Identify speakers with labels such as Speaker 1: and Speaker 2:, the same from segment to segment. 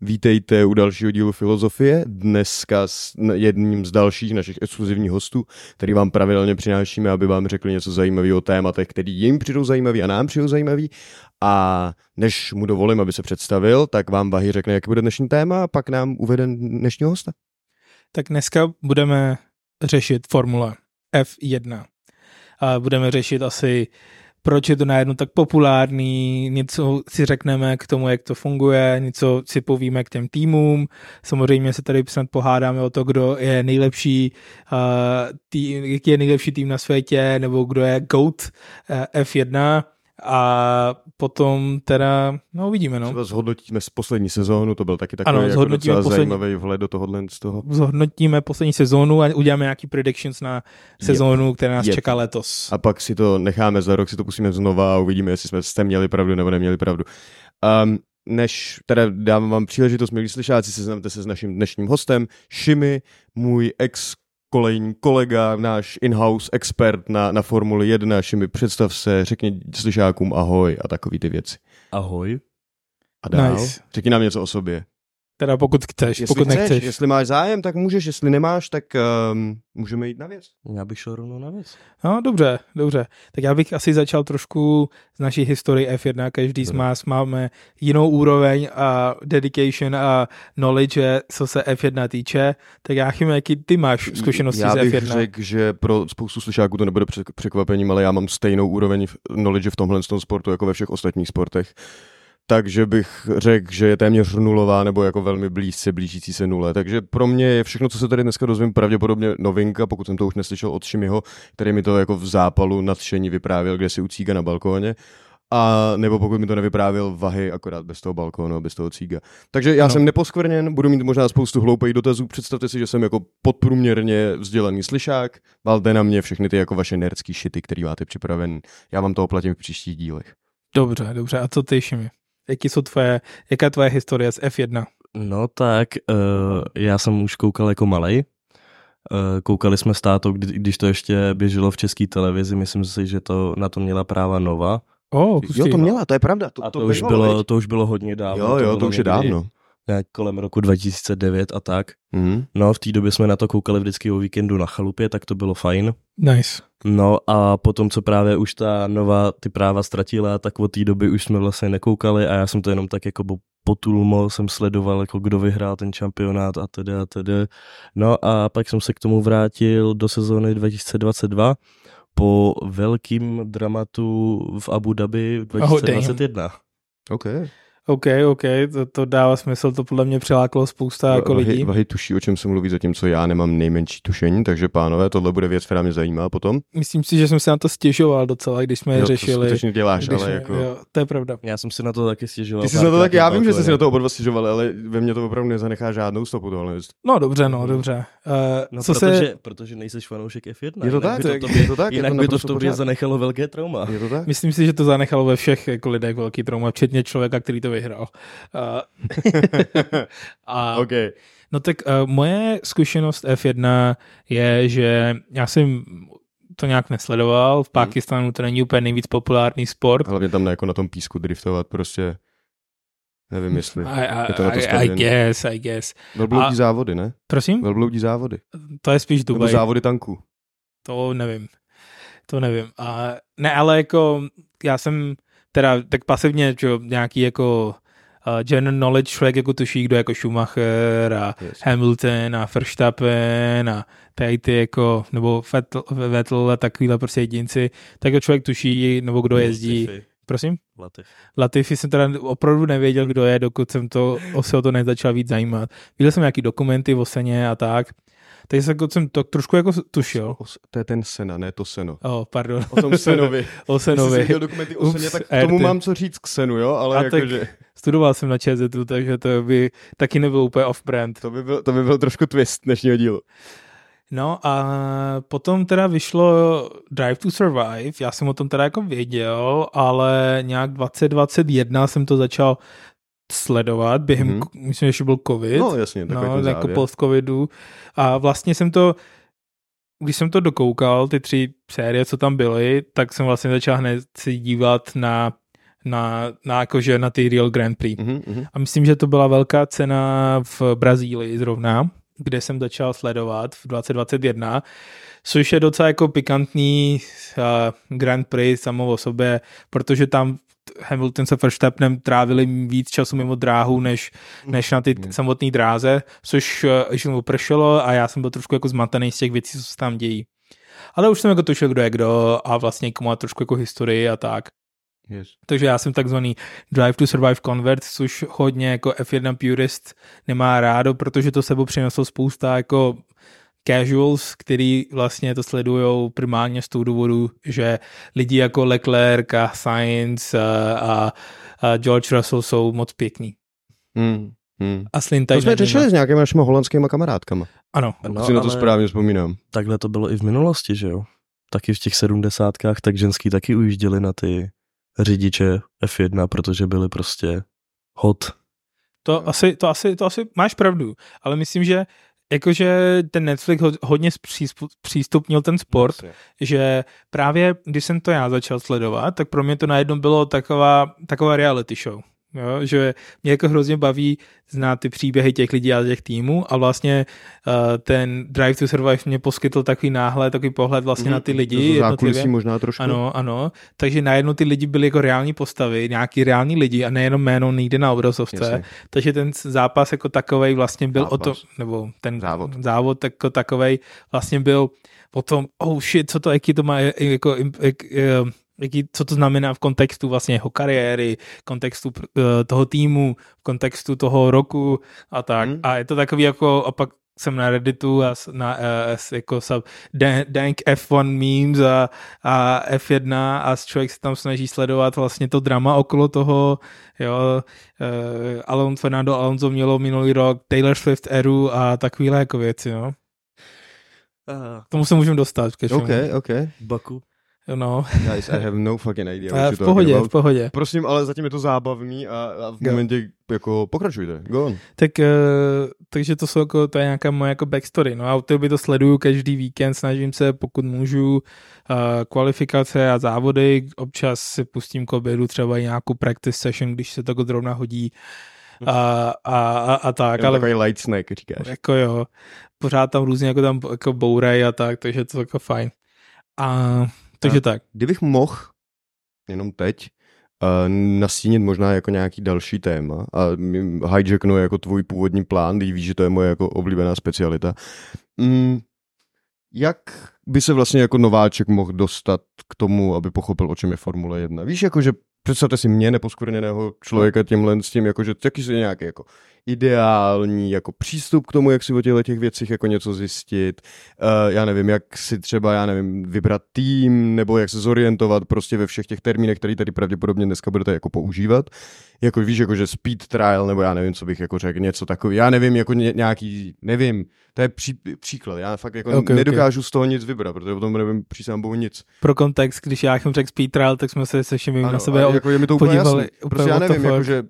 Speaker 1: Vítejte u dalšího dílu Filozofie. Dneska s jedním z dalších našich exkluzivních hostů, který vám pravidelně přinášíme, aby vám řekli něco zajímavého o tématech, který jim přijdou zajímavý a nám přijdou zajímavý. A než mu dovolím, aby se představil, tak vám Vahy řekne, jaký bude dnešní téma a pak nám uvede dnešního hosta.
Speaker 2: Tak dneska budeme řešit formule F1. A budeme řešit asi proč je to najednou tak populární, něco si řekneme k tomu, jak to funguje, něco si povíme k těm týmům, samozřejmě se tady snad pohádáme o to, kdo je nejlepší, uh, tým, jaký je nejlepší tým na světě, nebo kdo je GOAT uh, F1, a potom teda, no uvidíme, no.
Speaker 1: Třeba zhodnotíme z poslední sezónu, to byl taky takový ano, jako docela poslední, zajímavý vhled do tohohle z toho.
Speaker 2: Zhodnotíme poslední sezónu a uděláme nějaký predictions na sezónu, yep. která nás yep. čeká letos.
Speaker 1: A pak si to necháme za rok, si to pustíme znova a uvidíme, jestli jsme jste měli pravdu nebo neměli pravdu. Um, než teda dám vám příležitost, milí slyšáci, seznamte se s naším dnešním hostem, Šimi, můj ex kolejní kolega, náš in-house expert na, na Formuli 1, mi představ se, řekni slyšákům ahoj a takový ty věci.
Speaker 3: Ahoj.
Speaker 1: A dál, nice. řekni nám něco o sobě.
Speaker 2: Teda pokud chceš,
Speaker 1: jestli
Speaker 2: pokud
Speaker 1: chceš,
Speaker 2: nechceš.
Speaker 1: Jestli máš zájem, tak můžeš, jestli nemáš, tak um, můžeme jít na věc.
Speaker 3: Já bych šel rovnou na věc.
Speaker 2: No, dobře, dobře. Tak já bych asi začal trošku z naší historie F1. Každý z nás máme jinou úroveň a dedication a knowledge, co se F1 týče. Tak já chym, jaký ty máš zkušenosti
Speaker 1: já
Speaker 2: z F1?
Speaker 1: Já bych řekl, že pro spoustu slyšáků to nebude překvapením, ale já mám stejnou úroveň knowledge v tomhle sportu jako ve všech ostatních sportech takže bych řekl, že je téměř nulová nebo jako velmi blízce blížící se nule. Takže pro mě je všechno, co se tady dneska dozvím, pravděpodobně novinka, pokud jsem to už neslyšel od Šimiho, který mi to jako v zápalu nadšení vyprávěl, kde si u cíga na balkóně. A nebo pokud mi to nevyprávěl Vahy, akorát bez toho balkónu, bez toho cíga. Takže já no. jsem neposkvrněn, budu mít možná spoustu hloupých dotazů. Představte si, že jsem jako podprůměrně vzdělaný slyšák. Valte na mě všechny ty jako vaše nerdský šity, který máte připraven. Já vám to oplatím v příštích dílech.
Speaker 2: Dobře, dobře. A co ty, Šimi? Jaký jsou tvoje, jaká je tvoje historie z F1?
Speaker 3: No tak, uh, já jsem už koukal jako malej. Uh, koukali jsme s tátou, kdy, když to ještě běželo v české televizi, myslím si, že to na to měla práva Nova.
Speaker 2: Oh,
Speaker 1: jo, to měla, to je pravda.
Speaker 3: To, a to, to, už bylo, to už bylo hodně dávno.
Speaker 1: Jo, jo, to, to už je dávno
Speaker 3: nějak kolem roku 2009 a tak. Mm. No v té době jsme na to koukali vždycky o víkendu na chalupě, tak to bylo fajn.
Speaker 2: Nice.
Speaker 3: No a potom, co právě už ta nová ty práva ztratila, tak od té doby už jsme vlastně nekoukali a já jsem to jenom tak jako potulmo jsem sledoval, jako kdo vyhrál ten šampionát a tedy a tedy. No a pak jsem se k tomu vrátil do sezóny 2022 po velkým dramatu v Abu Dhabi 2021. Oh,
Speaker 1: okay.
Speaker 2: OK, OK, to, to dává smysl, to podle mě přiláklo spousta jako
Speaker 1: vahy,
Speaker 2: lidí.
Speaker 1: Vahy tuší, o čem se mluví, zatímco já nemám nejmenší tušení, takže pánové, tohle bude věc, která mě zajímá potom.
Speaker 2: Myslím si, že jsem se na to stěžoval docela, když jsme
Speaker 1: jo,
Speaker 2: je řešili.
Speaker 1: To děláš, ale jako...
Speaker 2: Jo, to je pravda.
Speaker 3: Já jsem si na to taky stěžoval.
Speaker 1: Ty jsi na to tak, já vím, že jsi si na to oba dva stěžoval, ale ve mně to opravdu nezanechá žádnou stopu tohle.
Speaker 2: No dobře, no dobře. Uh,
Speaker 3: no, co protože, se... protože nejseš fanoušek F1.
Speaker 1: Je to tak,
Speaker 3: to,
Speaker 1: je to tak.
Speaker 3: Jinak by to v tobě zanechalo velké trauma.
Speaker 1: Je to tak?
Speaker 2: Myslím si, že to zanechalo ve všech jako lidech velký trauma, včetně člověka, který to vyhrál.
Speaker 1: a, okay.
Speaker 2: No tak uh, moje zkušenost F1 je, že já jsem to nějak nesledoval. V Pakistanu to není úplně nejvíc populární sport.
Speaker 1: Hlavně tam jako na tom písku driftovat prostě Nevím, jestli
Speaker 2: I, I, je to na to I, I guess, I guess.
Speaker 1: Velbloudí závody, ne?
Speaker 2: Prosím?
Speaker 1: Velbloudí závody.
Speaker 2: To je spíš Dubaj.
Speaker 1: Nebo závody tanků.
Speaker 2: To nevím. To nevím. A, ne, ale jako já jsem teda tak pasivně, že nějaký jako uh, general knowledge člověk jako tuší, kdo jako Schumacher a yes. Hamilton a Verstappen a tady ty jako, nebo Vettel, Vettel a takovýhle prostě jedinci, tak jako člověk tuší, nebo kdo jezdí. Latifi. Prosím?
Speaker 3: Latifi.
Speaker 2: Latifi jsem teda opravdu nevěděl, kdo je, dokud jsem to, se o to nezačal víc zajímat. Viděl jsem nějaký dokumenty o seně a tak, takže jsem, jsem to trošku jako tušil.
Speaker 1: O, to je ten Sena, ne to Seno.
Speaker 2: Oh, pardon.
Speaker 1: O tom Senovi.
Speaker 2: o Senovi.
Speaker 1: Když dokumenty o Seně, tak k tomu mám co říct k Senu, jo? Ale a jako, že...
Speaker 2: Studoval jsem na ČZU, takže to by taky nebylo úplně off-brand.
Speaker 1: To by byl, to by byl trošku twist dnešního dílu.
Speaker 2: No a potom teda vyšlo Drive to Survive, já jsem o tom teda jako věděl, ale nějak 2021 jsem to začal sledovat během, mm-hmm. myslím, že byl covid.
Speaker 1: No jasně,
Speaker 2: no, jako post-covidu. A vlastně jsem to, když jsem to dokoukal, ty tři série, co tam byly, tak jsem vlastně začal hned si dívat na na, na jakože na ty Real Grand Prix.
Speaker 1: Mhm, mhm.
Speaker 2: A myslím, že to byla velká cena v Brazílii zrovna, kde jsem začal sledovat v 2021, což je docela jako pikantní uh, Grand Prix samo o sobě, protože tam Hamilton se Verstappenem trávili víc času mimo dráhu, než, než na ty
Speaker 1: Mm.
Speaker 2: samotné dráze, což uh, mu pršelo a já jsem byl trošku jako zmatený z těch věcí, co se tam dějí. Ale už jsem jako tušil, kdo je kdo a vlastně komu má trošku jako historii a tak.
Speaker 1: Yes.
Speaker 2: Takže já jsem takzvaný Drive to Survive convert, což hodně jako F1 purist nemá rádo, protože to sebou přineslo spousta jako casuals, který vlastně to sledují primárně z toho důvodu, že lidi jako Leclerc a Sainz a, a, a George Russell jsou moc pěkní.
Speaker 1: Hmm. Hmm.
Speaker 2: A slintají
Speaker 1: To jsme řešili s nějakými našimi holandskými kamarádkama.
Speaker 2: Ano,
Speaker 1: No, si na to správně vzpomínám.
Speaker 3: Takhle to bylo i v minulosti, že jo? Taky v těch sedmdesátkách, tak ženský taky ujížděli na ty řidiče F1, protože byli prostě hot.
Speaker 2: to asi, to, asi, to asi máš pravdu, ale myslím, že jakože ten Netflix ho- hodně přístupnil ten sport, že právě když jsem to já začal sledovat, tak pro mě to najednou bylo taková, taková reality show. Jo, že mě jako hrozně baví znát ty příběhy těch lidí a těch týmů a vlastně uh, ten Drive to Survive mě poskytl takový náhled, takový pohled vlastně na ty lidi
Speaker 1: Mhm. To jsou
Speaker 2: jednotlivě.
Speaker 1: zákulisí možná trošku.
Speaker 2: Ano, ano. Takže najednou ty lidi byli jako reální postavy, nějaký reální lidi a nejenom jméno někde na obrazovce.
Speaker 1: Jasně.
Speaker 2: Takže ten zápas jako takovej vlastně byl
Speaker 1: Zápas.
Speaker 2: o to, nebo ten
Speaker 1: Závod.
Speaker 2: závod jako takovej vlastně byl o tom, oh shit, co to, jaký to má, jako, jak, eh, jaký, co to znamená v kontextu vlastně jeho kariéry, kontextu eh, toho týmu, v kontextu toho roku a tak.
Speaker 1: Hmm.
Speaker 2: A je to takový jako, a pak jsem na Redditu a na uh, jako sub, dan- dank F1 memes a, a F1 a člověk se tam snaží sledovat vlastně to drama okolo toho, jo, uh, Alon, Fernando Alonso mělo minulý rok Taylor Swift eru a takovýhle jako věci, no.
Speaker 3: Uh,
Speaker 2: K tomu se můžeme dostat. Ke všemu.
Speaker 1: OK, OK.
Speaker 3: Baku.
Speaker 2: No,
Speaker 1: Guys, I have no fucking idea.
Speaker 2: a
Speaker 1: what
Speaker 2: v pohodě, v pohodě.
Speaker 1: Prosím, ale zatím je to zábavný a, a v
Speaker 2: Jo.
Speaker 1: momentě jako pokračujte. Go on.
Speaker 2: Tak, uh, takže to jsou jako, to je nějaká moje jako backstory. No a od té by to sleduju každý víkend, snažím se, pokud můžu, uh, kvalifikace a závody, občas si pustím k obědu třeba i nějakou practice session, když se to jako zrovna hodí a, a, a, a tak,
Speaker 1: Jenom
Speaker 2: ale
Speaker 1: Takový light snack, říkáš.
Speaker 2: jako jo, pořád tam různě jako tam jako bourají a tak, takže to je jako fajn. A takže tak.
Speaker 1: Kdybych mohl, jenom teď, uh, nastínit možná jako nějaký další téma a hijacknu jako tvůj původní plán, když víš, že to je moje jako oblíbená specialita. Mm, jak by se vlastně jako nováček mohl dostat k tomu, aby pochopil, o čem je Formule 1? Víš, jako že představte si mě neposkvrněného člověka tímhle s tím, jako že taky je nějaký jako ideální jako přístup k tomu, jak si o těchto těch věcích jako něco zjistit. Uh, já nevím, jak si třeba, já nevím, vybrat tým, nebo jak se zorientovat prostě ve všech těch termínech, který tady pravděpodobně dneska budete jako používat. Jako víš, jako že speed trial, nebo já nevím, co bych jako řekl, něco takový. Já nevím, jako ně, nějaký, nevím, to je pří, příklad. Já fakt jako
Speaker 2: Ok,
Speaker 1: okay,
Speaker 2: ok.
Speaker 1: nedokážu z toho nic vybrat, protože o tom nevím přísám bohu nic.
Speaker 2: Pro kontext, když já jsem řekl speed trial, tak jsme se se všemi na sebe
Speaker 1: jako je mi to úplně
Speaker 2: podívali,
Speaker 1: jasný. Prostě já nevím, jako, že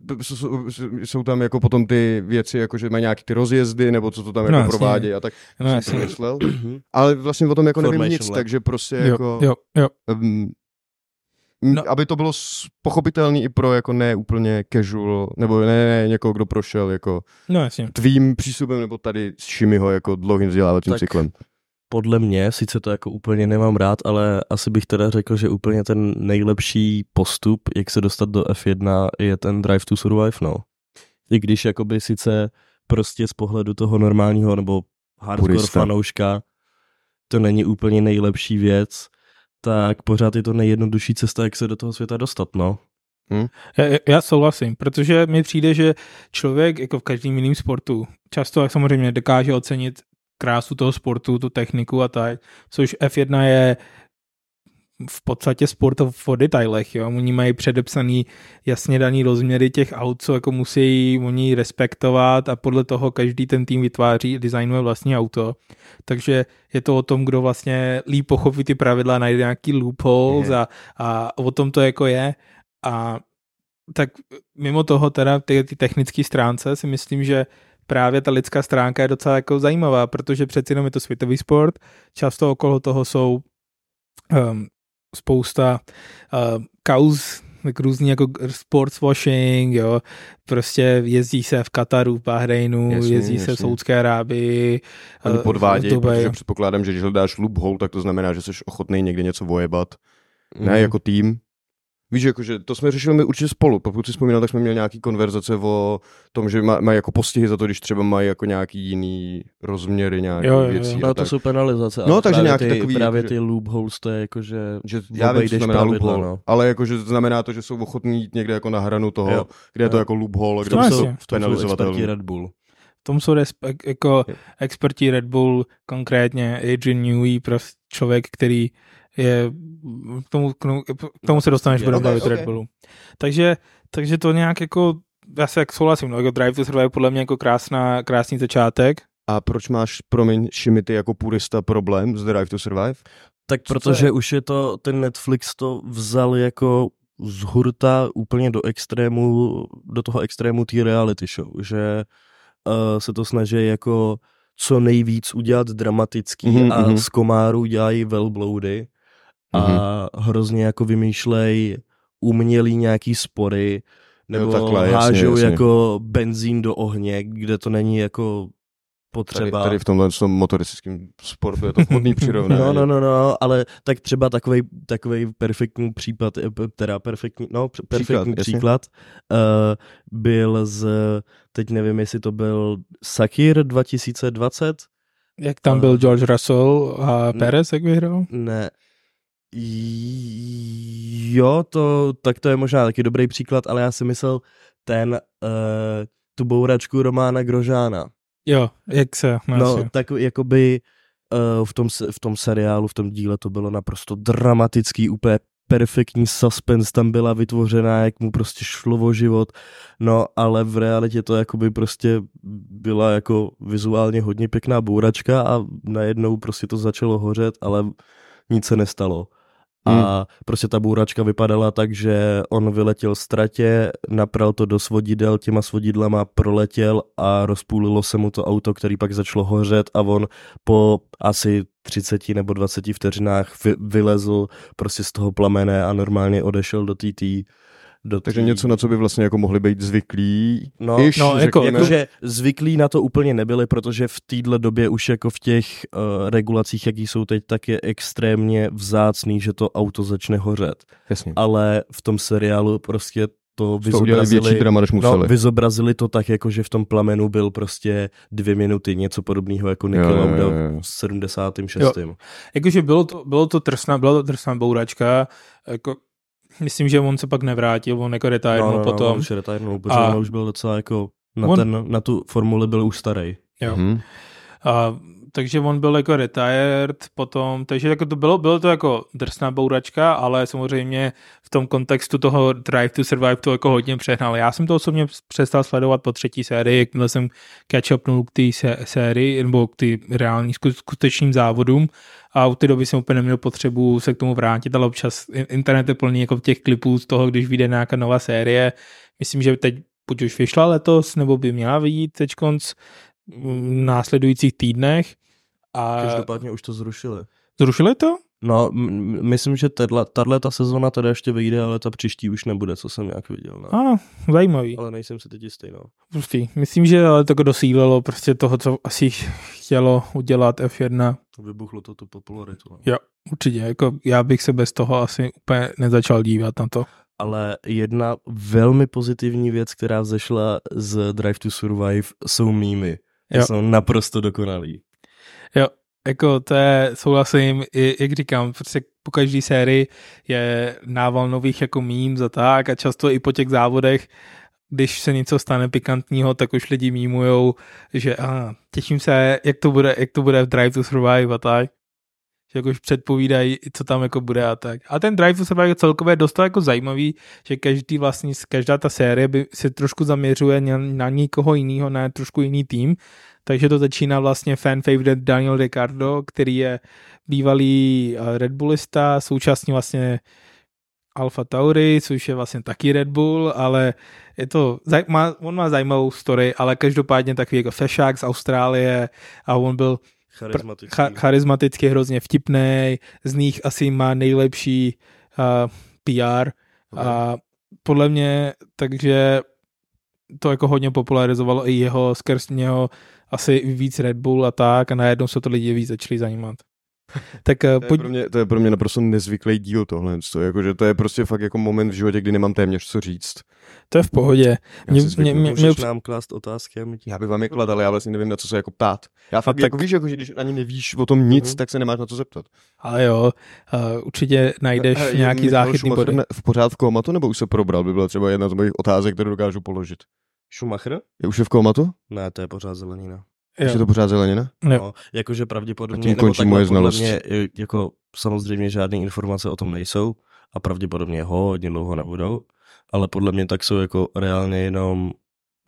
Speaker 1: jsou tam jako potom ty věci, jako že mají nějaký ty rozjezdy, nebo co to tam
Speaker 2: No,
Speaker 1: jako provádějí a tak
Speaker 2: No,
Speaker 1: jsem si myslel. Ale vlastně o tom jako nevím
Speaker 3: Formation
Speaker 1: nic,
Speaker 3: lab.
Speaker 1: takže prostě
Speaker 2: Jo,
Speaker 1: jako...
Speaker 2: jo, jo.
Speaker 1: Um,
Speaker 2: No.
Speaker 1: aby to bylo pochopitelný i pro jako ne úplně casual, nebo ne, ne někoho, kdo prošel jako
Speaker 2: No jasně.
Speaker 1: tvým přístupem, nebo tady s Šimiho jako dlouhým vzdělávacím
Speaker 3: Tak
Speaker 1: cyklem.
Speaker 3: Podle mě, sice to jako úplně nemám rád, ale asi bych teda řekl, že úplně ten nejlepší postup, jak se dostat do F1, je ten Drive to Survive, no. I když jakoby sice prostě z pohledu toho normálního nebo hardcore
Speaker 1: Purista.
Speaker 3: fanouška to není úplně nejlepší věc, tak pořád je to nejjednodušší cesta, jak se do toho světa dostat, no.
Speaker 2: Já, já souhlasím, protože mi přijde, že člověk jako v každém jiném sportu často jak samozřejmě dokáže ocenit krásu toho sportu, tu techniku a tak, což F1 je v podstatě sport o detailech, jo. Oni mají předepsaný jasně daný rozměry těch aut, co jako musí oni respektovat a podle toho každý ten tým vytváří, designuje vlastní auto. Takže je to o tom, kdo vlastně líp pochopí ty pravidla, najde nějaký loopholes a, a o tom to jako je. A tak mimo toho teda ty, ty technické stránce si myslím, že právě ta lidská stránka je docela jako zajímavá, protože přeci jenom je to světový sport, často okolo toho jsou um, spousta uh, kauz tak různý jako sports washing, jo, prostě jezdí se v Kataru, v Bahrajnu,
Speaker 1: Jasně,
Speaker 2: jezdí se v
Speaker 1: jasně.
Speaker 2: Saudské Arábii,
Speaker 1: Oni
Speaker 2: eh,
Speaker 1: podvádějí,
Speaker 2: v Dubaji.
Speaker 1: protože předpokládám, že když hledáš loophole, tak to znamená, že jsi ochotný někde něco vojebat.
Speaker 3: Mhm.
Speaker 1: Ne jako tým. Víš, jakože to jsme řešili my určitě spolu. Pokud si vzpomínal, tak jsme měli nějaký konverzace o tom, že má- mají jako postihy za to, když třeba mají jako nějaký jiný rozměry nějakých
Speaker 2: Jo, jo, jo.
Speaker 1: věcí.
Speaker 3: No to
Speaker 1: tak.
Speaker 3: jsou penalizace.
Speaker 1: No, takže nějaký
Speaker 3: ty,
Speaker 1: takový,
Speaker 3: Právě ty loopholes, to je jako, že
Speaker 1: že já vím, co znamená
Speaker 3: pravidla,
Speaker 1: loophole,
Speaker 3: no.
Speaker 1: ale jakože znamená to, že jsou ochotní jít někde jako na hranu toho,
Speaker 3: Jo.
Speaker 1: kde je to
Speaker 3: Jo.
Speaker 1: jako loophole, kde
Speaker 3: tom,
Speaker 1: jsou
Speaker 3: v tom
Speaker 1: penalizovatelný.
Speaker 3: experti Red Bull.
Speaker 2: V tom jsou respe- jako
Speaker 1: Jo.
Speaker 2: experti Red Bull, konkrétně Adrian Newey, prostě člověk, který je, k tomu, k tomu, k tomu se dostaneš, budeme bavit
Speaker 1: ok.
Speaker 2: Red Bullu. Takže, takže to nějak jako, já se jak souhlasím, no, jako Drive to Survive podle mě jako krásná, krásný začátek.
Speaker 1: A proč máš, promiň, Šimity jako purista problém s Drive to Survive?
Speaker 3: Tak
Speaker 2: Co to
Speaker 3: protože
Speaker 2: je?
Speaker 3: už je to, ten Netflix to vzal jako z hurta úplně do extrému, do toho extrému té reality show, že uh, se to snaží jako co nejvíc udělat dramatický
Speaker 1: Mhm,
Speaker 3: a
Speaker 1: mhm.
Speaker 3: z komáru dělají velbloudy a hrozně jako vymýšlej umělý nějaký spory, nebo
Speaker 1: takhle, jasně,
Speaker 3: hážou
Speaker 1: jasně.
Speaker 3: jako benzín do ohně, kde to není jako
Speaker 1: Tady,
Speaker 3: potřeba.
Speaker 1: tady v tomhle tom motoristickém sportu je to vhodný přirovnání.
Speaker 3: No, no, no, no, ale tak třeba takový takový perfektní případ, eh, teda perfektní, no, perfektní
Speaker 1: jasně.
Speaker 3: příklad uh, byl z, teď nevím, jestli to byl Sakir 2020,
Speaker 2: Jak tam
Speaker 3: A-
Speaker 2: byl George Russell a
Speaker 3: Ne.
Speaker 2: Perez, jak vyhrál?
Speaker 3: ne, jo, to, tak to je možná taky dobrý příklad, ale já si myslel ten, uh, tu bouračku Romána Grožána.
Speaker 2: Jo, jak se, no,
Speaker 3: No, tak jakoby uh, v, tom, v tom seriálu, v tom díle to bylo naprosto dramatický, úplně perfektní suspense tam byla vytvořená, jak mu prostě šlo o život, no ale v realitě to jakoby prostě byla jako vizuálně hodně pěkná bouračka a najednou prostě to začalo hořet, ale nic se nestalo. A prostě ta bouračka vypadala tak, že on vyletěl z tratě, napral to do svodidel, těma svodidlama proletěl a rozpůlilo se mu to auto, který pak začalo hořet a on po asi 30 nebo 20 vteřinách vy, vylezl prostě z toho plamene a normálně odešel do TT. Do
Speaker 1: Takže
Speaker 3: tý-
Speaker 1: něco, na co by vlastně jako mohli být zvyklí.
Speaker 3: No,
Speaker 1: Iš,
Speaker 2: no, jako-
Speaker 1: řekněme.
Speaker 3: Jakože zvyklí na to úplně nebyli, protože v téhle době už jako v těch uh, regulacích, jaký jsou teď, tak je extrémně vzácný, že to auto začne hořet.
Speaker 1: Jasně.
Speaker 3: Ale v tom seriálu prostě to
Speaker 1: To udělali větší
Speaker 3: vyzobrazili,
Speaker 1: drama, než
Speaker 3: no,
Speaker 1: museli.
Speaker 3: vyzobrazili to tak, jako že v tom plamenu byl prostě dvě minuty, něco podobného jako Nicky Lauda v 76. Jo.
Speaker 2: Jakože bylo to, bylo to trsná, byla to trsná bouračka, jako, myslím, že on se pak nevrátil, on jako retirnul
Speaker 3: No, no, no,
Speaker 2: potom.
Speaker 3: on už retirnul, protože
Speaker 2: A-
Speaker 3: on už byl docela jako na,
Speaker 2: On-
Speaker 3: ten, na tu formuli byl už starý.
Speaker 2: Jo.
Speaker 1: Mhm.
Speaker 2: A, takže on byl jako retired potom, takže jako to bylo, bylo to jako drsná bouračka, ale samozřejmě v tom kontextu toho Drive to Survive to jako hodně přehnal. Já jsem to osobně přestal sledovat po třetí sérii, jakmile jsem catch upnul k té sé- sérii, nebo k ty reální sku- skutečným závodům a u té doby jsem úplně neměl potřebu se k tomu vrátit, ale občas in- internet je plný jako těch klipů z toho, když vyjde nějaká nová série. Myslím, že teď buď už vyšla letos, nebo by měla vyjít teď konc následujících týdnech. A
Speaker 3: Každopádně už to zrušili.
Speaker 2: zrušili to?
Speaker 3: No, m- myslím, že tahle ta sezona teda ještě vyjde, ale ta příští už nebude, co jsem nějak viděl. No.
Speaker 2: A, zajímavý.
Speaker 3: Ale nejsem si teď jistý, no.
Speaker 2: Pustý. Myslím, že ale to dosílilo prostě toho, co asi chtělo udělat F1.
Speaker 3: Vybuchlo to tu popularitu. No.
Speaker 2: Určitě, jako já bych se bez toho asi úplně nezačal dívat na to.
Speaker 3: Ale jedna velmi pozitivní věc, která vzešla z Drive to Survive, jsou mýmy.
Speaker 2: Jo.
Speaker 3: Jsou naprosto dokonalý.
Speaker 2: Jako to je, souhlasím, i, jak říkám, prostě po každé sérii je nával nových jako memes a tak a často i po těch závodech, když se něco stane pikantního, tak už lidi mýmujou, že a, těším se, jak to bude, jak to bude v Drive to Survive a tak. Že jako už předpovídají, co tam jako bude a tak. A ten Drive to Survive je celkově dost jako zajímavý, že každý vlastně, každá ta série by se trošku zaměřuje na, na někoho jiného, na trošku jiný tým, takže to začíná vlastně fan favorite Daniel Ricciardo, který je bývalý eh, Red Bullista, současně vlastně Alfa Tauri, což je vlastně taky Red Bull, ale je to, má, on má zajímavou story, ale každopádně takový jako fešák z Austrálie a on byl
Speaker 3: Charismatický.
Speaker 2: cha- charismaticky hrozně vtipný, z nich asi má nejlepší uh, PR a, podle mě, takže to jako hodně popularizovalo i jeho, skrz něho asi víc Red Bull a tak a najednou se to lidi víc začali zajímat. Tak
Speaker 1: To je,
Speaker 2: pojď,
Speaker 1: pro mě, to je pro mě naprosto nezvyklý díl tohle. To, jakože to je prostě fakt jako moment v životě, kdy nemám téměř co říct.
Speaker 2: to je v pohodě.
Speaker 1: Já
Speaker 2: Mě-
Speaker 1: zvyknu.
Speaker 2: mě- mě-
Speaker 3: Můžeš
Speaker 2: mě-
Speaker 3: nám klást otázky a.
Speaker 1: Já bych vám je kladl, ale já vlastně nevím, na co se jako ptát. Já fakt
Speaker 2: tak-
Speaker 1: jako víš, jako, že když ani nevíš o tom nic,
Speaker 3: Mhm.
Speaker 1: tak se nemáš na co zeptat.
Speaker 2: Ale jo, uh, určitě najdeš
Speaker 1: Eh, je
Speaker 2: nějaký záchytný body.
Speaker 1: v pořád v komatu, nebo už se probral? By byla třeba jedna z mojich otázek, kterou dokážu položit.
Speaker 3: Schumacher?
Speaker 1: Je už je v komatu?
Speaker 3: Ne, to je pořád zelenina.
Speaker 1: Už je to pořád zelenina?
Speaker 2: Jo.
Speaker 3: No, jakože
Speaker 1: A
Speaker 3: pravděpodobně,
Speaker 1: tím
Speaker 3: nebo
Speaker 1: končí moje
Speaker 3: podle
Speaker 1: znalosti.
Speaker 3: Mě, e, jako samozřejmě žádné informace o tom nejsou a pravděpodobně hodně dlouho nebudou, ale podle mě tak jsou jako reálně jenom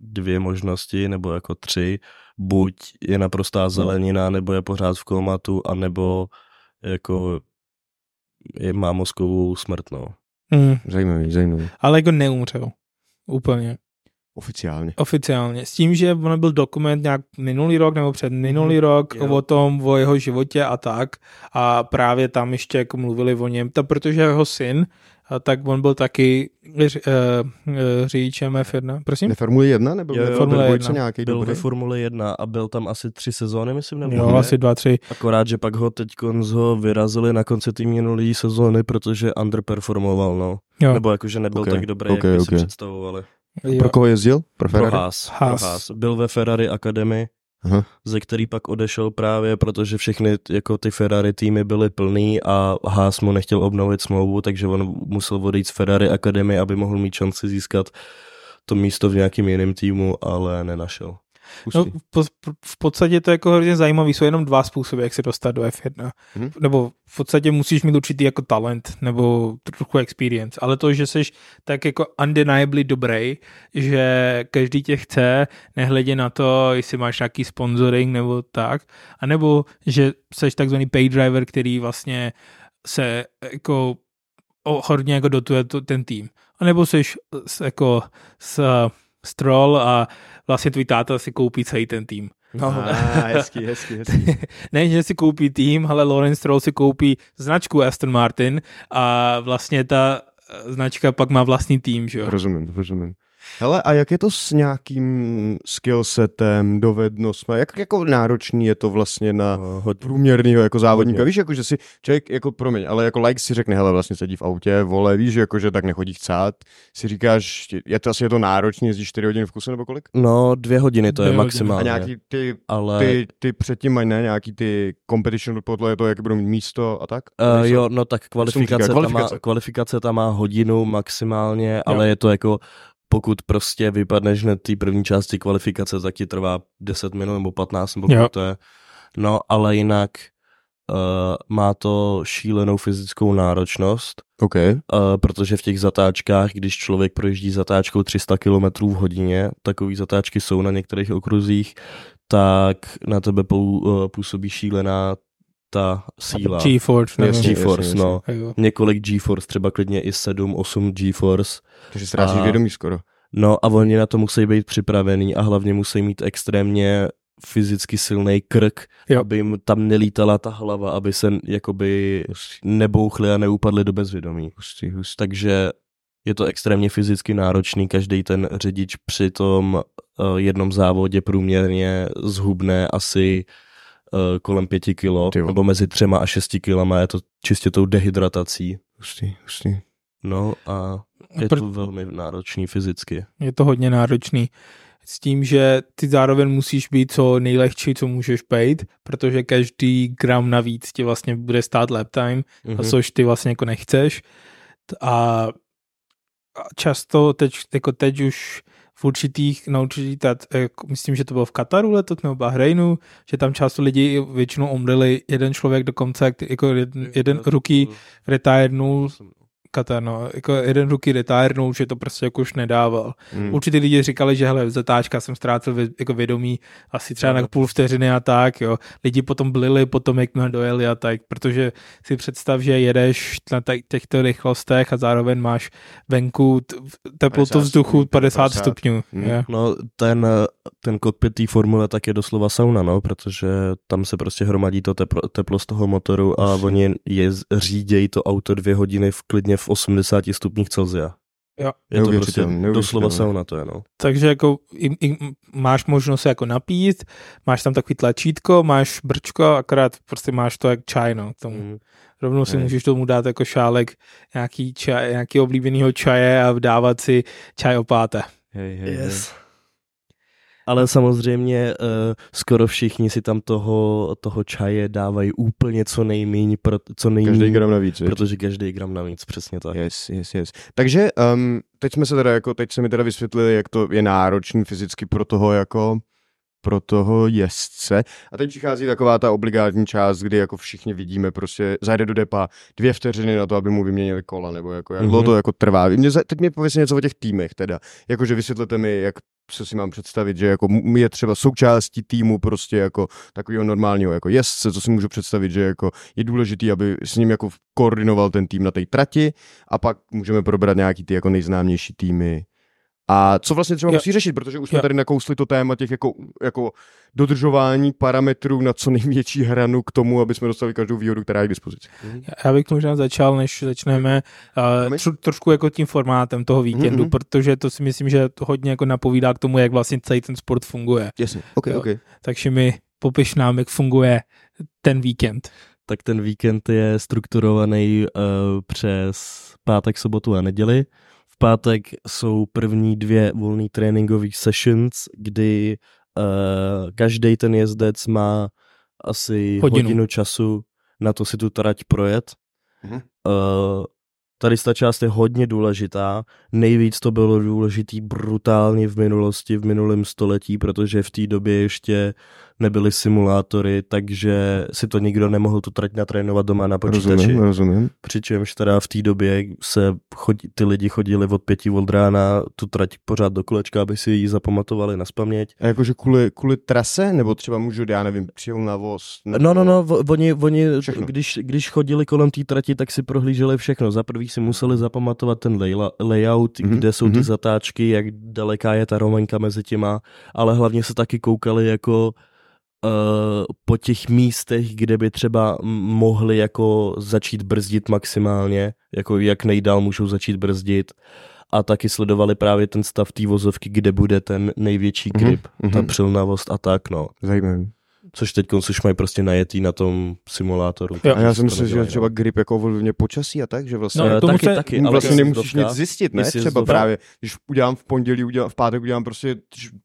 Speaker 3: dvě možnosti, nebo jako tři. Buď je naprostá zelenina, nebo je pořád v komatu, anebo jako je, má mozkovou smrt, no.
Speaker 2: Mm,
Speaker 1: Zajímavý, zajímavý.
Speaker 2: ale jako neumřel. Úplně.
Speaker 1: Oficiálně.
Speaker 2: Oficiálně. S tím, že ono byl dokument nějak minulý rok nebo před minulý
Speaker 3: Mhm,
Speaker 2: rok
Speaker 3: jo.
Speaker 2: o tom, o jeho životě a tak. A právě tam ještě jako mluvili o něm. Ta, protože jeho syn, a tak on byl taky ř, uh, řidičem F1. Prosím?
Speaker 1: Ne Formule 1 nebo
Speaker 3: Jo, jo,
Speaker 1: ve
Speaker 2: Formule
Speaker 1: Formule
Speaker 2: 1.
Speaker 1: nějaký
Speaker 3: Byl
Speaker 1: dobrý?
Speaker 3: ve Formule 1 a byl tam asi tři sezóny, myslím, nebo
Speaker 2: Jo,
Speaker 3: dvě.
Speaker 2: asi dva, tři.
Speaker 3: Akorát, že pak ho teď ho vyrazili na konci té minulé sezóny, protože underperformoval, no.
Speaker 2: Jo.
Speaker 3: Nebo jakože nebyl
Speaker 1: Ok,
Speaker 3: tak dobrý,
Speaker 1: ok,
Speaker 3: jak by
Speaker 1: ok.
Speaker 3: si představovali.
Speaker 2: Jo.
Speaker 1: Pro koho jezdil? Pro
Speaker 3: Pro
Speaker 1: Ferrari?
Speaker 3: Haas.
Speaker 2: Haas.
Speaker 3: Pro Haas. Byl ve Ferrari Academy,
Speaker 1: Aha.
Speaker 3: ze který pak odešel právě, protože všechny jako ty Ferrari týmy byly plný a Haas mu nechtěl obnovit smlouvu, takže on musel odejít z Ferrari Academy, aby mohl mít šanci získat to místo v nějakým jiném týmu, ale nenašel.
Speaker 2: No, v, v podstatě to je jako hrozně zajímavý, jsou jenom dva způsoby, jak se dostat do F1.
Speaker 1: Mhm.
Speaker 2: Nebo v podstatě musíš mít určitý jako talent, nebo trochu experience, ale to, že jsi tak jako undeniably dobrý, že každý tě chce, nehledě na to, jestli máš nějaký sponsoring nebo tak, anebo že jsi takzvaný pay driver, který vlastně se jako hodně jako dotuje ten tým. A nebo jsi jako s, stroll a vlastně tvůj táta si koupí celý ten tým.
Speaker 1: No, ah, hezký, hezký, hezký.
Speaker 2: ne, že si koupí tým, ale Lawrence Stroll si koupí značku Aston Martin a vlastně ta eh, značka pak má vlastní tým, že jo?
Speaker 1: Rozumím, rozumím. Hele, a jak je to s nějakým skillsetem, dovednostmi? Jak jako náročný je to vlastně na
Speaker 3: No,
Speaker 1: průměrného jako závodníka?
Speaker 3: Hodně.
Speaker 1: Víš, jako, že si člověk, jako promiň, ale jako like si řekne, hele, vlastně sedí v autě, vole, víš, jako, že tak nechodí chcát. Si říkáš, je to asi je to náročný, jezdíš 4 hodiny v kuse nebo kolik?
Speaker 3: no, dvě hodiny to
Speaker 2: Dvě
Speaker 3: je
Speaker 2: hodiny.
Speaker 3: maximálně.
Speaker 1: A nějaký ty,
Speaker 3: ale...
Speaker 1: ty, ty předtím mají ne, nějaký ty competition podle toho, jak budou mít místo a tak?
Speaker 3: Uh, jo, no tak kvalifikace,
Speaker 1: říká?
Speaker 3: Tam
Speaker 1: Kvalifikace.
Speaker 3: má, kvalifikace tam má hodinu maximálně, ale je to jako, pokud prostě vypadneš hned té první části kvalifikace, tak ti trvá 10 minut nebo 15 nebo
Speaker 2: Jo.
Speaker 3: to je. No, ale jinak uh, má to šílenou fyzickou náročnost,
Speaker 1: OK.
Speaker 3: uh, protože v těch zatáčkách, když člověk projíždí zatáčkou 300 km v hodině, takové zatáčky jsou na některých okruzích, tak na tebe pou, uh, působí šílená ta síla.
Speaker 2: G-Force. nebo-
Speaker 1: Jasně.
Speaker 3: GeForce, no.
Speaker 2: Jo.
Speaker 3: Několik GeForce, třeba klidně i 7, 8 GeForce.
Speaker 1: Takže
Speaker 3: A-
Speaker 1: vědomí skoro.
Speaker 3: No a oni na to musí být připravený a hlavně musí mít extrémně fyzicky silný krk,
Speaker 2: Jo.
Speaker 3: aby jim tam nelítala ta hlava, aby se jakoby nebouchli a neupadli do bezvědomí.
Speaker 1: Hustý, hustý.
Speaker 3: Takže je to extrémně fyzicky náročný, každý ten řidič při tom uh, jednom závodě průměrně zhubne asi kolem pěti kilo,
Speaker 1: Ty jo.
Speaker 3: nebo mezi třema a šesti kilama, je to čistě tou dehydratací.
Speaker 1: Hustý, hustý.
Speaker 3: No a je
Speaker 2: Pr-
Speaker 3: to velmi náročný fyzicky.
Speaker 2: Je to hodně náročný. S tím, že ty zároveň musíš být co nejlehčí, co můžeš být, protože každý gram navíc ti vlastně bude stát lap time,
Speaker 3: Mhm.
Speaker 2: a což ty vlastně jako nechceš. A často teď, jako teď už v určitých, na určitý, tat, jako, myslím, že to bylo v Kataru letos nebo v Bahrajnu, že tam často lidi většinou umřeli jeden člověk dokonce, jako jeden, jeden ruky retirenul, Katar, no, jako jeden ruky retirenul, že to prostě jako už nedával.
Speaker 1: Hmm.
Speaker 2: Určitě lidi říkali, že hele, zatáčka jsem ztrácel vě- jako vědomí asi třeba na půl vteřiny a tak, jo. Lidi potom blili, potom jak jsme dojeli a tak, protože si představ, že jedeš na těchto rychlostech a zároveň máš venku t- teplotu
Speaker 1: 50
Speaker 2: vzduchu
Speaker 1: stupňů,
Speaker 2: 50
Speaker 1: 50.
Speaker 2: stupňů.
Speaker 1: Hmm.
Speaker 2: jo.
Speaker 3: No, ten, ten kokpit té formule tak je doslova sauna, no, protože tam se prostě hromadí to teplo, teplo z toho motoru a
Speaker 1: Jasně.
Speaker 3: oni je, řídějí to auto dvě hodiny v klidně v 80 stupních Celsia.
Speaker 2: Jo.
Speaker 3: Je to prostě doslova
Speaker 1: neuvěřitelné.
Speaker 3: sauna to je, no.
Speaker 2: Takže jako i, i, máš možnost se jako napít, máš tam takový tlačítko, máš brčko, akorát prostě máš to jak čaj, no, tomu.
Speaker 3: Mm.
Speaker 2: Rovnou si
Speaker 3: Hej.
Speaker 2: můžeš tomu dát jako šálek nějaký, čaj, nějaký oblíbenýho čaje a dávat si čaj opáté.
Speaker 1: Hej, hej, hej.
Speaker 3: Ale samozřejmě uh, skoro všichni si tam toho, toho čaje dávají úplně co nejméně, pro, co nejméně,
Speaker 1: Každý gram navíc,
Speaker 3: protože každý gram navíc, přesně tak.
Speaker 1: Yes, yes, yes. Takže um, teď jsme se teda jako, teď se mi teda vysvětlili, jak to je náročný fyzicky pro toho jako pro toho jezdce. A teď přichází taková ta obligátní část, kdy jako všichni vidíme prostě, zajde do depa dvě vteřiny na to, aby mu vyměnili kola, nebo jako jak dlouho
Speaker 3: Mhm.
Speaker 1: to jako trvá. Mě, teď mi pověs něco o těch týmech teda. Jakože vysvětlete mi, jak se si mám představit, že jako je třeba součástí týmu prostě jako takového normálního jako jezdce, co si můžu představit, že jako je důležitý, aby s ním jako koordinoval ten tým na té trati a pak můžeme probrat nějaký ty jako nejznámější týmy. A co vlastně třeba
Speaker 2: Jo.
Speaker 1: musí řešit, protože už jsme
Speaker 2: Jo.
Speaker 1: tady nakousli to téma těch jako, jako dodržování parametrů na co největší hranu k tomu, aby jsme dostali každou výhodu, která je k dispozici.
Speaker 2: Já bych možná začal, než začneme uh,
Speaker 1: Promiň?
Speaker 2: tro, trošku jako tím formátem toho víkendu,
Speaker 1: Mhm.
Speaker 2: protože to si myslím, že to hodně jako napovídá k tomu, jak vlastně celý ten sport funguje.
Speaker 1: Jasně, ok,
Speaker 2: Jo.
Speaker 1: ok.
Speaker 2: Takže mi popiš nám, jak funguje ten víkend.
Speaker 3: tak ten víkend je strukturovaný uh, přes pátek, sobotu a neděli. Pátek jsou první dvě volné tréninkové sessions, kdy uh, každý ten jezdec má asi
Speaker 2: Hodinu.
Speaker 3: hodinu. hodinu času na to si tu trať projet.
Speaker 1: Mhm.
Speaker 3: Uh, tady ta část je hodně důležitá. Nejvíc to bylo důležitý brutálně v minulosti, v minulém století, protože v té době ještě nebyly simulátory, takže si to nikdo nemohl tu trať natrénovat doma na počítači.
Speaker 1: Rozumím, rozumím.
Speaker 3: Přičemž teda v té době se chodí, ty lidi chodili od pěti od rána tu trať pořád do kolečka, aby si ji zapamatovali na spaměť.
Speaker 1: A jakože kvůli, kvůli trase, nebo třeba můžu, já nevím, přijel na voz? Nebo...
Speaker 3: No, no, no, oni, oni
Speaker 1: Všechno.
Speaker 3: když, když chodili kolem té trati, tak si prohlíželi všechno. Za prvý si museli zapamatovat ten layout,
Speaker 1: Mhm,
Speaker 3: mm-hmm. kde jsou ty
Speaker 1: mhm.
Speaker 3: zatáčky, jak daleká je ta rovenka mezi těma, ale hlavně se taky koukali jako po těch místech, kde by třeba mohli jako začít brzdit maximálně, jako jak nejdál můžou začít brzdit a taky sledovali právě ten stav té vozovky, kde bude ten největší
Speaker 1: Mhm,
Speaker 3: grip, mm-hmm. ta
Speaker 1: mhm.
Speaker 3: přilnavost a tak, no.
Speaker 1: Zajímavý.
Speaker 3: Což teď už mají prostě najetý na tom simulátoru.
Speaker 2: Jo.
Speaker 1: A já jsem myslel, že třeba
Speaker 3: no.
Speaker 1: grip jako ovlivňuje počasí a tak, že vlastně...
Speaker 2: No, tomu
Speaker 3: taky,
Speaker 2: se-
Speaker 3: taky,
Speaker 1: Tím
Speaker 3: ale
Speaker 1: vlastně nemusíš nic zjistit, ne? Třeba právě, když udělám v pondělí, udělám, v pátek udělám prostě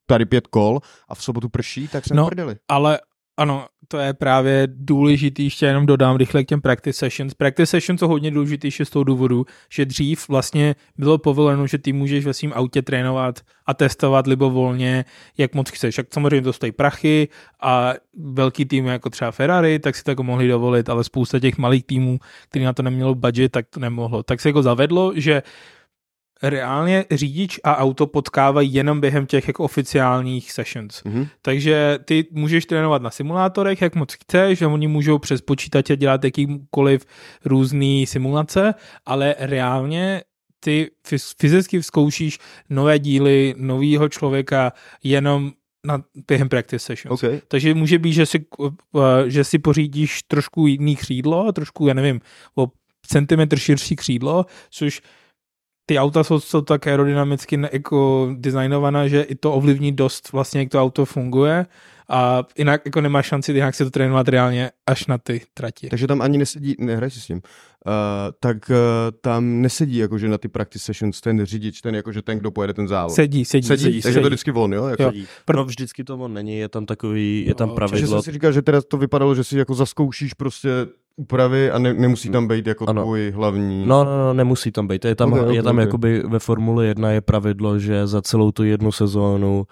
Speaker 1: tady pět kol a v sobotu prší, tak jsem
Speaker 2: No.
Speaker 1: prdeli.
Speaker 2: Ale ano, to je právě důležitý, ještě jenom dodám rychle k těm practice sessions. Practice sessions jsou hodně důležitější z toho důvodu, že dřív vlastně bylo povoleno, že ty můžeš ve svém autě trénovat a testovat libovolně, jak moc chceš. Jak samozřejmě to stojí prachy a velký tým jako třeba Ferrari, tak si to jako mohli dovolit, ale spousta těch malých týmů, který na to nemělo budget, tak to nemohlo. Tak se jako zavedlo, že reálně řidič a auto potkávají jenom během těch jako oficiálních sessions.
Speaker 1: Mhm.
Speaker 2: Takže ty můžeš trénovat na simulátorech, jak moc chceš, a oni můžou přes počítače dělat jakýkoliv různý simulace, ale reálně ty fyz- fyzicky zkoušíš nové díly nového člověka jenom na, během practice sessions.
Speaker 1: OK.
Speaker 2: Takže může být, že si, uh, že si pořídíš trošku jiný křídlo, trošku, já nevím, o centimetr širší křídlo, což ty auta jsou, jsou tak aerodynamicky jako designovaná, že i to ovlivní dost vlastně, jak to auto funguje a jinak jako nemá šanci jinak se to trénovat reálně až na ty trati.
Speaker 1: Takže tam ani nesedí, nehraj si s tím, uh, tak uh, tam nesedí jakože na ty practice sessions ten řidič, ten jakože ten, kdo pojede ten závod.
Speaker 2: Sedí, sedí,
Speaker 1: sedí,
Speaker 2: sedí,
Speaker 1: takže
Speaker 2: sedí.
Speaker 1: to vždycky on, jo? Jako,
Speaker 2: Jo.
Speaker 3: Jo. No vždycky to on není, je tam takový, je tam
Speaker 2: Jo,
Speaker 1: Takže
Speaker 3: pravidlo.
Speaker 1: jsem si říkal, že teda to vypadalo, že si jako zaskoušíš prostě úpravy a ne, nemusí tam být jako
Speaker 3: Ano.
Speaker 1: tvůj hlavní...
Speaker 3: No, no, no, nemusí tam být. Je tam,
Speaker 1: Ok, ok,
Speaker 3: je tam
Speaker 1: ok.
Speaker 3: jakoby ve Formule 1 je pravidlo, že za celou tu jednu sezónu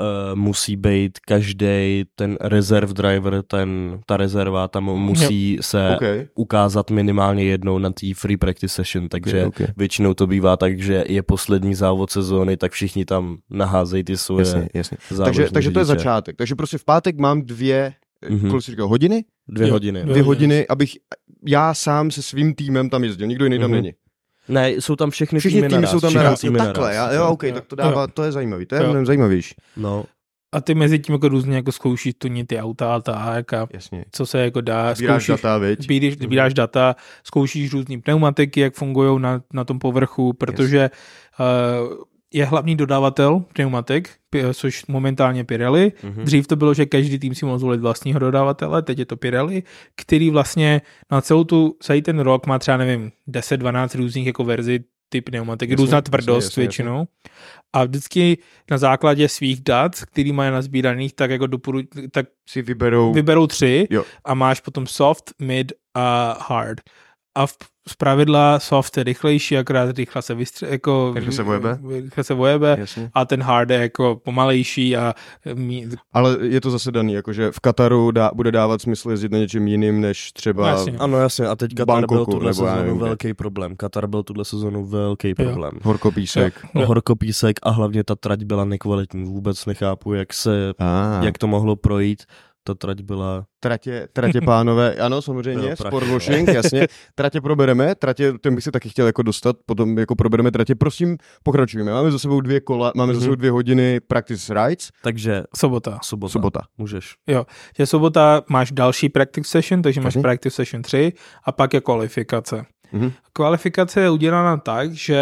Speaker 3: uh, musí být každý ten reserve driver, ten, ta rezerva tam musí se
Speaker 1: OK.
Speaker 3: ukázat minimálně jednou na té free practice session, takže
Speaker 1: ok.
Speaker 3: většinou to bývá tak, že je poslední závod sezóny, tak všichni tam naházejí ty svoje
Speaker 1: Jasně, jasně. Takže, takže to je začátek. Takže prostě v pátek mám dvě. Mm-hmm. kolik jsi říkal, hodiny?
Speaker 3: Dvě
Speaker 2: Jo.
Speaker 3: hodiny.
Speaker 2: Jo.
Speaker 1: Dvě hodiny, abych já sám se svým týmem tam jezdil. Nikdo jiný tam
Speaker 3: Mhm.
Speaker 1: není.
Speaker 3: Ne, jsou tam všechny,
Speaker 1: Všichni týmy
Speaker 3: naraz,
Speaker 1: jsou tam
Speaker 3: všechny
Speaker 1: naraz.
Speaker 3: týmy
Speaker 1: Jo, takhle,
Speaker 3: naraz.
Speaker 1: já, jo, OK,
Speaker 2: Jo.
Speaker 1: tak to dává, to je zajímavý, to je
Speaker 2: Jo.
Speaker 1: mnohem zajímavější.
Speaker 3: No,
Speaker 2: A ty mezi tím jako různě jako zkoušíš tunit ty auta a tak a
Speaker 1: Jasně.
Speaker 2: co se jako dá. Zkoušíš,
Speaker 1: data, viď?
Speaker 2: Sbíráš, sbíráš data, zkoušíš různý pneumatiky, jak fungují na, na tom povrchu, protože uh, je hlavní dodavatel pneumatik, což momentálně Pirelli.
Speaker 3: Mhm.
Speaker 2: Dřív to bylo, že každý tým si mohl zvolit vlastního dodavatele, teď je to Pirelli, který vlastně na celou tu, celý ten rok má třeba, nevím, 10-12 různých jako verzí ty pneumatiky,
Speaker 1: Jasně,
Speaker 2: různá
Speaker 1: jasně,
Speaker 2: tvrdost
Speaker 1: jasně,
Speaker 2: většinou. A vždycky na základě svých dat, který mají nazbíraných, tak jako doporu, tak
Speaker 1: Si vyberou...
Speaker 2: vyberou tři
Speaker 1: Jo.
Speaker 2: a máš potom soft, mid a hard. A v, z pravidla soft je rychlejší, akorát rychle se vystře, jako,
Speaker 1: Rychle se vojebe.
Speaker 2: Rychle se vojebe
Speaker 1: Jasně.
Speaker 2: a ten hard je jako pomalejší a mí,
Speaker 1: Ale je to zase daný, jakože v Kataru dá, bude dávat smysl jezdit na něčem jiným, než třeba...
Speaker 2: No, jasně.
Speaker 3: Ano, jasně, a teď Katar byl
Speaker 1: Bangkoku,
Speaker 3: tuhle
Speaker 1: nebo já
Speaker 3: sezónu velký problém. Katar byl tuhle sezónu velký problém.
Speaker 1: Horkopísek.
Speaker 2: Jo.
Speaker 3: Horkopísek a hlavně ta trať byla nekvalitní. Vůbec nechápu, jak se,
Speaker 1: Ah.
Speaker 3: jak to mohlo projít. Ta trať byla...
Speaker 1: Tratě, tratě pánové, ano, samozřejmě, sportwashing, jasně. Tratě probereme, tratě, ten bych si taky chtěl jako dostat, potom jako probereme tratě. Prosím, pokračujeme. Máme za sebou dvě kola, máme za
Speaker 3: Mhm.
Speaker 1: sebou dvě hodiny practice rides,
Speaker 3: Takže
Speaker 2: sobota.
Speaker 3: sobota.
Speaker 1: sobota.
Speaker 3: Můžeš.
Speaker 2: Že sobota máš další practice session, takže máš
Speaker 1: Jasně.
Speaker 2: practice session 3 a pak je kvalifikace.
Speaker 1: Mhm.
Speaker 2: Kvalifikace je udělána tak, že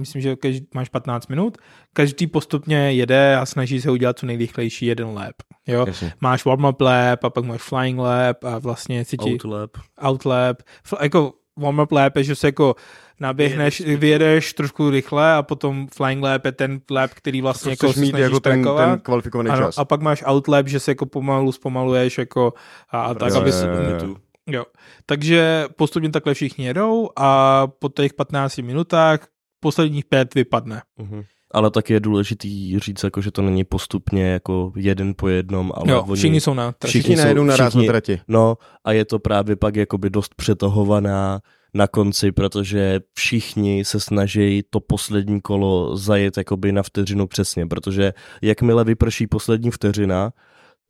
Speaker 2: myslím, že každý, máš 15 minut, každý postupně jede a snaží se udělat co nejrychlejší jeden lap. Jo?
Speaker 1: Jasně.
Speaker 2: Máš warm-up lap a pak máš flying lap a vlastně si ti
Speaker 3: Outlap.
Speaker 2: out lap. Fl- jako warm-up lap je, že se jako naběhneš, vyjedeš trošku rychle a potom flying lap je ten lap, který vlastně jako
Speaker 1: mít
Speaker 2: snažíš
Speaker 1: jako ten,
Speaker 2: trackovat.
Speaker 1: ten kvalifikovaný
Speaker 2: Ano,
Speaker 1: čas.
Speaker 2: a pak máš outlap, že se jako pomalu zpomaluješ jako a, a tak,
Speaker 1: Jo,
Speaker 2: aby
Speaker 1: jo,
Speaker 2: se,
Speaker 1: jo, jo.
Speaker 3: Tu.
Speaker 2: jo. Takže postupně takhle všichni jedou a po těch 15 minutách posledních pět vypadne.
Speaker 3: Mhm. Ale taky je důležitý říct, jako, že to není postupně jako jeden po jednom, ale
Speaker 2: Jo,
Speaker 3: oni...
Speaker 2: všichni jsou na trati.
Speaker 1: Všichni
Speaker 3: všichni jsou-
Speaker 1: najedou naraz na
Speaker 3: všichni-
Speaker 1: trati.
Speaker 3: No a je to právě pak jakoby dost přetahovaná na konci, protože všichni se snaží to poslední kolo zajet jakoby na vteřinu přesně, protože jakmile vyprší poslední vteřina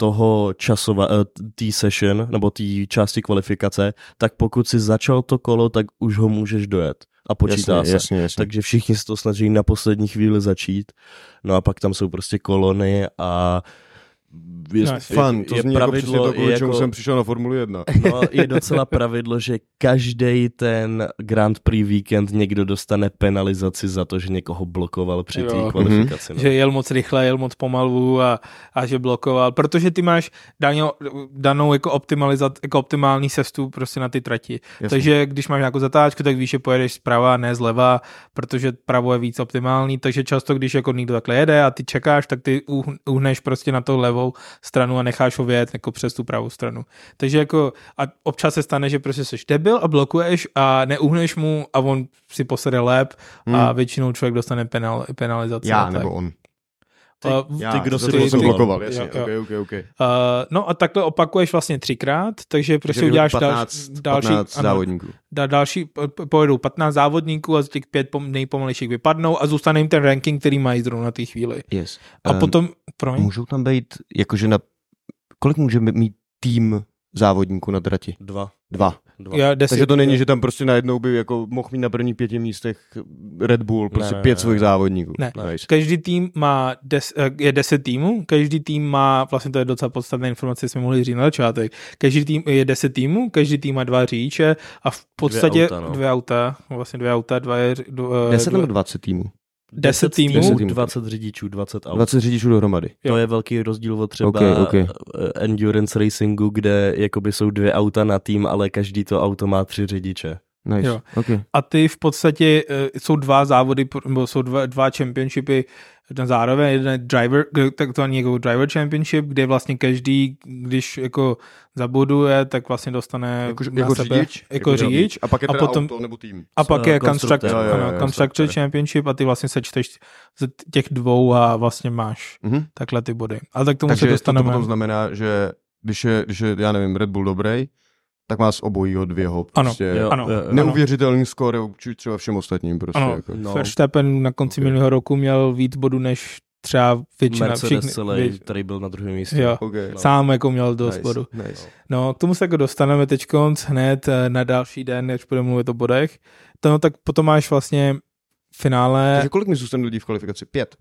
Speaker 3: toho časova, eh, té session, nebo té části kvalifikace, tak pokud si začal to kolo, tak už ho můžeš dojet a počítá
Speaker 1: jasně,
Speaker 3: se.
Speaker 1: jasně, jasně.
Speaker 3: Takže všichni se to snaží na poslední chvíli začít. No a pak tam jsou prostě kolony a je,
Speaker 2: No.
Speaker 1: Fun, to
Speaker 3: je
Speaker 1: zní jako přesně to,
Speaker 3: je
Speaker 1: čemu
Speaker 3: jako-
Speaker 1: jsem přišel na Formuli 1.
Speaker 3: No, je docela pravidlo, že každý ten Grand Prix víkend někdo dostane penalizaci za to, že někoho blokoval při té
Speaker 2: Jo.
Speaker 3: kvalifikaci. No.
Speaker 2: že jel moc rychle, jel moc pomalu a, a že blokoval, protože ty máš danou, danou jako, optimalizat, jako optimální cestu prostě na ty trati.
Speaker 1: Jasně.
Speaker 2: Takže když máš nějakou zatáčku, tak víš, že pojedeš zprava, ne zleva, protože pravo je víc optimální, takže často, když jako někdo takhle jede a ty čekáš, tak ty uh- uhneš prostě na to levou stranu a necháš ho vyjet jako přes tu pravou stranu. Takže jako a občas se stane, že prostě jsi debil a blokuješ a neuhneš mu a on si posede lep a
Speaker 1: Hmm.
Speaker 2: většinou člověk dostane penal, penalizaci.
Speaker 1: Já nebo on.
Speaker 3: Ty-
Speaker 2: Uh,
Speaker 1: Já,
Speaker 3: ty, kdo si
Speaker 1: to
Speaker 3: blokoval.
Speaker 1: jasně.
Speaker 2: Jo, jo.
Speaker 1: Okay, okay, okay.
Speaker 2: Uh, no a takhle opakuješ vlastně třikrát, takže prostě
Speaker 1: Takže
Speaker 2: uděláš
Speaker 1: 15,
Speaker 2: další, další
Speaker 1: 15
Speaker 2: ano,
Speaker 1: závodníků.
Speaker 2: da, další, po- pojedou 15 závodníků a z těch pět pom, nejpomalejších vypadnou a zůstane jim ten ranking, který mají zrovna na té chvíli.
Speaker 1: Yes.
Speaker 2: A
Speaker 1: Ehm,
Speaker 2: potom, promiň,
Speaker 1: Můžou tam být, jakože na... Kolik může mít tým závodníků na trati?
Speaker 3: Dva.
Speaker 1: Dva.
Speaker 3: Dva.
Speaker 2: já deset,
Speaker 1: Takže to není, že tam prostě najednou by jako mohl mít na prvních pěti místech Red Bull, prostě
Speaker 3: Ne, ne,
Speaker 1: pět
Speaker 3: ne,
Speaker 1: svých
Speaker 3: ne.
Speaker 1: závodníků.
Speaker 2: Ne.
Speaker 1: Nice.
Speaker 2: Každý tým má des, eh, je 10 týmů, každý tým má, vlastně to je docela podstatná informace, jsme mohli říct na začátek, každý tým je 10 týmů, každý tým má dva řidiče a v podstatě
Speaker 3: auta, no.
Speaker 2: dvě auta, vlastně dvě auta, dva, je- dv- eh,
Speaker 1: 10
Speaker 2: dva,
Speaker 1: nebo 20 týmů?
Speaker 2: 10 týmů,
Speaker 1: 10 týmů.
Speaker 3: 20 řidičů, 20 aut.
Speaker 1: 20 řidičů dohromady.
Speaker 2: Jo.
Speaker 3: To je velký rozdíl od třeba
Speaker 1: Ok, ok.
Speaker 3: eh, endurance racingu, kde jakoby jsou dvě auta na tým, ale každý to auto má tři řidiče.
Speaker 1: Nice.
Speaker 2: Jo.
Speaker 1: Okay.
Speaker 2: A ty v podstatě uh, jsou dva závody, nebo jsou dva, dva championshipy na zároveň, jeden je driver, takzvaný jako driver championship, kde vlastně každý, když jako zabuduje, tak vlastně dostane
Speaker 1: Jako,
Speaker 2: na
Speaker 1: jako
Speaker 2: sebe,
Speaker 1: řidič?
Speaker 2: jako řidič.
Speaker 1: A pak je
Speaker 2: A potom-
Speaker 1: auto nebo tým.
Speaker 2: A pak je
Speaker 3: konstruktor.
Speaker 2: Constructor,
Speaker 1: Jo, jo, jo,
Speaker 2: constructor. Championship a ty vlastně sečteš z těch dvou a vlastně máš
Speaker 1: Mhm.
Speaker 2: takhle ty body. Ale tak tomu
Speaker 1: Takže
Speaker 2: se
Speaker 1: to, to
Speaker 2: dostaneme.
Speaker 1: potom znamená, že když je, když je, já nevím, Red Bull dobrý, tak má z obojího dvěho.
Speaker 2: Ano,
Speaker 1: Prostě
Speaker 3: Jo,
Speaker 2: ano.
Speaker 3: jo, jo.
Speaker 1: Neuvěřitelný skóre vůči třeba všem ostatním. Prostě
Speaker 2: Ano.
Speaker 1: jako.
Speaker 3: No.
Speaker 2: Verstappen na konci
Speaker 1: Ok.
Speaker 2: minulého roku měl víc bodů než třeba většina
Speaker 3: Mercedes
Speaker 2: všichni.
Speaker 3: celý,
Speaker 2: vět-
Speaker 3: který byl na druhém místě.
Speaker 2: Jo.
Speaker 1: Okay.
Speaker 3: No.
Speaker 2: Sám jako měl dost
Speaker 1: nice,
Speaker 2: bodů.
Speaker 1: Nice.
Speaker 2: No, k tomu se jako dostaneme teď hned eh, na další den, než budeme mluvit o bodech. To, no, tak potom máš vlastně finále,
Speaker 1: Takže kolik mi zůstane lidí v kvalifikaci? Pět.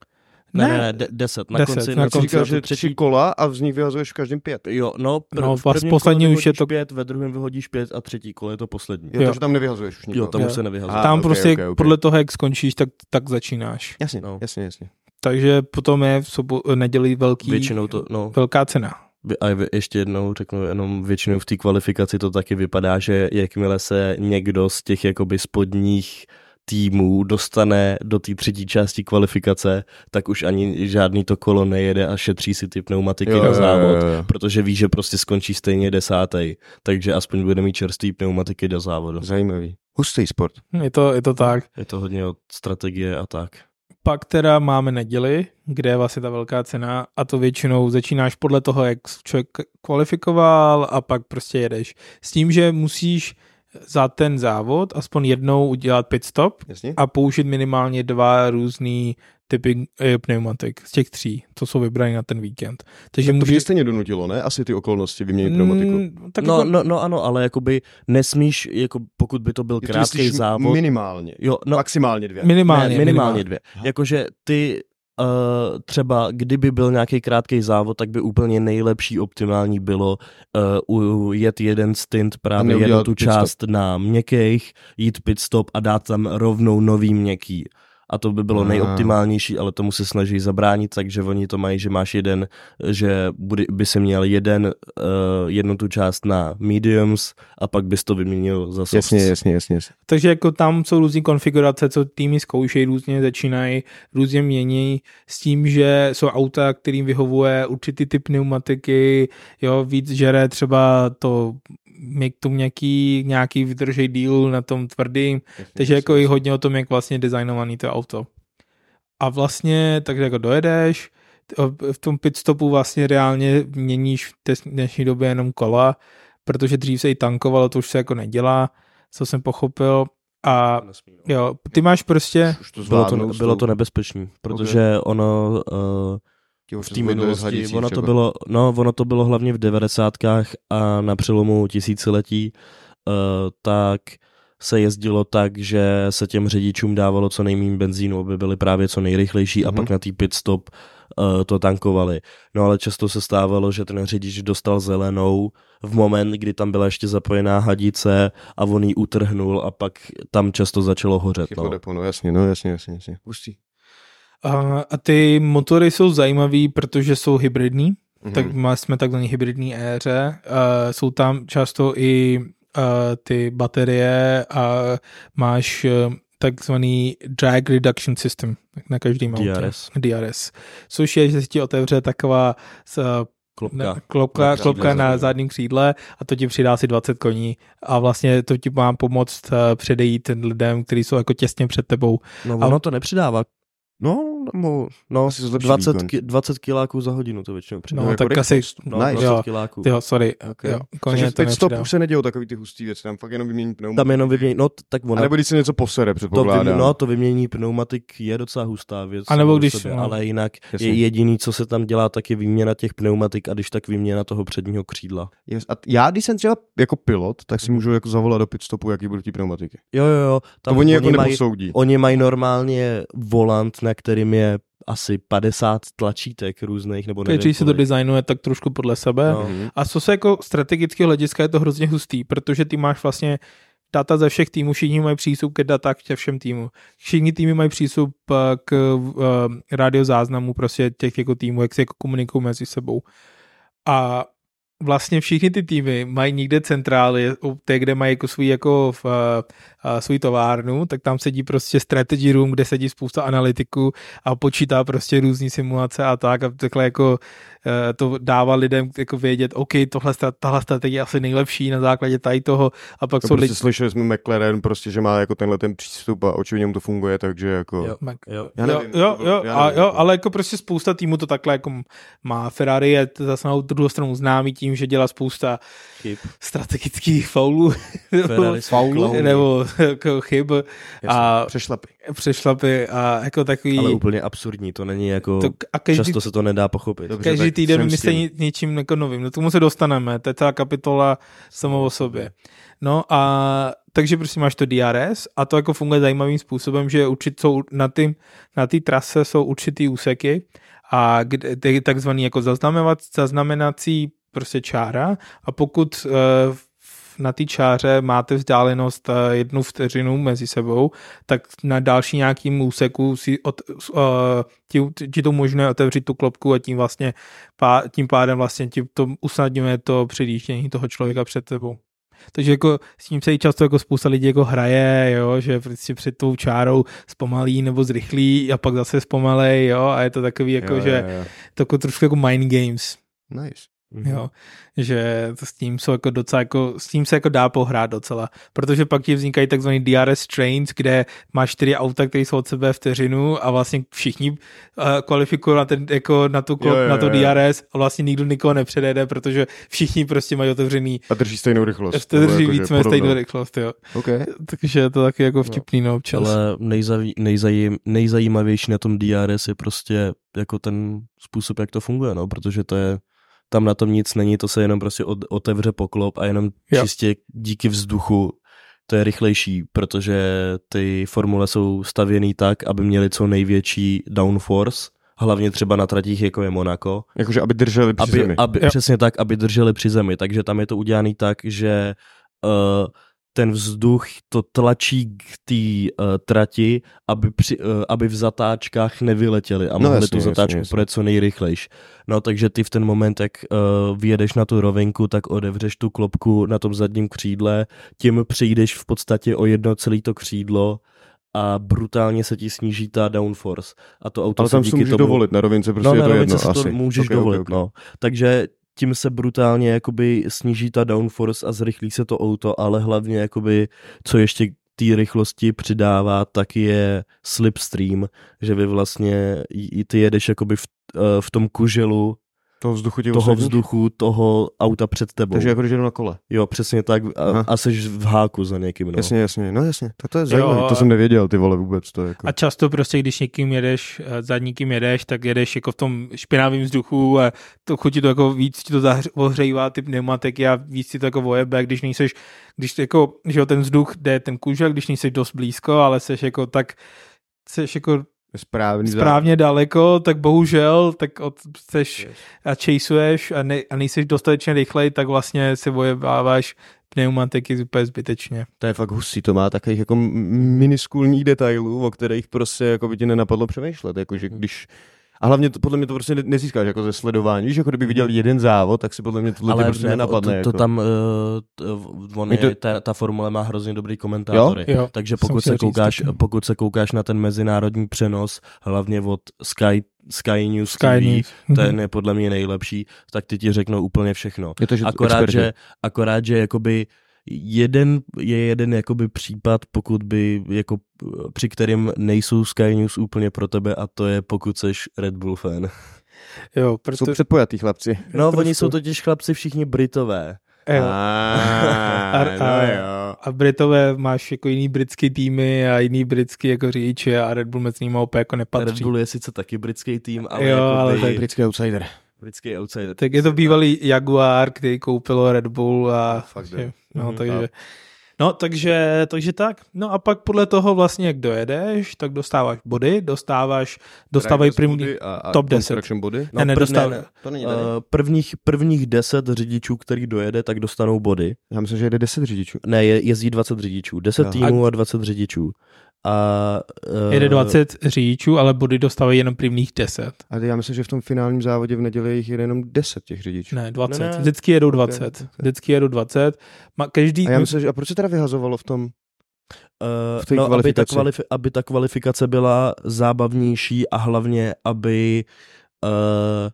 Speaker 3: Ne,
Speaker 2: Ne.
Speaker 3: ne, de- deset. Na
Speaker 2: Deset,
Speaker 3: konci,
Speaker 2: na konci
Speaker 3: na
Speaker 1: že
Speaker 3: to
Speaker 1: tři kola a z nich vyhazuješ v každém pět.
Speaker 3: Jo, no, pr-
Speaker 2: No,
Speaker 3: v prvním
Speaker 2: poslední už je to-
Speaker 3: pět, ve druhém vyhodíš pět a třetí kole je to poslední.
Speaker 1: Jo,
Speaker 2: Jo.
Speaker 1: takže tam nevyhazuješ už nikoho.
Speaker 3: Jo, tam
Speaker 2: Jo.
Speaker 3: už se nevyhazuje.
Speaker 1: A,
Speaker 2: Tam
Speaker 1: ok,
Speaker 2: prostě
Speaker 1: ok, ok.
Speaker 2: podle toho, jak skončíš, tak, tak začínáš.
Speaker 1: Jasně,
Speaker 3: No.
Speaker 1: jasně, jasně.
Speaker 2: Takže potom je v sobo- neděli velký,
Speaker 3: Většinou to, no,
Speaker 2: velká cena.
Speaker 3: A ještě jednou řeknu, jenom většinou v té kvalifikaci to taky vypadá, že jakmile se někdo z těch jakoby spodních týmů dostane do té třetí části kvalifikace, tak už ani žádný to kolo nejede a šetří si ty pneumatiky
Speaker 1: Jo,
Speaker 3: na
Speaker 1: jo,
Speaker 3: závod,
Speaker 1: jo, jo.
Speaker 3: protože ví, že prostě skončí stejně desátý, takže aspoň bude mít čerstvý pneumatiky do závodu.
Speaker 1: Zajímavý. Hustý sport.
Speaker 2: Je to, je to tak.
Speaker 3: Je to hodně od strategie a tak.
Speaker 2: Pak teda máme neděli, kde je vlastně ta velká cena a to většinou začínáš podle toho, jak člověk kvalifikoval a pak prostě jedeš. S tím, že musíš za ten závod aspoň jednou udělat pit stop
Speaker 1: Jasně?
Speaker 2: a použít minimálně dva různý typy eh, pneumatik z těch tří, co jsou vybrané na ten víkend. Takže
Speaker 1: To
Speaker 2: můžeš...
Speaker 1: tě stejně donutilo, ne? Asi ty okolnosti vyměnit pneumatiku.
Speaker 2: Mm, tak
Speaker 3: No,
Speaker 2: jako,
Speaker 3: no, no ano, ale jakoby nesmíš, jako pokud by to byl
Speaker 1: to
Speaker 3: krátký závod,
Speaker 1: Minimálně.
Speaker 3: jo, no,
Speaker 1: Maximálně dvě.
Speaker 2: minimálně.
Speaker 3: ne, minimálně dvě. Jakože ty uh, třeba, kdyby byl nějaký krátký závod, tak by úplně nejlepší optimální bylo uh, ujet jeden stint právě jednu tu část na měkkých, jít pit stop a dát tam rovnou nový měkký. A to by bylo nejoptimálnější, ale tomu se snaží zabránit, takže oni to mají, že máš jeden, že by, by se měl jeden, uh, jednu tu část na mediums a pak bys to vyměnil za softs.
Speaker 1: Jasně, jasně, jasně. jasně.
Speaker 2: Takže jako tam jsou různé konfigurace, co týmy zkoušejí, různě začínají, různě mění s tím, že jsou auta, kterým vyhovuje určitý typ pneumatiky, jo, víc žere třeba to měk tomu nějaký, nějaký vydržej díl na tom tvrdým, takže jako i hodně o tom, jak vlastně je designovaný to auto. A vlastně, takže jako dojedeš, v tom pit stopu vlastně reálně měníš v té dnešní době jenom kola, protože dřív se i tankovalo, to už se jako nedělá, co jsem pochopil. A jo, ty máš prostě,
Speaker 1: Už to
Speaker 3: Bylo
Speaker 1: zvládnou
Speaker 3: to, bylo to nebezpečný, protože ono uh, v té minulosti, ono to, bylo, no, ono to bylo hlavně v devadesátkách a na přelomu tisíciletí, uh, tak se jezdilo tak, že se těm řidičům dávalo co nejméně benzínu, aby byli právě co nejrychlejší a
Speaker 1: Mhm.
Speaker 3: pak na tý pit stop uh, to tankovali. No ale často se stávalo, že ten řidič dostal zelenou v moment, kdy tam byla ještě zapojená hadice a on ji utrhnul a pak tam často začalo hořet. No.
Speaker 1: depo, no jasně, no jasně, jasně, jasně. Hustý.
Speaker 2: A, a ty motory jsou zajímavý, protože jsou hybridní,
Speaker 1: Mhm.
Speaker 2: tak má, jsme takzvaný hybridní éře, uh, jsou tam často i uh, ty baterie a máš uh, takzvaný drag reduction system na každém autě.
Speaker 3: DRS.
Speaker 2: DRS. Což je, že se ti otevře taková uh,
Speaker 3: Klopka.
Speaker 2: Ne, klopka,
Speaker 3: Na
Speaker 2: klopka na
Speaker 3: zadním.
Speaker 2: křídle a to ti přidá asi 20 koní a vlastně to ti má pomoct eh, předejít lidem, kteří jsou jako těsně před tebou.
Speaker 3: No
Speaker 2: A-
Speaker 3: ono to nepřidává. No, nebo, no
Speaker 1: Asi zlepší
Speaker 3: 20,
Speaker 1: výkon.
Speaker 3: ki, 20 kiláků za hodinu to většinou
Speaker 2: No,
Speaker 3: přidává.
Speaker 1: jako
Speaker 2: tak asi,
Speaker 1: rychlost.
Speaker 3: No,
Speaker 1: Nice.
Speaker 3: 20
Speaker 2: Jo.
Speaker 3: kiláků.
Speaker 2: jo, sorry,
Speaker 1: Okay.
Speaker 2: jo,
Speaker 1: Takže
Speaker 2: koně to
Speaker 1: pit stop už se nedějou takový ty hustý věci, tam fakt jenom vymění pneumatik.
Speaker 3: Tam jenom vymění, no tak
Speaker 1: A
Speaker 3: ono,
Speaker 1: nebo když se něco posere,
Speaker 3: to,
Speaker 1: předpokládám.
Speaker 3: vymění, no, to vymění pneumatik je docela hustá věc.
Speaker 2: A nebo když-
Speaker 3: Sebe,
Speaker 2: no.
Speaker 3: Ale jinak
Speaker 1: Jasně.
Speaker 3: je jediný, co se tam dělá, tak je výměna těch pneumatik a když tak výměna toho předního křídla.
Speaker 1: Yes. A já, když jsem třeba jako pilot, tak si můžu jako zavolat do pit stopu, jaký budou ty pneumatiky.
Speaker 3: Jo, jo, jo.
Speaker 1: To oni jako
Speaker 3: mají, oni mají normálně volant, na kterým je asi 50 tlačítek různých, nebo nevím
Speaker 2: Každý si to designuje tak trošku podle sebe.
Speaker 3: No.
Speaker 1: Mhm.
Speaker 2: A co se jako strategického hlediska je to hrozně hustý, protože ty máš vlastně data ze všech týmů, všichni mají přístup ke data ke všem týmům. Všichni týmy mají přístup eh, k uh, radiozáznamu prostě těch jako týmů, jak se jako komunikují mezi sebou. A vlastně všichni ty týmy mají někde centrály, u té, kde mají jako svůj jako v, uh, uh, svůj továrnu, tak tam sedí prostě strategy room, kde sedí spousta analytiků a počítá prostě různé simulace a tak a takhle jako uh, to dává lidem jako vědět, OK, tohle, stra- tahle strategie je asi nejlepší na základě tady toho a pak
Speaker 1: To
Speaker 2: jsou
Speaker 1: prostě
Speaker 2: lidi,
Speaker 1: slyšeli jsme McLaren, prostě, že má jako tenhle ten přístup a očividně mu to funguje, takže jako...
Speaker 3: Jo.
Speaker 2: Mac-
Speaker 3: Jo.
Speaker 1: Já
Speaker 2: jo,
Speaker 1: nevím,
Speaker 2: jo,
Speaker 1: to-
Speaker 2: jo,
Speaker 1: já
Speaker 2: a
Speaker 1: nevím,
Speaker 2: jo,
Speaker 1: jako-
Speaker 2: ale jako prostě spousta týmů to takhle jako má. Ferrari je zase na druhou stranu známý tím, tím, že dělá spousta
Speaker 3: Chyb.
Speaker 2: strategických faulů,
Speaker 1: Faulu?
Speaker 2: nebo jako chyb a
Speaker 1: Přešlapy.
Speaker 2: přešlapy a jako takový...
Speaker 3: Ale úplně absurdní, to není jako,
Speaker 2: to, a každý,
Speaker 3: často se to nedá pochopit.
Speaker 1: Dobře,
Speaker 2: každý týden
Speaker 1: jsem s
Speaker 2: vymyslí
Speaker 1: tím.
Speaker 2: ně- něčím jako novým. No tomu se dostaneme, to je celá kapitola samo o sobě. No a takže prostě máš to DRS a to jako funguje zajímavým způsobem, že určit jsou na té na trase jsou určitý úseky a kde, ty takzvaný jako zaznamenací prostě čára a pokud uh, na té čáře máte vzdálenost eh, jednu vteřinu mezi sebou, tak na další nějakým úseku si od, uh, ti, ti to možné otevřít tu klopku a tím vlastně pá, tím pádem vlastně ti to usnadňuje to předjíždění toho člověka před tebou. Takže jako s tím se i často jako spousta lidí jako hraje, jo, že prostě před tou čárou zpomalí nebo zrychlí a pak zase zpomalej, jo, a je to takový jako,
Speaker 1: Jo,
Speaker 2: že
Speaker 1: jo, jo.
Speaker 2: to trošku jako mind games,
Speaker 1: Nice.
Speaker 3: Mhm.
Speaker 2: jo, že to s tím jsou jako docela jako, s tím se jako dá pohrát docela, protože pak ti vznikají takzvaný DRS trains, kde máš čtyři auta, které jsou od sebe vteřinu a vlastně všichni uh, kvalifikují na, ten, jako na, tu,
Speaker 1: Jo, jo,
Speaker 2: na to
Speaker 1: jo, jo.
Speaker 2: DRS a vlastně nikdo nikoho nepředejde, protože všichni prostě mají otevřený
Speaker 1: A drží stejnou rychlost.
Speaker 2: to drží víceméně
Speaker 1: podobnou.
Speaker 2: stejnou rychlost, jo.
Speaker 1: OK.
Speaker 2: Takže je to taky jako vtipný, no, občas.
Speaker 3: Ale nejzaví, nejzajím, nejzajímavější na tom DRS je prostě jako ten způsob, jak to funguje, no, protože to je, tam na tom nic není, to se jenom prostě od, otevře poklop a jenom
Speaker 2: Jo.
Speaker 3: jo. čistě díky vzduchu to je rychlejší, protože ty formule jsou stavěný tak, aby měly co největší downforce, hlavně třeba na tratích, jako je Monaco,
Speaker 1: Jakože aby drželi při
Speaker 3: aby,
Speaker 1: zemi.
Speaker 3: aby,
Speaker 2: Jo.
Speaker 3: přesně tak, aby drželi při zemi. Takže tam je to udělané tak, že uh, ten vzduch to tlačí k té uh, trati, aby, při, uh, aby v zatáčkách nevyletěli a
Speaker 1: No
Speaker 3: mohli
Speaker 1: jasně,
Speaker 3: tu zatáčku
Speaker 1: jasně.
Speaker 3: projet co nejrychlejš. No takže ty v ten moment, jak uh, vyjedeš na tu rovinku, tak odevřeš tu klopku na tom zadním křídle, tím přijdeš v podstatě o jedno celé to křídlo a brutálně se ti sníží ta downforce. A to auto
Speaker 1: Ale
Speaker 3: se
Speaker 1: tam si
Speaker 3: díky
Speaker 1: můžeš
Speaker 3: tomu...
Speaker 1: dovolit, na rovince prostě
Speaker 3: no,
Speaker 1: je
Speaker 3: na
Speaker 1: to jedno
Speaker 3: si
Speaker 1: asi.
Speaker 3: to můžeš
Speaker 1: Ok, ok,
Speaker 3: dovolit,
Speaker 1: ok.
Speaker 3: no. Takže tím se brutálně jakoby sníží ta downforce a zrychlí se to auto, ale hlavně jakoby, co ještě té rychlosti přidává, tak je slipstream, že vy vlastně, ty jedeš jakoby v, eh, v tom kuželu
Speaker 1: Toho vzduchu
Speaker 3: toho vzduchu toho auta před tebou.
Speaker 1: Takže jako když jedu na kole.
Speaker 3: Jo, přesně tak
Speaker 1: Aha.
Speaker 3: a, a seš v háku za někým, no.
Speaker 1: Jasně, jasně, no jasně. Tak to je zajímavé,
Speaker 2: Jo,
Speaker 1: to jsem nevěděl, ty vole, vůbec to jako...
Speaker 2: A často prostě, když někým jedeš, eh, za někým jedeš, tak jedeš jako v tom špinavém vzduchu a to chutí to jako víc ti to ohřejvá ty pneumatiky a víc ti to jako vojebe, když nejseš, když jako, že jo, ten vzduch jde ten kůžel, když nejseš dost blízko, ale seš jako tak, seš jako
Speaker 1: Správný
Speaker 2: správně daleko, tak bohužel, tak od, seš a chaseuješ a, ne, a nejseš dostatečně rychlej, tak vlastně si vojebáváš pneumatiky úplně zbytečně.
Speaker 1: To je fakt hustý, to má takových jako miniskulních detailů, o kterých prostě jako by ti nenapadlo přemýšlet, jakože když a hlavně to, podle mě to prostě ne- nezískáš jako ze sledování. Víš, jako kdyby viděl jeden závod, tak si podle mě tohle
Speaker 3: Ale
Speaker 1: tě prostě
Speaker 3: ne,
Speaker 1: nenapadne.
Speaker 3: to,
Speaker 1: jako.
Speaker 3: to tam, uh, to, on
Speaker 1: My to-
Speaker 3: je, ta, ta formule má hrozně dobrý komentátory.
Speaker 2: Jo,
Speaker 3: Takže
Speaker 2: jsem
Speaker 3: pokud se,
Speaker 2: říct
Speaker 3: koukáš,
Speaker 2: taky.
Speaker 3: pokud se koukáš na ten mezinárodní přenos, hlavně od Sky, Sky News
Speaker 2: Sky
Speaker 3: TV,
Speaker 2: News.
Speaker 3: ten je podle mě nejlepší, tak ty ti řeknou úplně všechno.
Speaker 1: je to, že
Speaker 3: Akorát,
Speaker 1: experti.
Speaker 3: že, akorát, že jakoby jeden je jeden jakoby případ, pokud by, jako, při kterým nejsou Sky News úplně pro tebe a to je pokud seš Red Bull fan.
Speaker 2: Jo,
Speaker 1: Jsou
Speaker 2: proto,
Speaker 1: předpojatý chlapci.
Speaker 3: No,
Speaker 2: trošku.
Speaker 3: oni jsou totiž chlapci všichni Britové.
Speaker 2: jo.
Speaker 1: Ah,
Speaker 2: A-
Speaker 1: no
Speaker 2: a-
Speaker 1: jo.
Speaker 2: A Britové máš jako jiný britský týmy a jiný britský jako řidiče a Red Bull mezi nimi úplně jako
Speaker 3: Red
Speaker 2: nepatří.
Speaker 3: Bull je sice taky britský tým, ale,
Speaker 2: Jo,
Speaker 3: jo,
Speaker 2: ale
Speaker 1: To je britský outsider.
Speaker 3: britský outsider.
Speaker 2: Tak je to bývalý Jaguar, který koupilo Red Bull a
Speaker 1: Fakt.
Speaker 2: No,
Speaker 3: Mhm,
Speaker 2: takže No, takže, takže tak. No a pak podle toho vlastně, jak dojedeš, tak dostáváš body, dostáváš, dostávají první,
Speaker 1: a, a
Speaker 2: top 10.
Speaker 1: construction body.
Speaker 2: ne, ne,
Speaker 3: prv-
Speaker 2: dostáv,
Speaker 3: ne, ne.
Speaker 1: To není tady.
Speaker 3: Uh, prvních, prvních deset řidičů, který dojede, tak dostanou body.
Speaker 1: Já myslím, že jede 10 řidičů.
Speaker 3: Ne, je, jezdí 20 řidičů. 10
Speaker 1: Aha.
Speaker 3: týmů a 20 řidičů. A, uh,
Speaker 2: jede 20 řidičů, ale body dostávají jenom prvních 10.
Speaker 1: A já myslím, že v tom finálním závodě v neděli jich jede jenom 10 těch řidičů.
Speaker 2: Ne, 20.
Speaker 3: Ne, ne.
Speaker 2: Vždycky jedou
Speaker 1: Ok,
Speaker 2: 20.
Speaker 1: ok.
Speaker 2: Vždycky jedou 20. Ma, každý,
Speaker 1: A já myslím, že a proč se teda vyhazovalo v tom?
Speaker 3: Uh,
Speaker 1: v té
Speaker 3: no, aby ta, aby ta kvalifikace byla zábavnější a hlavně, aby uh,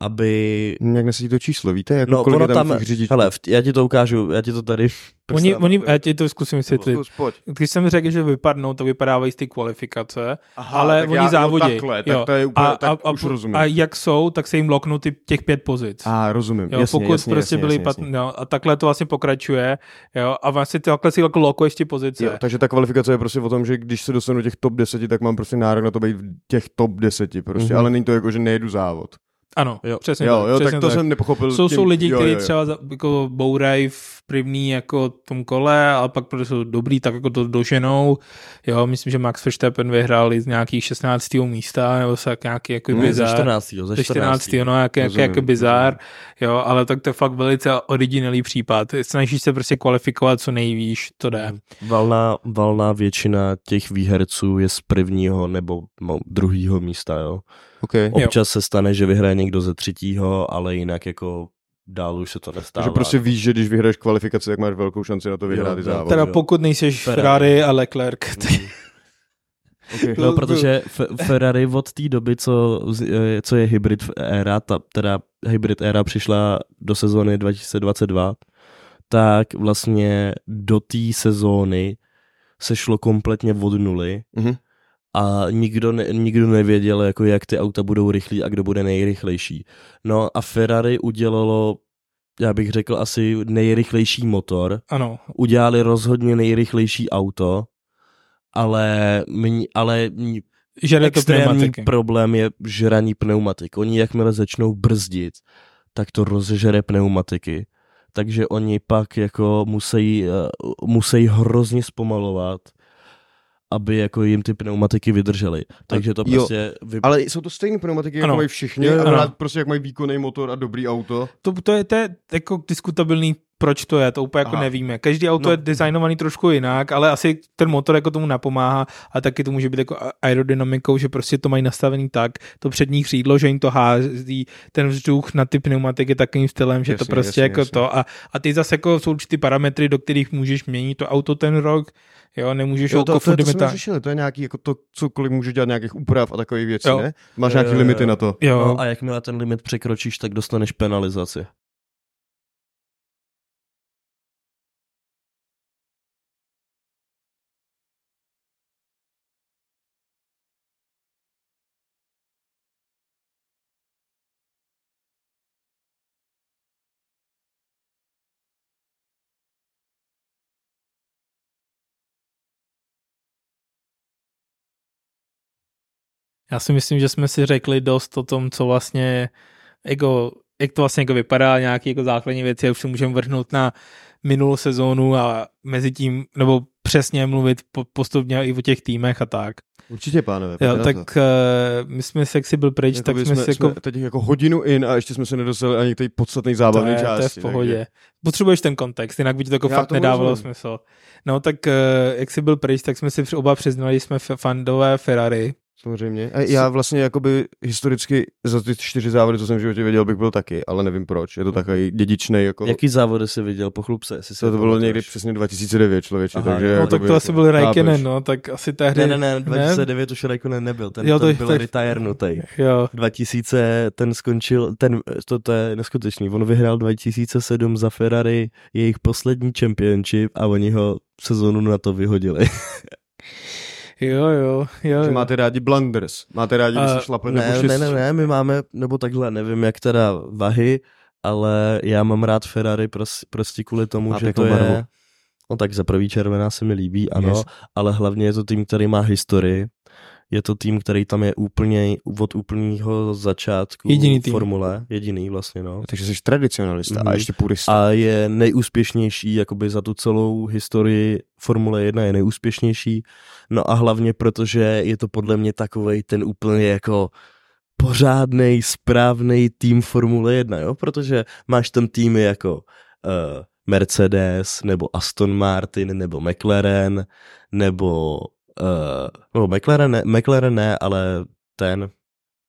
Speaker 3: aby...
Speaker 1: Jak nesedí to číslo, víte? Jako
Speaker 3: No,
Speaker 1: kolik
Speaker 3: ono
Speaker 1: je tam,
Speaker 3: tam, hele, já ti to ukážu, já ti to tady...
Speaker 2: Oni,
Speaker 3: představím.
Speaker 2: oni, já ti to zkusím vysvětlit. Když jsem řekl, že vypadnou, to vypadávají z ty kvalifikace,
Speaker 1: Aha,
Speaker 2: ale
Speaker 1: tak
Speaker 2: oni
Speaker 1: já- jo,
Speaker 2: závodí.
Speaker 1: takhle, tak to je úplně- tak už rozumím.
Speaker 2: A jak jsou, tak se jim loknou ty, těch pět pozic.
Speaker 1: A rozumím,
Speaker 2: Jo,
Speaker 1: jasně,
Speaker 2: pokud
Speaker 1: jasně,
Speaker 2: prostě
Speaker 1: jasně,
Speaker 2: byli
Speaker 1: jasně,
Speaker 2: pat,
Speaker 1: jasně.
Speaker 2: jo, a takhle to vlastně pokračuje, jo, a vlastně takhle si jako lokuješ ty pozice.
Speaker 1: Jo, takže ta kvalifikace je prostě o tom, že když se dostanu do těch top 10, tak mám prostě nárok na to být v těch top 10 prostě,
Speaker 3: Mhm.
Speaker 1: ale není to jako, že nejedu závod.
Speaker 2: Ano,
Speaker 3: Jo.
Speaker 2: přesně
Speaker 1: jo,
Speaker 2: tak.
Speaker 1: jo,
Speaker 2: přesně
Speaker 1: tak to jsem nepochopil.
Speaker 2: Jsou,
Speaker 1: tím-
Speaker 2: jsou lidi,
Speaker 1: jo,
Speaker 2: kteří
Speaker 1: jo, jo.
Speaker 2: třeba jako bourají v první jako tom kole, ale pak protože jsou dobrý, tak jako to doženou. Jo, myslím, že Max Verstappen vyhrál z nějakých 16. místa, nebo se jak nějaký jako
Speaker 1: Hmm,
Speaker 3: Ne, ze
Speaker 2: bizar.
Speaker 3: 14. Ze
Speaker 2: Ze 14.
Speaker 3: 14.
Speaker 2: no, jak, jak, jako bizár,
Speaker 1: rozumím.
Speaker 2: jo, ale tak to je fakt velice originální případ. Snažíš se prostě kvalifikovat co nejvíš, to jde.
Speaker 3: Valná, valná většina těch výherců je z prvního nebo no, druhého místa, jo.
Speaker 1: Okay.
Speaker 3: Občas se stane, že vyhraje někdo ze třetího, ale jinak jako dál už se to nestává.
Speaker 1: Takže prostě víš, že když vyhraješ kvalifikaci, tak máš velkou šanci na to vyhrát
Speaker 3: Jo,
Speaker 1: i
Speaker 3: jo.
Speaker 1: závod.
Speaker 2: Teda
Speaker 3: jo.
Speaker 2: pokud nejseš
Speaker 3: Ferrari.
Speaker 2: Ferrari a Leclerc, ty,
Speaker 1: Okay.
Speaker 3: No, protože Fe- Ferrari od té doby, co, co je hybrid éra, ta, teda hybrid éra přišla do sezóny 2022, tak vlastně do té sezóny se šlo kompletně od nuly
Speaker 1: Mhm.
Speaker 3: A nikdo, ne, nikdo nevěděl, jako jak ty auta budou rychlí a kdo bude nejrychlejší. No a Ferrari udělalo, já bych řekl, asi nejrychlejší motor,
Speaker 2: ano,
Speaker 3: udělali rozhodně nejrychlejší auto, ale, mě, ale mě,
Speaker 2: žere
Speaker 3: extrémní
Speaker 2: pneumatiky.
Speaker 3: problém je žraní pneumatik. Oni jakmile začnou brzdit, tak to rozžere pneumatiky. Takže oni pak jako musí, uh, musí hrozně zpomalovat, aby jako jim ty pneumatiky vydržely. Takže to
Speaker 1: jo,
Speaker 3: prostě... Vy...
Speaker 1: Ale jsou to stejné pneumatiky, jako
Speaker 2: Ano.
Speaker 1: mají všichni,
Speaker 2: Jo,
Speaker 1: jo,
Speaker 2: ano.
Speaker 1: ano. prostě jak mají výkonný motor a dobrý auto.
Speaker 2: To, to, je, to je jako diskutabilný, proč to je, to úplně jako
Speaker 1: Aha.
Speaker 2: nevíme. Každý auto
Speaker 3: No.
Speaker 2: je designovaný trošku jinak, ale asi ten motor jako tomu napomáhá a taky to může být jako aerodynamikou, že prostě to mají nastavený tak, to přední křídlo, že jim to hází ten vzduch na ty pneumatiky takovým stylem, že to
Speaker 1: Jasně,
Speaker 2: prostě
Speaker 1: jasně,
Speaker 2: jako
Speaker 1: jasně.
Speaker 2: to a, a ty zase jako jsou určitý parametry, do kterých můžeš měnit to auto ten rok, jo, nemůžeš
Speaker 1: Jo,
Speaker 2: ho
Speaker 1: to,
Speaker 2: jako
Speaker 1: to, to, to jsme řešili, to je nějaký, jako to, co kolik může dělat nějakých úprav a takových věcí,
Speaker 2: Jo.
Speaker 1: ne? Máš
Speaker 3: Jo,
Speaker 1: nějaký
Speaker 3: jo,
Speaker 1: limity
Speaker 3: jo.
Speaker 1: na to.
Speaker 2: Jo,
Speaker 3: No, a jakmile ten limit překročíš, tak dostaneš penalizaci.
Speaker 2: Já si myslím, že jsme si řekli dost o tom, co vlastně, jako, jak to vlastně jako vypadá, nějaké jako základní věci, a už se můžeme vrhnout na minulou sezónu a mezi tím, nebo přesně mluvit po, postupně i o těch týmech a tak.
Speaker 1: Určitě, pánové.
Speaker 2: Jo, tak
Speaker 1: to.
Speaker 2: uh, my jsme se, jak jsi byl pryč,
Speaker 1: Jako
Speaker 2: tak
Speaker 1: by
Speaker 2: jsme, si jako...
Speaker 1: jsme teď jako hodinu in a ještě jsme se nedostali ani k té podstatné
Speaker 2: To
Speaker 1: zábavné
Speaker 2: je,
Speaker 1: části.
Speaker 2: to je v pohodě. Potřebuješ ten kontext, jinak by ti to jako
Speaker 1: Já
Speaker 2: fakt
Speaker 1: tomu
Speaker 2: nedávalo
Speaker 1: rozumím.
Speaker 2: smysl. No tak uh, jak jsi byl pryč, tak jsme si oba přiznali, jsme fandové Ferrari.
Speaker 1: Samozřejmě. A já vlastně jakoby historicky za ty čtyři závody, co jsem v životě věděl, bych byl taky, ale nevím proč. Je to takový dědičný, jako...
Speaker 3: Jaký závody jsi viděl? Pochlup se, jestli se
Speaker 1: To, to bylo někdy přesně 2009 člověče,
Speaker 3: Aha,
Speaker 1: takže...
Speaker 3: no,
Speaker 2: tak to asi byl. Raikkonen, no, tak asi tehdy...
Speaker 3: Ne, ne, ne, 2009 už Raikkonen nebyl, ten,
Speaker 2: Jo, to-
Speaker 3: ten byl
Speaker 2: to-
Speaker 3: retirenutý.
Speaker 2: Jo,
Speaker 3: 2000, ten skončil, ten, to, to je neskutečný, on vyhrál 2007 za Ferrari jejich poslední championship a oni ho sezónu na to vyhodili.
Speaker 2: jo, jo, jo.
Speaker 1: Že máte rádi blunders, máte rádi, když se šlape nebo
Speaker 3: ne, ne, ne, ne, my máme, nebo takhle, nevím jak teda vahy, ale já mám rád Ferrari pros, prostě kvůli tomu,
Speaker 1: Má
Speaker 3: že to
Speaker 1: pěknou
Speaker 3: je,
Speaker 1: barvu.
Speaker 3: no tak za prvý červená se mi líbí, ano,
Speaker 1: Yes.
Speaker 3: ale hlavně je to tým, který má historii, je to tým, který tam je úplně od úplného začátku
Speaker 2: Jediný tým.
Speaker 3: formule, jediný vlastně, no.
Speaker 1: Takže jsi tradicionalista a
Speaker 3: Mhm.
Speaker 1: ještě purista.
Speaker 3: a je nejúspěšnější, jakoby za tu celou historii Formule 1 je nejúspěšnější, no a hlavně protože je to podle mě takovej ten úplně jako pořádnej, správný tým Formule 1, jo, protože máš tam týmy jako uh, Mercedes, nebo Aston Martin, nebo McLaren, nebo no, McLaren, ne, McLaren ne, ale ten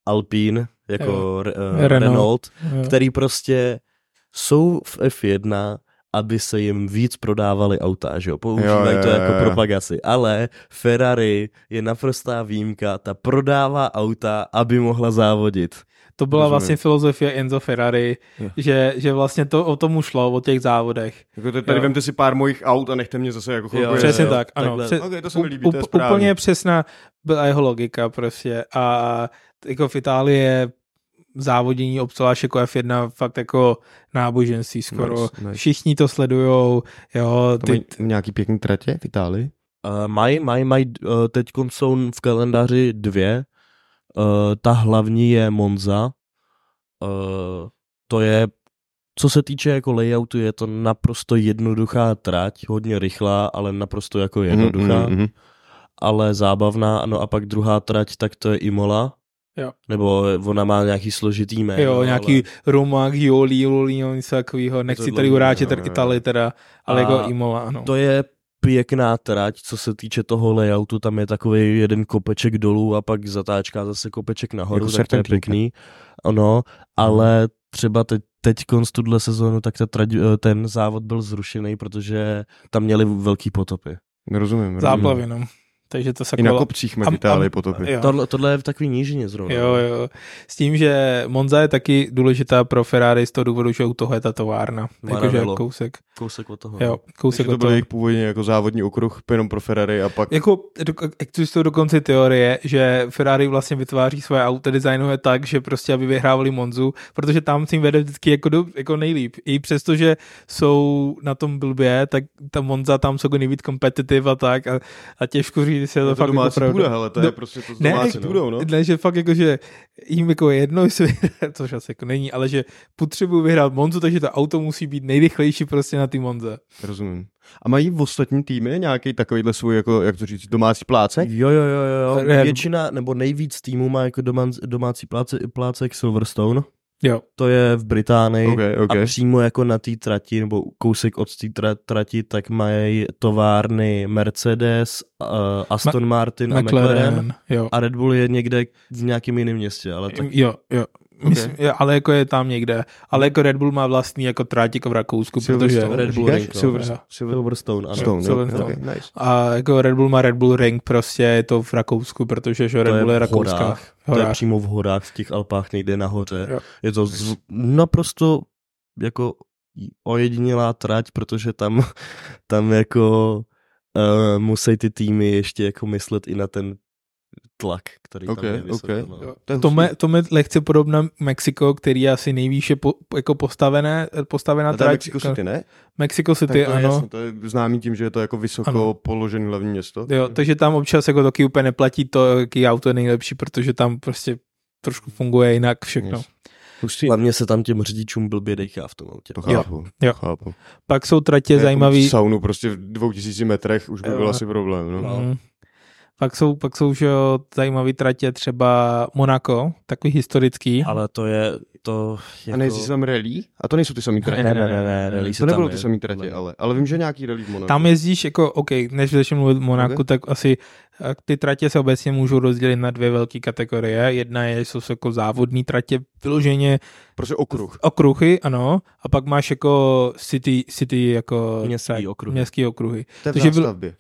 Speaker 3: Alpine, jako
Speaker 2: Jo.
Speaker 3: uh,
Speaker 2: Renault.
Speaker 3: Renault,
Speaker 2: Jo.
Speaker 3: který prostě jsou v F1, aby se jim víc prodávali auta, že jo, používají
Speaker 1: Jo,
Speaker 3: to
Speaker 1: jo,
Speaker 3: jako
Speaker 1: jo, jo.
Speaker 3: propagaci, ale Ferrari je naprostá výjimka, ta prodává auta, aby mohla závodit.
Speaker 2: To byla
Speaker 1: Rozumím.
Speaker 2: vlastně filozofie Enzo Ferrari,
Speaker 1: Jo.
Speaker 2: že, že vlastně to o tom šlo, o těch závodech.
Speaker 1: Jako to- tady
Speaker 2: Jo.
Speaker 1: vemte si pár mojich aut a nechte mě zase jako chvilku
Speaker 3: Jo,
Speaker 2: Přesně
Speaker 1: jo.
Speaker 2: tak, ano.
Speaker 3: takhle.
Speaker 2: Pře-
Speaker 1: Ok, to se mi líbí, to je
Speaker 2: Up-. Úplně přesná byla jeho logika prostě a jako v Itálii je závodění obzvlášť jako F1 fakt jako náboženství skoro.
Speaker 1: Nice, nice.
Speaker 2: Všichni to sledujou, jo,
Speaker 1: To mají
Speaker 2: ty,
Speaker 1: nějaký pěkný tratě v Itálii?
Speaker 3: Uh, mají, mají, mají, uh, teď jsou v kalendáři dvě. Uh, ta hlavní je Monza. Uh, to je, co se týče jako layoutu, je to naprosto jednoduchá trať, hodně rychlá, ale naprosto jako jednoduchá,
Speaker 1: Mhm, mhm, mhm.
Speaker 3: ale zábavná. No a pak druhá trať, tak to je Imola.
Speaker 2: Jo.
Speaker 3: Nebo ona má nějaký složitý jméno.
Speaker 2: jo, nějaký
Speaker 3: Ale...
Speaker 2: Roma, Gioli, Gioli, něco takového, nechci tady uráčet. Itálii teda, ale
Speaker 3: A
Speaker 2: jako Imola, ano.
Speaker 3: To je pěkná trať, co se týče toho layoutu, tam je takový jeden kopeček dolů a pak zatáčka zase kopeček nahoru,
Speaker 1: Jako
Speaker 3: tak to je pěkný. Ano, ale třeba teď, teď konc tuhle sezónu, tak ta trať, ten závod byl zrušený, protože tam měli velký potopy.
Speaker 1: Rozumím. rozumím.
Speaker 2: Záplavy, no. Takže to se
Speaker 1: I na kopcích mají v Itálii potopy.
Speaker 2: jo.
Speaker 3: Tohle, tohle je v takový nížině zrovna.
Speaker 2: Jo, jo. S tím, že Monza je taky důležitá pro Ferrari z toho důvodu, že u toho je ta továrna. Jakože kousek.
Speaker 3: Kousek od toho.
Speaker 2: Jo, kousek
Speaker 1: Takže
Speaker 2: od
Speaker 1: to byl jejich původně jako závodní okruh jenom pro Ferrari a pak...
Speaker 2: Jako do- existují dokonce teorie, že Ferrari vlastně vytváří svoje auto, designuje tak, že prostě aby vyhrávali Monzu, protože tam si jim vede vždycky jako, do, jako nejlíp. I přesto, že jsou na tom blbě, tak ta Monza tam jsou jako nejvíc kompetitiv a tak a, a těžko říct, jestli je to,
Speaker 1: to,
Speaker 2: fakt
Speaker 1: domácí
Speaker 2: jako pravda.
Speaker 1: půda, hele, to je
Speaker 2: No,
Speaker 1: prostě to s
Speaker 2: ne,
Speaker 1: domácí půdou, no.
Speaker 2: Ne, že fakt jako, že jim jako je jedno, jestli, což asi jako není, ale že potřebují vyhrát Monzu, takže to auto musí být nejrychlejší prostě na ty Monze.
Speaker 1: Rozumím. A mají v ostatní týmy nějaký takovýhle svůj, jako, jak to říct, domácí plácek?
Speaker 3: Jo, jo, jo, jo. Většina, nebo nejvíc týmů má jako domácí pláce, plácek Silverstone.
Speaker 2: Jo,
Speaker 3: To je v Británii.
Speaker 1: OK, OK.
Speaker 3: A přímo jako na té trati, nebo kousek od té tra- trati, tak mají továrny Mercedes, uh, Aston Martin a McLaren.
Speaker 2: McLaren, jo.
Speaker 3: A Red Bull je někde v nějakém jiném městě, ale tak
Speaker 2: Jo, jo. Myslím, je, ale jako je tam někde. Ale jako Red Bull má vlastní jako tráť jako v Rakousku, protože
Speaker 3: Red Bull
Speaker 1: říkáš?
Speaker 3: Ring, no.
Speaker 1: Silver,
Speaker 2: Jo.
Speaker 1: Silver,
Speaker 3: Silverstone, ano.
Speaker 1: Stone?
Speaker 2: Silverstone.
Speaker 1: Okay, nice.
Speaker 2: a jako Red Bull má Red Bull Ring, prostě je to v Rakousku, protože že Red
Speaker 3: To je
Speaker 2: Bull je
Speaker 3: v
Speaker 2: rakouská.
Speaker 3: horách. To je
Speaker 2: Horách.
Speaker 3: přímo v horách, v těch Alpách někde nahoře.
Speaker 2: Jo.
Speaker 3: Je to z, naprosto jako ojedinělá trať, protože tam, tam jako uh, musí ty týmy ještě jako myslet i na ten tlak, který tam je vysoko.
Speaker 1: ok.
Speaker 3: No.
Speaker 2: Jo.
Speaker 1: To je
Speaker 2: To je, to je lehce podobné Mexiko, který je asi nejvýše po, jako postavené, postavená
Speaker 1: A to je
Speaker 2: trať.
Speaker 1: Mexico City, ne?
Speaker 2: Mexico
Speaker 1: Tak
Speaker 2: City,
Speaker 1: to je,
Speaker 2: ano.
Speaker 1: jasný, to je známý tím, že je to jako vysoko
Speaker 2: Ano.
Speaker 1: položený hlavní město.
Speaker 2: Jo, takže tam občas jako taky úplně neplatí to, jaký auto je nejlepší, protože tam prostě trošku funguje jinak všechno.
Speaker 1: Yes. Hustý.
Speaker 3: Hlavně se tam těm řidičům blbě dejchá v tom autě.
Speaker 1: To chápu.
Speaker 2: jo.
Speaker 1: chápu.
Speaker 2: Pak jsou tratě
Speaker 1: Jako
Speaker 2: zajímavý.
Speaker 1: Saunu prostě v dvou tisíci metrech už by
Speaker 2: Jo.
Speaker 1: byl asi problém. No.
Speaker 2: Mm. Pak jsou, pak jsou že jo, zajímavý tratě třeba Monaco, takový historický.
Speaker 3: Ale to je to jako...
Speaker 1: A nejezdí se tam rally? A to nejsou ty samý tratě.
Speaker 3: Ne, ne, ne, ne, rally se
Speaker 1: to
Speaker 3: tam
Speaker 1: nebylo ty samý tratě, ale, ale vím, že nějaký rally v Monaku.
Speaker 2: Tam jezdíš jako, OK, než začnu mluvit o Monaku,
Speaker 1: Ok.
Speaker 2: tak asi eh, ty tratě se obecně můžou rozdělit na dvě velké kategorie. Jedna je, jsou jako závodní tratě, vyloženě
Speaker 1: Prostě okruh.
Speaker 2: okruhy, ano, a pak máš jako city, city jako
Speaker 3: Městský okruhy.
Speaker 2: Městský okruhy.
Speaker 1: To je v
Speaker 2: Takže byl-.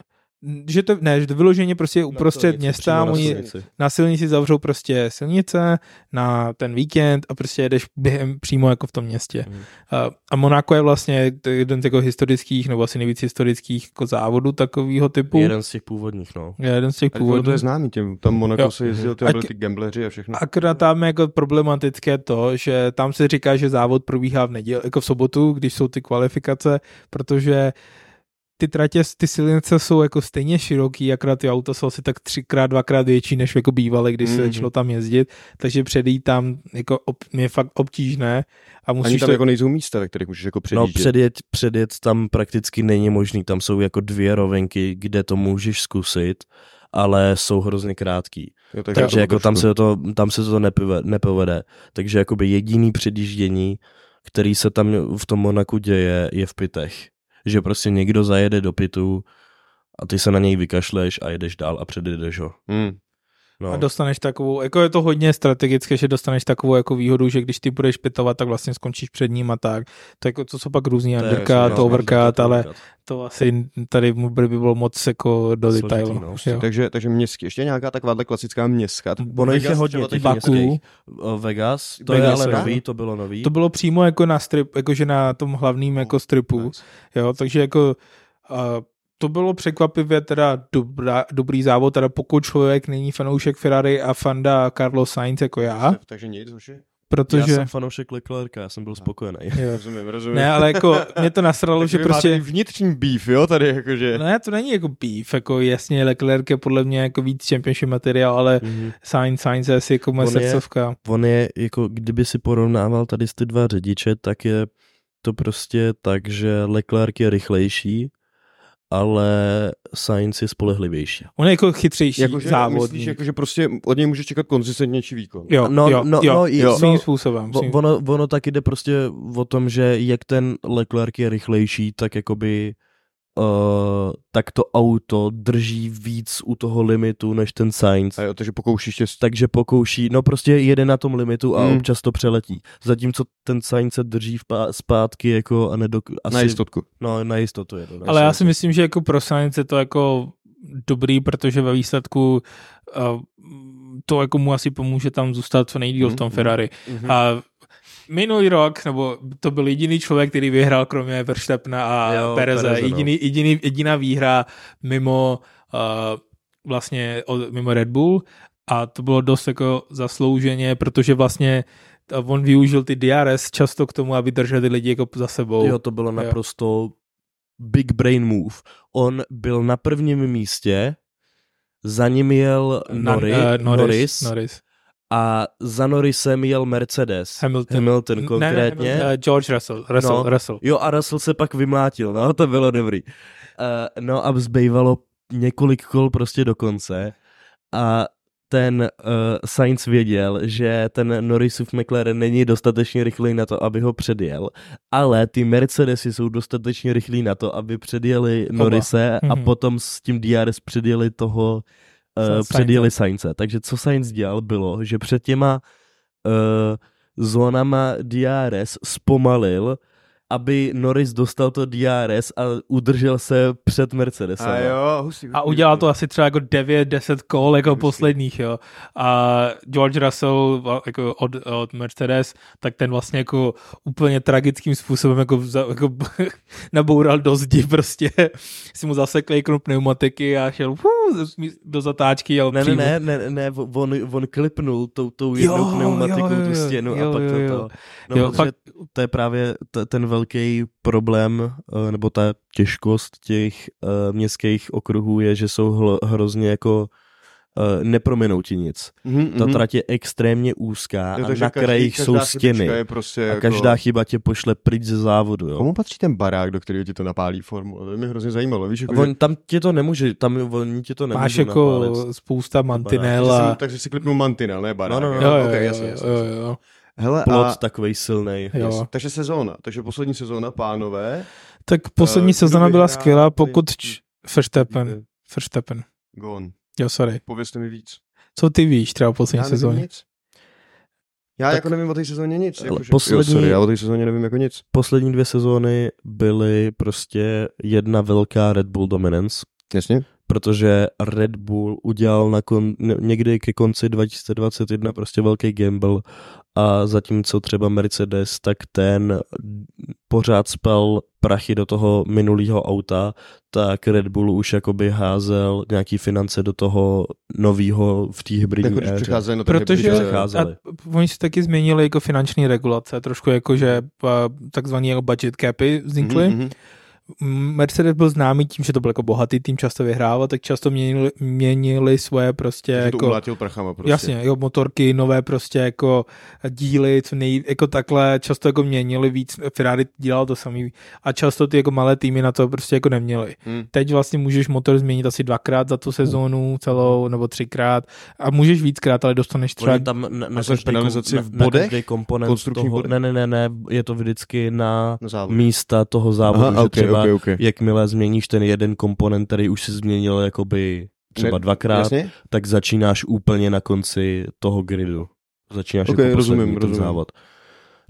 Speaker 2: Že to, ne, že to vyloženě prostě uprostřed
Speaker 3: silnici,
Speaker 2: města,
Speaker 3: na
Speaker 2: oni
Speaker 3: silnici.
Speaker 2: na silnici zavřou prostě silnice na ten víkend a prostě jedeš během přímo jako v tom městě.
Speaker 3: Mhm.
Speaker 2: A, a Monaco je vlastně jeden z jako historických, nebo asi nejvíc historických jako závodů takového typu.
Speaker 3: Jeden z těch původních, no.
Speaker 2: Je jeden z těch
Speaker 1: A ono to
Speaker 2: původních.
Speaker 1: je známý tím. Tam Monaco
Speaker 2: Jo.
Speaker 1: se jezdil, tam
Speaker 2: A
Speaker 1: byli ty gambleři a všechno.
Speaker 2: Akorát tam je jako problematické to, že tam se říká, že závod probíhá v neděli, jako v sobotu, když jsou ty kvalifikace, protože ty tratě, ty silnice jsou jako stejně široký, akorát ty auta jsou asi tak třikrát, dvakrát větší, než jako bývaly, když se
Speaker 1: Mhm.
Speaker 2: začalo tam jezdit, takže předejít tam jako ob, je fakt obtížné a
Speaker 1: Ani
Speaker 2: musíš
Speaker 1: tam
Speaker 2: to,
Speaker 1: jako nejsou místa, ve kterých můžeš jako
Speaker 3: No
Speaker 1: předjíždět.
Speaker 3: předjet, předjet tam prakticky není možný, tam jsou jako dvě rovinky, kde to můžeš zkusit, ale jsou hrozně krátký.
Speaker 1: Jo, tak
Speaker 3: Takže jako tam se to, tam se to nepovede, nepovede. Takže jakoby jediný předjíždění, který se tam v tom Monaku děje, je v pitech. Že prostě někdo zajede do pitu a ty se na něj vykašleš a jedeš dál a předjedeš ho.
Speaker 1: Hmm.
Speaker 3: No.
Speaker 2: A dostaneš takovou, jako je to hodně strategické, že dostaneš takovou jako výhodu, že když ty budeš pitovat, tak vlastně skončíš před ním a tak. To, jako, to jsou pak různý undercut,
Speaker 3: no,
Speaker 2: overcut, ale to asi tady by by bylo moc jako do detailu.
Speaker 3: no.
Speaker 2: jo.
Speaker 1: Takže, takže městský. Ještě nějaká takováhle klasická městka.
Speaker 3: Ono jich je hodně těch
Speaker 2: Baku.
Speaker 3: Vegas, to
Speaker 1: Vegas,
Speaker 3: je ale
Speaker 1: jo?
Speaker 3: nový, to bylo nový.
Speaker 2: To bylo přímo jako na strip, jakože na tom hlavním jako stripu,
Speaker 1: Nice.
Speaker 2: jo, takže jako uh, to bylo překvapivě teda dobrá, dobrý závod, teda pokud člověk není fanoušek Ferrari a fanda Carlos Sainz jako já,
Speaker 1: Takže nic.
Speaker 3: Já
Speaker 2: protože...
Speaker 3: jsem fanoušek Leclerca, já jsem byl spokojený.
Speaker 2: Jo.
Speaker 1: Rozumím, rozumím.
Speaker 2: Ne, ale jako mě to nasralo, že prostě...
Speaker 1: vnitřní beef, jo, tady jakože.
Speaker 2: Ne, to není jako beef, jako jasně Leclerc je podle mě jako víc championship materiál, ale
Speaker 3: Mhm.
Speaker 2: Sainz, Sainz je asi jako moje
Speaker 3: On je-
Speaker 2: srdcovka.
Speaker 3: On je, jako kdyby si porovnával tady ty dva řidiče, tak je to prostě tak, že Leclerc je rychlejší, ale Sainz je spolehlivější.
Speaker 2: On je jako chytřejší
Speaker 1: Jakože
Speaker 2: závodník.
Speaker 1: myslíš, jakože prostě od něj můžeš čekat konzistentnější výkon.
Speaker 2: Jo,
Speaker 3: No,
Speaker 2: jo,
Speaker 3: no,
Speaker 2: jo,
Speaker 3: no,
Speaker 2: jo,
Speaker 3: jo.
Speaker 2: svým
Speaker 3: no,
Speaker 2: způsobem. Svým...
Speaker 3: Ono, ono taky jde prostě o tom, že jak ten Leclerc je rychlejší, tak jakoby uh, tak to auto drží víc u toho limitu než ten Sainz.
Speaker 1: A jo, takže pokoušíš tě...
Speaker 3: Takže pokouší, no prostě jede na tom limitu a
Speaker 1: Hmm.
Speaker 3: občas to přeletí. Zatímco ten Sainz se drží vpá- zpátky jako a nedok... Asi,
Speaker 1: Na jistotku.
Speaker 3: No, na jistotu je to. na
Speaker 2: Ale já
Speaker 3: jistotu.
Speaker 2: si myslím, že jako pro Sainz je to jako dobrý, protože ve výsledku uh, to jako mu asi pomůže tam zůstat co nejdíl v tom
Speaker 1: Mhm,
Speaker 2: Ferrari.
Speaker 1: Mhm.
Speaker 2: A minulý rok, nebo to byl jediný člověk, který vyhrál kromě Verstappena a
Speaker 3: Jo,
Speaker 2: Pereze,
Speaker 3: Pereze, no.
Speaker 2: jediný, jediný, jediná výhra mimo uh, vlastně od, mimo Red Bull a to bylo dost jako zaslouženě, protože vlastně uh, on využil ty DRS často k tomu, aby držel ty lidi jako za sebou.
Speaker 3: Jo, to bylo naprosto big brain move. On byl na prvním místě, za ním jel Norris,
Speaker 2: eh,
Speaker 3: Norris, Norris
Speaker 2: Norris.
Speaker 3: A za Norrisem jel Mercedes.
Speaker 2: Hamilton.
Speaker 3: Hamilton konkrétně.
Speaker 2: Ne, ne, George Russell. Russell,
Speaker 3: No.
Speaker 2: Russell.
Speaker 3: Jo, a Russell se pak vymlátil, no, to bylo dobrý. Uh, no a zbývalo několik kol prostě do konce a ten uh, Sainz věděl, že ten Norrisův McLaren není dostatečně rychlý na to, aby ho předjel, ale ty Mercedesy jsou dostatečně rychlí na to, aby předjeli
Speaker 2: Oba.
Speaker 3: Norise a
Speaker 2: Mhm.
Speaker 3: potom s tím DRS předjeli toho, uh, předjeli Sainze. Takže co Sainz dělal bylo, že před těma uh, zónama DRS zpomalil, aby Norris dostal to DRS a udržel se před Mercedesem.
Speaker 1: A jo, husí, husí,
Speaker 2: A udělal to
Speaker 1: husí.
Speaker 2: asi třeba jako 9-10 kol jako
Speaker 1: Hustý.
Speaker 2: posledních, jo. A George Russell jako od, od Mercedes, tak ten vlastně jako úplně tragickým způsobem jako, jako naboural do zdi prostě. Si mu zasekli krup pneumatiky a šel do zatáčky. Jel
Speaker 3: Ne, ne,
Speaker 2: přímo.
Speaker 3: ne, ne, ne, on, on klipnul tou, tou jednou
Speaker 2: Jo,
Speaker 3: pneumatikou
Speaker 2: jo, jo,
Speaker 3: tu
Speaker 2: jo,
Speaker 3: stěnu
Speaker 2: jo,
Speaker 3: a pak
Speaker 2: jo,
Speaker 3: to,
Speaker 2: jo.
Speaker 3: to no,
Speaker 2: Jo,
Speaker 3: protože
Speaker 2: fakt-
Speaker 3: to je právě t- ten velký problém, eh, nebo ta těžkost těch uh, městských okruhů je, že jsou hrozně jako uh, neprominou ti nic.
Speaker 1: Mhm,
Speaker 3: Ta
Speaker 1: mhm.
Speaker 3: trať je extrémně úzká
Speaker 1: Jo,
Speaker 3: a na
Speaker 1: každý-
Speaker 3: krajích jsou stěny.
Speaker 1: Je prostě
Speaker 3: A
Speaker 1: jako...
Speaker 3: každá chyba tě pošle pryč ze závodu. Jo.
Speaker 1: Komu patří ten barák, do kterého ti to napálí formule? To by mě hrozně zajímalo, víš? Jako,
Speaker 3: On, tam tě to nemůže, tam oni tě to nemůže
Speaker 2: Máš jako
Speaker 3: napálit.
Speaker 2: spousta mantinel
Speaker 1: takže,
Speaker 2: a...
Speaker 1: si, takže si klipnu mantinel, ne barák.
Speaker 3: No, no, no.
Speaker 2: Jo, jo,
Speaker 1: okay,
Speaker 2: jo,
Speaker 1: jasně,
Speaker 2: jo,
Speaker 1: jasně,
Speaker 2: jo, jo.
Speaker 1: Hele,
Speaker 3: Plot
Speaker 1: a,
Speaker 3: takovej silnej.
Speaker 2: Jo.
Speaker 1: Yes. Takže sezóna, takže poslední sezóna, pánové.
Speaker 2: Tak poslední
Speaker 1: kdo
Speaker 2: sezona byla skvělá, pokud č- Verstappen. Verstappen.
Speaker 1: Gone.
Speaker 2: Jo, sorry.
Speaker 1: Povězte mi víc.
Speaker 2: Co ty víš třeba o poslední
Speaker 1: Já
Speaker 2: sezóně?
Speaker 1: nic. Já
Speaker 3: Tak-
Speaker 1: jako nevím o té sezóně nic.
Speaker 3: Ale
Speaker 1: Jako, že,
Speaker 3: poslední-
Speaker 1: jo, sorry, já o té sezóně nevím jako nic.
Speaker 3: Poslední dvě sezóny byly prostě jedna velká Red Bull dominance,
Speaker 1: Jasně.
Speaker 3: protože Red Bull udělal na kon, ně- někdy ke konci 2021 prostě velký gamble a zatímco třeba Mercedes, tak ten pořád spal prachy do toho minulého auta, tak Red Bull už jakoby házel nějaký finance do toho novýho v té hybridní
Speaker 1: když
Speaker 3: éře.
Speaker 1: přicházejí na ten
Speaker 2: Protože
Speaker 1: hybrid,
Speaker 3: že-
Speaker 1: že-
Speaker 3: přecházeli.
Speaker 2: a oni si taky změnili jako finanční regulace, trošku jako, že a, takzvaný jako budget capy vznikly.
Speaker 1: Mhm, mhm.
Speaker 2: Mercedes byl známý tím, že to byl jako bohatý tým, často vyhrával, tak často měnili, měnili svoje prostě
Speaker 1: Takže to
Speaker 2: jako...
Speaker 1: umlátil prachama prostě.
Speaker 2: Jasně, jo, motorky, nové prostě jako díly, co nej, jako takhle, často jako měnili víc, Ferrari dělal to samý a často ty jako malé týmy na to prostě jako neměli.
Speaker 1: Hmm.
Speaker 2: Teď vlastně můžeš motor změnit asi dvakrát za tu sezónu celou, nebo třikrát a můžeš víckrát, ale dostaneš třeba...
Speaker 3: Oni tam na, na, každý,
Speaker 1: penalizaci
Speaker 3: na,
Speaker 1: v
Speaker 3: na
Speaker 1: bodech?
Speaker 3: každý komponent
Speaker 1: Konstrukční
Speaker 3: toho,
Speaker 1: body?
Speaker 3: ne, ne, ne, ne, je to vždycky na
Speaker 1: Na závod.
Speaker 3: místa toho závodu,
Speaker 1: Aha,
Speaker 3: že
Speaker 1: ok,
Speaker 3: třeba
Speaker 1: ok, ok.
Speaker 3: jakmile změníš ten jeden komponent, který už si změnil jakoby třeba dvakrát,
Speaker 1: Jasně?
Speaker 3: tak začínáš úplně na konci toho gridu. Začínáš
Speaker 1: Ok,
Speaker 3: jako
Speaker 1: rozumím,
Speaker 3: ten
Speaker 1: rozumím.
Speaker 3: závod.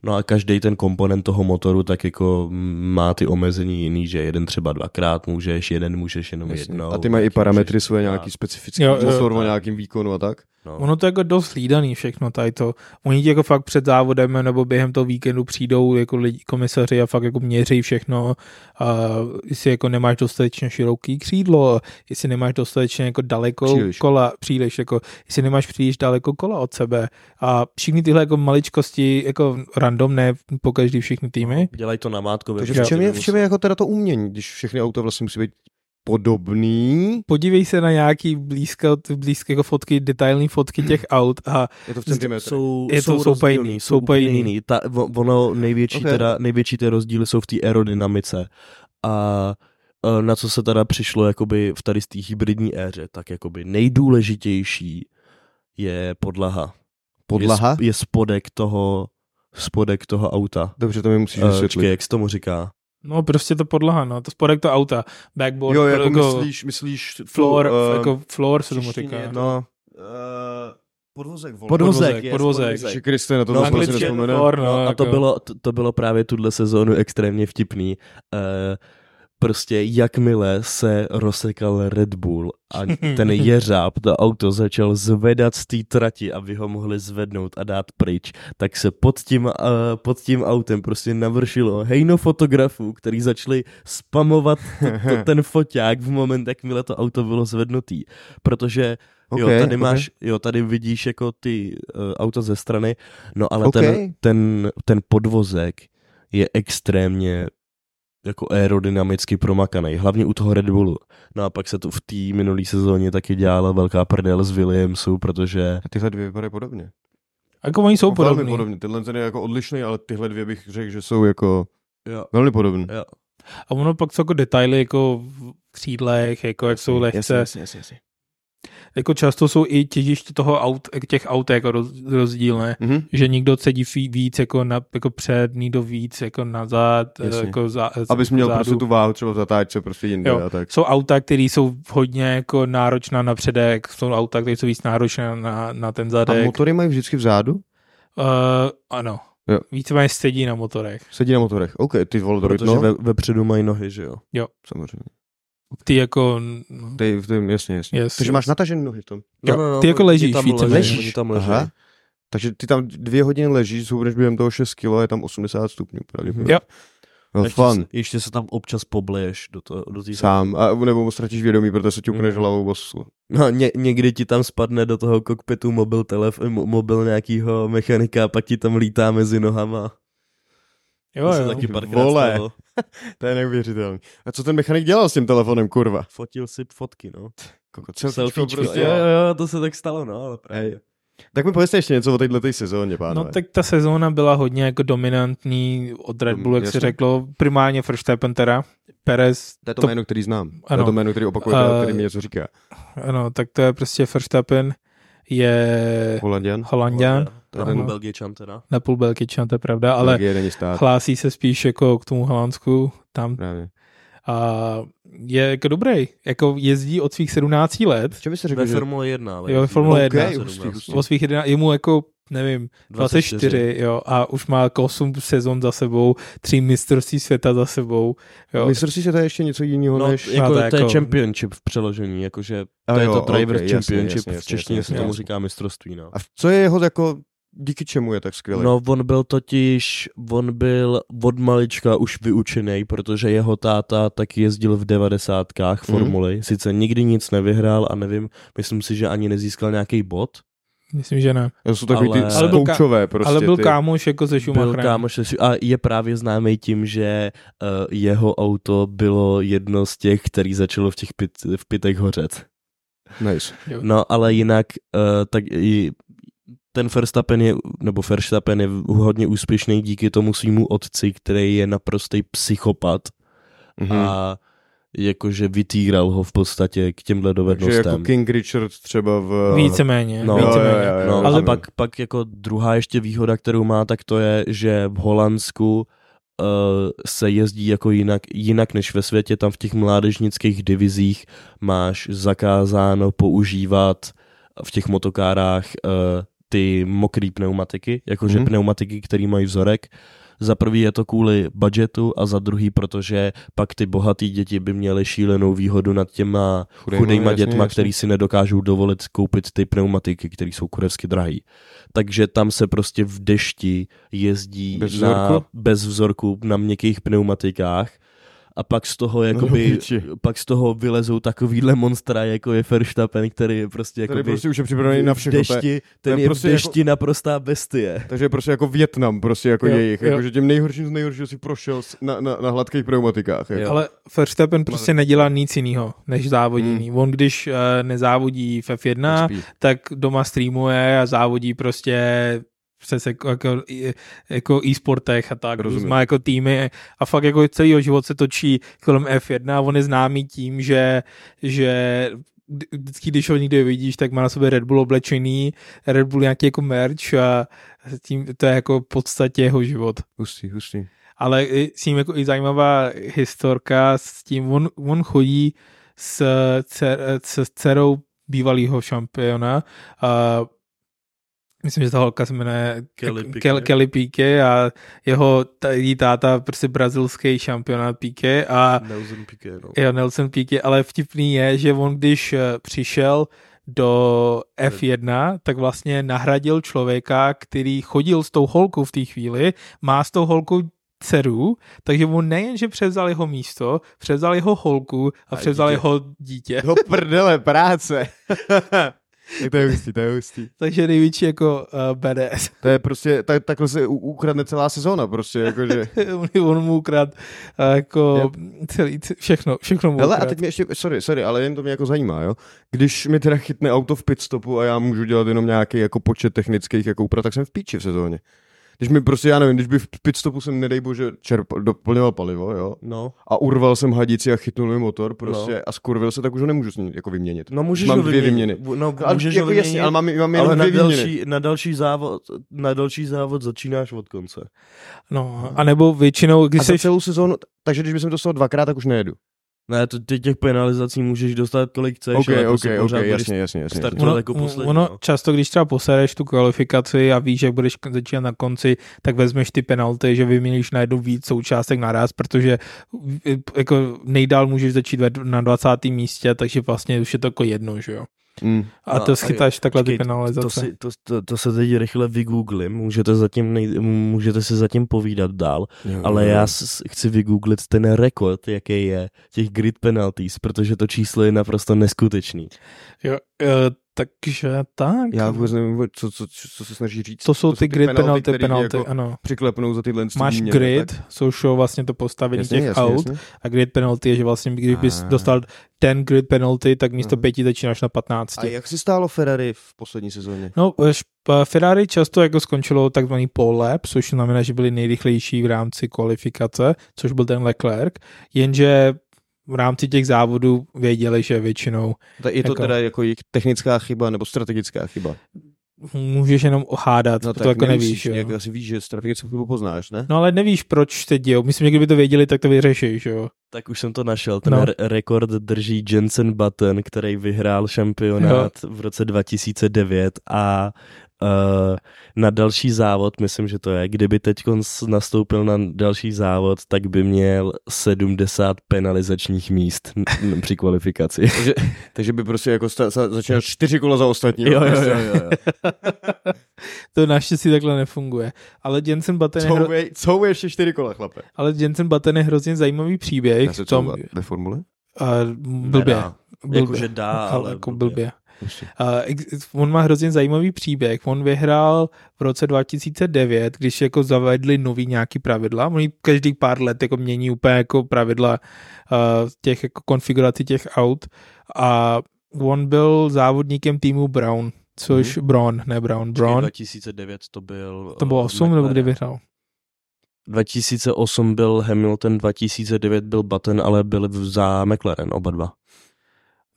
Speaker 3: No a každý ten komponent toho motoru tak jako má ty omezení jiný, že jeden třeba dvakrát můžeš, jeden můžeš jenom
Speaker 1: Jasně.
Speaker 3: jednou.
Speaker 1: A ty mají i parametry
Speaker 3: můžeš
Speaker 1: svoje
Speaker 3: dvakrát.
Speaker 1: nějaký specifický
Speaker 2: Jo, jo,
Speaker 1: motor o nějakým výkonu a tak?
Speaker 3: No.
Speaker 2: Ono to je jako dost hlídaný všechno tady to. Oni ti jako fakt před závodem nebo během toho víkendu přijdou jako lidi, komisaři a fakt jako měří všechno. A jestli jako nemáš dostatečně široký křídlo, jestli nemáš dostatečně jako daleko
Speaker 1: Příliš.
Speaker 2: kola, příliš jako, jestli nemáš příliš daleko kola od sebe. A všechny tyhle jako maličkosti, jako random, ne po každý všechny týmy.
Speaker 3: Dělají to na mátkově.
Speaker 1: Takže v čem, je, v čem je jako teda to umění, když všechny auta vlastně musí být podobný?
Speaker 2: Podívej se na nějaký blízké, blízké jako fotky, detailní fotky těch aut a
Speaker 1: Je to v centimetrech.
Speaker 3: Jsou,
Speaker 2: Je to-
Speaker 3: jsou, rozdílný,
Speaker 2: jiný,
Speaker 3: jsou
Speaker 2: úplně jiný.
Speaker 3: Ta, ono největší,
Speaker 1: Ok.
Speaker 3: okay. teda, největší ty rozdíly jsou v té aerodynamice. A e, na co se teda přišlo jakoby v tady z té hybridní éře, tak jakoby nejdůležitější je podlaha.
Speaker 1: Podlaha?
Speaker 3: Je, je spodek toho spodek toho auta.
Speaker 1: Dobře, to mi musíš
Speaker 3: Uh,
Speaker 1: vysvětlit.
Speaker 3: čekaj, jak se tomu říká?
Speaker 2: no prostě to podlaha, no, to spodek to auta, backboard,
Speaker 1: jo, jako, myslíš, myslíš...
Speaker 2: floor,
Speaker 1: tu, eh,
Speaker 2: jako floor se tomu říká.
Speaker 1: je to-
Speaker 3: No,
Speaker 1: Uh, podvozek, vole.
Speaker 2: Podvozek,
Speaker 3: yes,
Speaker 2: podvozek.
Speaker 1: Kriste, na to
Speaker 3: No,
Speaker 2: floor, no,
Speaker 3: No, a to
Speaker 2: jako-
Speaker 3: bylo, to, to bylo právě tuhle sezónu extrémně vtipný. E, prostě jakmile se rozsekal Red Bull a ten jeřáb, to auto začal zvedat z té trati, aby ho mohli zvednout a dát pryč, tak se pod tím, uh, pod tím autem prostě navršilo hejno fotografů, který začali spamovat to, to, ten foťák v moment, jakmile to auto bylo zvednutý. Protože Jo, tady máš, jo, tady vidíš jako ty uh, auta ze strany, no ale
Speaker 1: Ok.
Speaker 3: ten, ten, ten podvozek je extrémně jako aerodynamicky promakaný, hlavně u toho Red Bullu. No a pak se to v té minulé sezóně taky dělala velká prdel z Williamsu, protože
Speaker 1: A tyhle dvě vypadají podobně.
Speaker 2: Jako oni jsou
Speaker 1: Jako velmi
Speaker 2: podobní.
Speaker 1: podobně. Tenhle ten je jako odlišný, ale tyhle dvě bych řekl, že jsou jako
Speaker 3: jo,
Speaker 1: velmi podobné.
Speaker 3: jo.
Speaker 2: A ono pak jsou jako detaily jako v křídlech, jako jak jsou lehce.
Speaker 1: Jasně, jasně, jasně.
Speaker 2: Jako často jsou i těžiště toho aut, těch aut jako roz, rozdílné.
Speaker 1: Mhm.
Speaker 2: Že někdo sedí víc jako, na, jako před, někdo víc jako nazad,
Speaker 1: Jasně.
Speaker 2: jako za,
Speaker 1: Abys měl
Speaker 2: zádu.
Speaker 1: prostě tu váhu třeba v zatáčce prostě jinde
Speaker 2: Jo.
Speaker 1: a tak.
Speaker 2: Jsou auta, které jsou hodně jako náročná na předek, jsou auta, které jsou víc náročné na, na ten
Speaker 1: A
Speaker 2: zadek.
Speaker 1: motory mají vždycky vzadu?
Speaker 2: Uh, ano.
Speaker 1: Jo.
Speaker 2: Víceméně sedí na motorech.
Speaker 1: Sedí na motorech. OK, ty vole, to
Speaker 3: Protože
Speaker 1: no,
Speaker 3: ve, vepředu mají nohy, že jo.
Speaker 1: samozřejmě.
Speaker 2: Ty jako... No,
Speaker 1: Ty, ty, jasně, jasně.
Speaker 2: Yes,
Speaker 1: Takže
Speaker 2: yes.
Speaker 1: máš natažené nohy v tom.
Speaker 2: Jo, ty jako ležíš
Speaker 3: oni tam leží,
Speaker 1: Ležíš?
Speaker 3: oni tam leží.
Speaker 1: Aha. Takže ty tam dvě hodiny ležíš, zhubneš během toho 6 kilo, je tam 80 stupňů. Pravděpodobně.
Speaker 2: Jo.
Speaker 1: No,
Speaker 3: ještě,
Speaker 1: fun.
Speaker 3: se- ještě se tam občas pobleješ do, to, do té
Speaker 1: Sám. A, nebo ztratíš vědomí, protože se ťukneš
Speaker 3: Mm.
Speaker 1: hlavou o slu.
Speaker 3: No, ně, někdy ti tam spadne do toho kokpitu mobil, telef, mo- mobil nějakýho mechanika a pak ti tam lítá mezi nohama.
Speaker 2: Jo, jo.
Speaker 3: taky párkrát
Speaker 1: Vole.
Speaker 3: stalo.
Speaker 1: To je neuvěřitelné. A co ten mechanik dělal s tím telefonem, kurva?
Speaker 3: Fotil si fotky, no.
Speaker 1: Koko, co
Speaker 3: Selfiečko,
Speaker 1: prostě,
Speaker 3: jo, jo, to se tak stalo, no, ale
Speaker 1: Hej. Tak mi povězte ještě něco o této sezóně,
Speaker 2: No
Speaker 1: pánové.
Speaker 2: tak ta sezóna byla hodně jako dominantní od Red
Speaker 1: Mm,
Speaker 2: Bullu, jak se řeklo, primárně Verstappen teda, Perez,
Speaker 1: to je to,
Speaker 2: to-
Speaker 1: jméno, který znám. To je
Speaker 2: Ano.
Speaker 1: to jméno, který opakuje,
Speaker 2: Eh,
Speaker 1: který mi něco říká.
Speaker 2: ano, tak to je prostě Verstappen, je
Speaker 1: Holandian.
Speaker 2: Holandian,
Speaker 1: To je
Speaker 3: Na
Speaker 1: ten-
Speaker 3: půl Belgičan teda.
Speaker 2: na půl Belgičan, to je pravda, ale
Speaker 1: Belgie není stát.
Speaker 2: hlásí se spíš jako k tomu Holandsku tam
Speaker 1: Právě.
Speaker 2: a je jako dobrý, jako jezdí od svých 17 let,
Speaker 1: V čem byste řekl,
Speaker 3: Ve
Speaker 1: že...
Speaker 3: Formule 1, ale...
Speaker 2: Jo, ve Formule
Speaker 1: OK,
Speaker 2: 1.
Speaker 1: hustý, hustý.
Speaker 2: od svých 11, jemu jako nevím, 24, jo, a už má jako 8 sezon za sebou, tři mistrovství světa za sebou, jo.
Speaker 1: Že to je ještě něco jiného
Speaker 3: No,
Speaker 1: než...
Speaker 3: jako,
Speaker 2: to
Speaker 3: to,
Speaker 2: jako-
Speaker 3: je championship v přeložení, jakože
Speaker 1: A
Speaker 3: to je
Speaker 1: jo,
Speaker 3: to driver
Speaker 1: ok, jasně,
Speaker 3: championship,
Speaker 1: jasně,
Speaker 3: v
Speaker 1: jasně,
Speaker 3: češtině
Speaker 1: jasně,
Speaker 3: se tomu
Speaker 1: jasně.
Speaker 3: říká mistrovství, no.
Speaker 1: A co je jeho jako... Díky čemu je tak skvělý?
Speaker 3: No, on byl totiž, on byl od malička už vyučený, protože jeho táta taky jezdil v devadesátkách
Speaker 1: Mhm.
Speaker 3: formuly. Sice nikdy nic nevyhrál a nevím, myslím si, že ani nezískal nějaký bod.
Speaker 2: Myslím, že ne.
Speaker 1: To jsou takový ty
Speaker 3: Ale-
Speaker 2: byl ká-
Speaker 1: skoučové prostě.
Speaker 2: ale byl
Speaker 1: ty...
Speaker 2: kámoš jako se
Speaker 3: Byl
Speaker 2: Schumacherem.
Speaker 3: kámoš se- a je právě známý tím, že uh, jeho auto bylo jedno z těch, který začalo v těch pit, v pitech hořet.
Speaker 1: Nice.
Speaker 3: No, ale jinak, uh, tak i ten Verstappen je, nebo Verstappen je hodně úspěšný díky tomu svýmu otci, který je naprostý psychopat
Speaker 1: Mhm.
Speaker 3: a jakože vytýral ho v podstatě k těmhle
Speaker 1: Takže
Speaker 3: dovednostem.
Speaker 1: jako King Richard třeba v...
Speaker 2: Víceméně,
Speaker 3: No.
Speaker 2: víceméně.
Speaker 1: Jo, jo, jo, jo.
Speaker 3: No,
Speaker 2: Ale
Speaker 3: pak, pak jako druhá ještě výhoda, kterou má, tak to je, že v Holandsku se jezdí jako jinak, jinak než ve světě. Tam v těch mládežnických divizích máš zakázáno používat v těch motokárách uh, ty mokré pneumatiky, jakože mm-hmm. pneumatiky, které mají vzorek. Za prvý je to kvůli budgetu a za druhý, protože pak ty bohatý děti by měly šílenou výhodu nad těma chudejma, chudejma dětma, jasně. který si nedokážou dovolit koupit ty pneumatiky, které jsou kurevsky drahý. Takže tam se prostě v dešti jezdí bez vzorku, na, bez vzorku na měkkých pneumatikách a pak z toho jakoby, no, pak z toho vylezou takovýhle monstra, jako je Verstappen, který je prostě jako
Speaker 1: prostě už je připravený na všechno.
Speaker 3: Dešti, ten je, je prostě v dešti jako, naprostá bestie.
Speaker 1: Takže je prostě jako Větnam, prostě jako jo, jejich, jo. že tím nejhorším z nejhoršího si prošel na, na, na hladkých pneumatikách. Jako.
Speaker 2: Ale Verstappen prostě nedělá nic jiného, než závodění. Hmm. On když uh, nezávodí v F1, tak doma streamuje a závodí prostě přes jako, jako, jako e-sportech a tak, Rozumím. má jako týmy a fakt jako celý život se točí kolem F1 a on je známý tím, že, že vždycky, když ho někde vidíš, tak má na sobě Red Bull oblečený, Red Bull nějaký jako merch a tím, to je jako v podstatě jeho život.
Speaker 1: Hustý, hustý.
Speaker 2: Ale s tím jako i zajímavá historka s tím, on, on chodí s, dcer, s dcerou bývalého šampiona a myslím, že ta holka se jmenuje Kelly Pique, Kelly Pique a jeho jí táta prostě brazilský šampionát Pique a
Speaker 3: Nelson Pique, no.
Speaker 2: Jo, Nelson Pique, ale vtipný je, že on když eh, přišel do F1, tak vlastně nahradil člověka, který chodil s tou holkou v té chvíli, má s tou holkou dceru, takže on nejenže převzal jeho místo, převzal jeho holku a, a převzal dítě. jeho dítě.
Speaker 1: Do prdele, práce. to je hustý, to je hustý.
Speaker 2: Takže největší jako uh, BDS.
Speaker 1: To je prostě, tak, takhle se ukradne celá sezóna, prostě, jakože.
Speaker 2: on mu ukrad uh, jako yep. celý, všechno, všechno mu
Speaker 1: Hele, a teď mě ještě, sorry, sorry, ale jen to mě jako zajímá, jo. Když mi teda chytne auto v pitstopu a já můžu dělat jenom nějaký jako počet technických jako úprav, tak jsem v píči v sezóně když mi prostě, já nevím, když by v pitstopu jsem, nedej bože, čerpal, doplňoval palivo, jo,
Speaker 3: no.
Speaker 1: a urval jsem hadici a chytnul mi motor prostě no. a skurvil se, tak už ho nemůžu s ním jako vyměnit.
Speaker 3: No můžeš
Speaker 1: mám
Speaker 3: ho
Speaker 1: dvě
Speaker 3: vyměnit.
Speaker 1: vyměny.
Speaker 3: No,
Speaker 1: a,
Speaker 3: můžeš
Speaker 1: jako
Speaker 3: ho vyměnit,
Speaker 1: jasně, ale mám, mám
Speaker 3: ale
Speaker 1: na
Speaker 3: další, na další závod, na další závod začínáš od konce.
Speaker 2: No, a nebo většinou, když
Speaker 1: a
Speaker 2: jsi...
Speaker 1: celou sezónu, takže když bych dostal dvakrát, tak už nejedu.
Speaker 3: Ne, to ty těch penalizací můžeš dostat kolik chceš,
Speaker 1: okay,
Speaker 3: ale
Speaker 1: okay, okay, okay, jasně, jasně, jasně.
Speaker 2: Ono,
Speaker 3: jako poslední,
Speaker 2: ono
Speaker 3: no.
Speaker 2: často, když třeba posereš tu kvalifikaci a víš, jak budeš začínat na konci, tak vezmeš ty penalty, že vyměníš najednou víc součástek naraz, protože jako nejdál můžeš začít na 20. místě, takže vlastně už je to jako jedno, že jo.
Speaker 1: Mm.
Speaker 2: A to schytáš takhle ty penalizace.
Speaker 3: To, si, to, to, to se teď rychle vygooglím, můžete, zatím nej, můžete si zatím povídat dál, jo, ale jo. já s, chci vygooglit ten rekord, jaký je těch grid penalties, protože to číslo je naprosto neskutečný.
Speaker 2: Jo, uh, takže tak.
Speaker 1: Já vůbec nevím, co, co, co se snaží říct.
Speaker 2: To jsou to ty, grid penalty, penalty, penalty jako ano.
Speaker 1: Přiklepnou za tyhle
Speaker 2: Máš výměny, grid, tak? jsou show vlastně to postavení jasně, těch jasně, aut jasně. a grid penalty je, že vlastně když bys dostal ten grid penalty, tak místo Aha. pěti začínáš na 15.
Speaker 1: A jak si stálo Ferrari v poslední sezóně?
Speaker 2: No, Ferrari často jako skončilo takzvaný pole lap, což znamená, že byli nejrychlejší v rámci kvalifikace, což byl ten Leclerc, jenže v rámci těch závodů věděli, že většinou...
Speaker 1: Tak je to jako, teda jako jejich technická chyba nebo strategická chyba?
Speaker 2: Můžeš jenom ohádat, no, to jako nevíš.
Speaker 1: Jak asi víš, že strategickou chybu poznáš, ne?
Speaker 2: No ale nevíš, proč se dějou. Myslím, že kdyby to věděli, tak to vyřešíš, jo.
Speaker 3: Tak už jsem to našel. Ten no. rekord drží Jensen Button, který vyhrál šampionát jo. v roce 2009 a uh, na další závod, myslím, že to je, kdyby teď nastoupil na další závod, tak by měl 70 penalizačních míst při kvalifikaci.
Speaker 1: takže, takže by prostě jako sta- začínal čtyři kola za ostatní.
Speaker 3: Jo, jo, jo, jo.
Speaker 2: to naštěstí takhle nefunguje. Ale Jensen Button je...
Speaker 1: Hro... Co ještě čtyři kola, chlape?
Speaker 2: Ale Jensen Button je hrozně zajímavý příběh.
Speaker 1: Já se tom... ve formule?
Speaker 2: Uh, blbě. blbě.
Speaker 3: Jakože dá, ale, ale
Speaker 2: jako blbě. blbě. Uh, on má hrozně zajímavý příběh. On vyhrál v roce 2009, když jako zavedli nový nějaký pravidla. Oni každý pár let jako mění úplně jako pravidla uh, těch jako konfigurací těch aut a on byl závodníkem týmu Brown, což mm-hmm. Brown, ne Brown, Brown.
Speaker 3: 2009 to byl...
Speaker 2: To bylo 8 nebo kdy vyhrál?
Speaker 3: 2008 byl Hamilton, 2009 byl Button, ale byli za McLaren oba dva.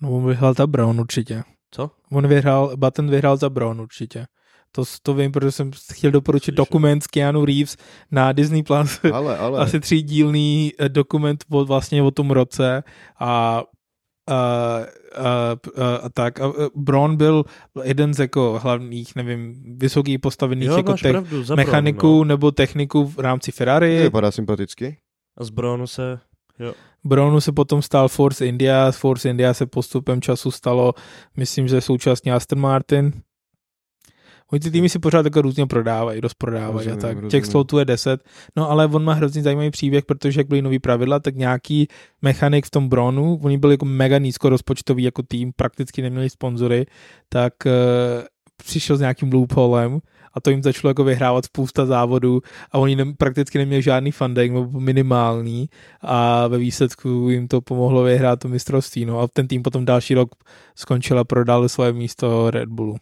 Speaker 2: No on vyhrál ta Brown určitě.
Speaker 3: Co?
Speaker 2: On vyhrál, Button vyhrál za Brown určitě. To, to vím, protože jsem chtěl doporučit
Speaker 3: Slyšel.
Speaker 2: dokument s Keanu Reeves na Disney+. Plus.
Speaker 1: Ale, ale.
Speaker 2: Asi třídílný eh, dokument o, vlastně o tom roce a a, a, a, a tak. A, a Bron byl jeden z jako hlavních, nevím, vysokých postavených
Speaker 3: Jo,
Speaker 2: jako te-
Speaker 3: pravdu,
Speaker 2: mechaniků
Speaker 3: no.
Speaker 2: nebo techniků v rámci Ferrari.
Speaker 1: Vypadá sympaticky.
Speaker 3: A z Brownu se,
Speaker 2: Brownu se potom stal Force India, z Force India se postupem času stalo, myslím, že současně Aston Martin. Oni ty týmy si pořád jako různě prodávají, rozprodávají a
Speaker 1: Rozumím,
Speaker 2: tak.
Speaker 1: rozumím.
Speaker 2: Těch slotů je 10. No ale on má hrozně zajímavý příběh, protože jak byly nový pravidla, tak nějaký mechanik v tom Brownu, oni byli jako mega nízko rozpočtový jako tým, prakticky neměli sponzory, tak uh, přišel s nějakým loopholem a to jim začalo jako vyhrávat spousta závodů a oni ne, prakticky neměli žádný funding, nebo minimální a ve výsledku jim to pomohlo vyhrát to mistrovství. No a ten tým potom další rok skončil a prodal svoje místo Red Bullu.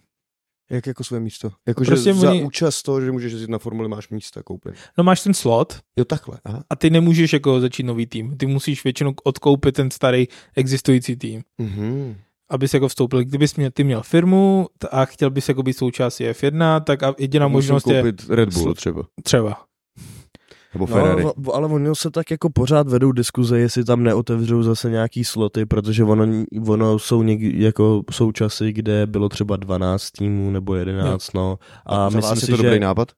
Speaker 1: Jak jako své místo? Jako,
Speaker 2: Prostě
Speaker 1: že za
Speaker 2: oni-
Speaker 1: účast toho, že můžeš jezdit na formuli, máš místa koupit.
Speaker 2: No máš ten slot
Speaker 1: Jo, takhle. Aha.
Speaker 2: a ty nemůžeš jako začít nový tým. Ty musíš většinou odkoupit ten starý existující tým,
Speaker 1: Mhm.
Speaker 2: abys jako vstoupil. Kdybys měl, ty měl firmu a chtěl bys jako být součástí F1, tak a jediná
Speaker 1: Musím
Speaker 2: možnost je
Speaker 1: koupit Red Bull třeba.
Speaker 2: třeba.
Speaker 1: Nebo Ferrari.
Speaker 3: No, ale ono se tak jako pořád vedou diskuze, jestli tam neotevřou zase nějaký sloty, protože ono, ono jsou někdy jako jsou časy, kde bylo třeba 12 týmů nebo 11, no. A
Speaker 1: za
Speaker 3: myslím
Speaker 1: vás je
Speaker 3: si,
Speaker 1: to
Speaker 3: že...
Speaker 1: dobrý nápad?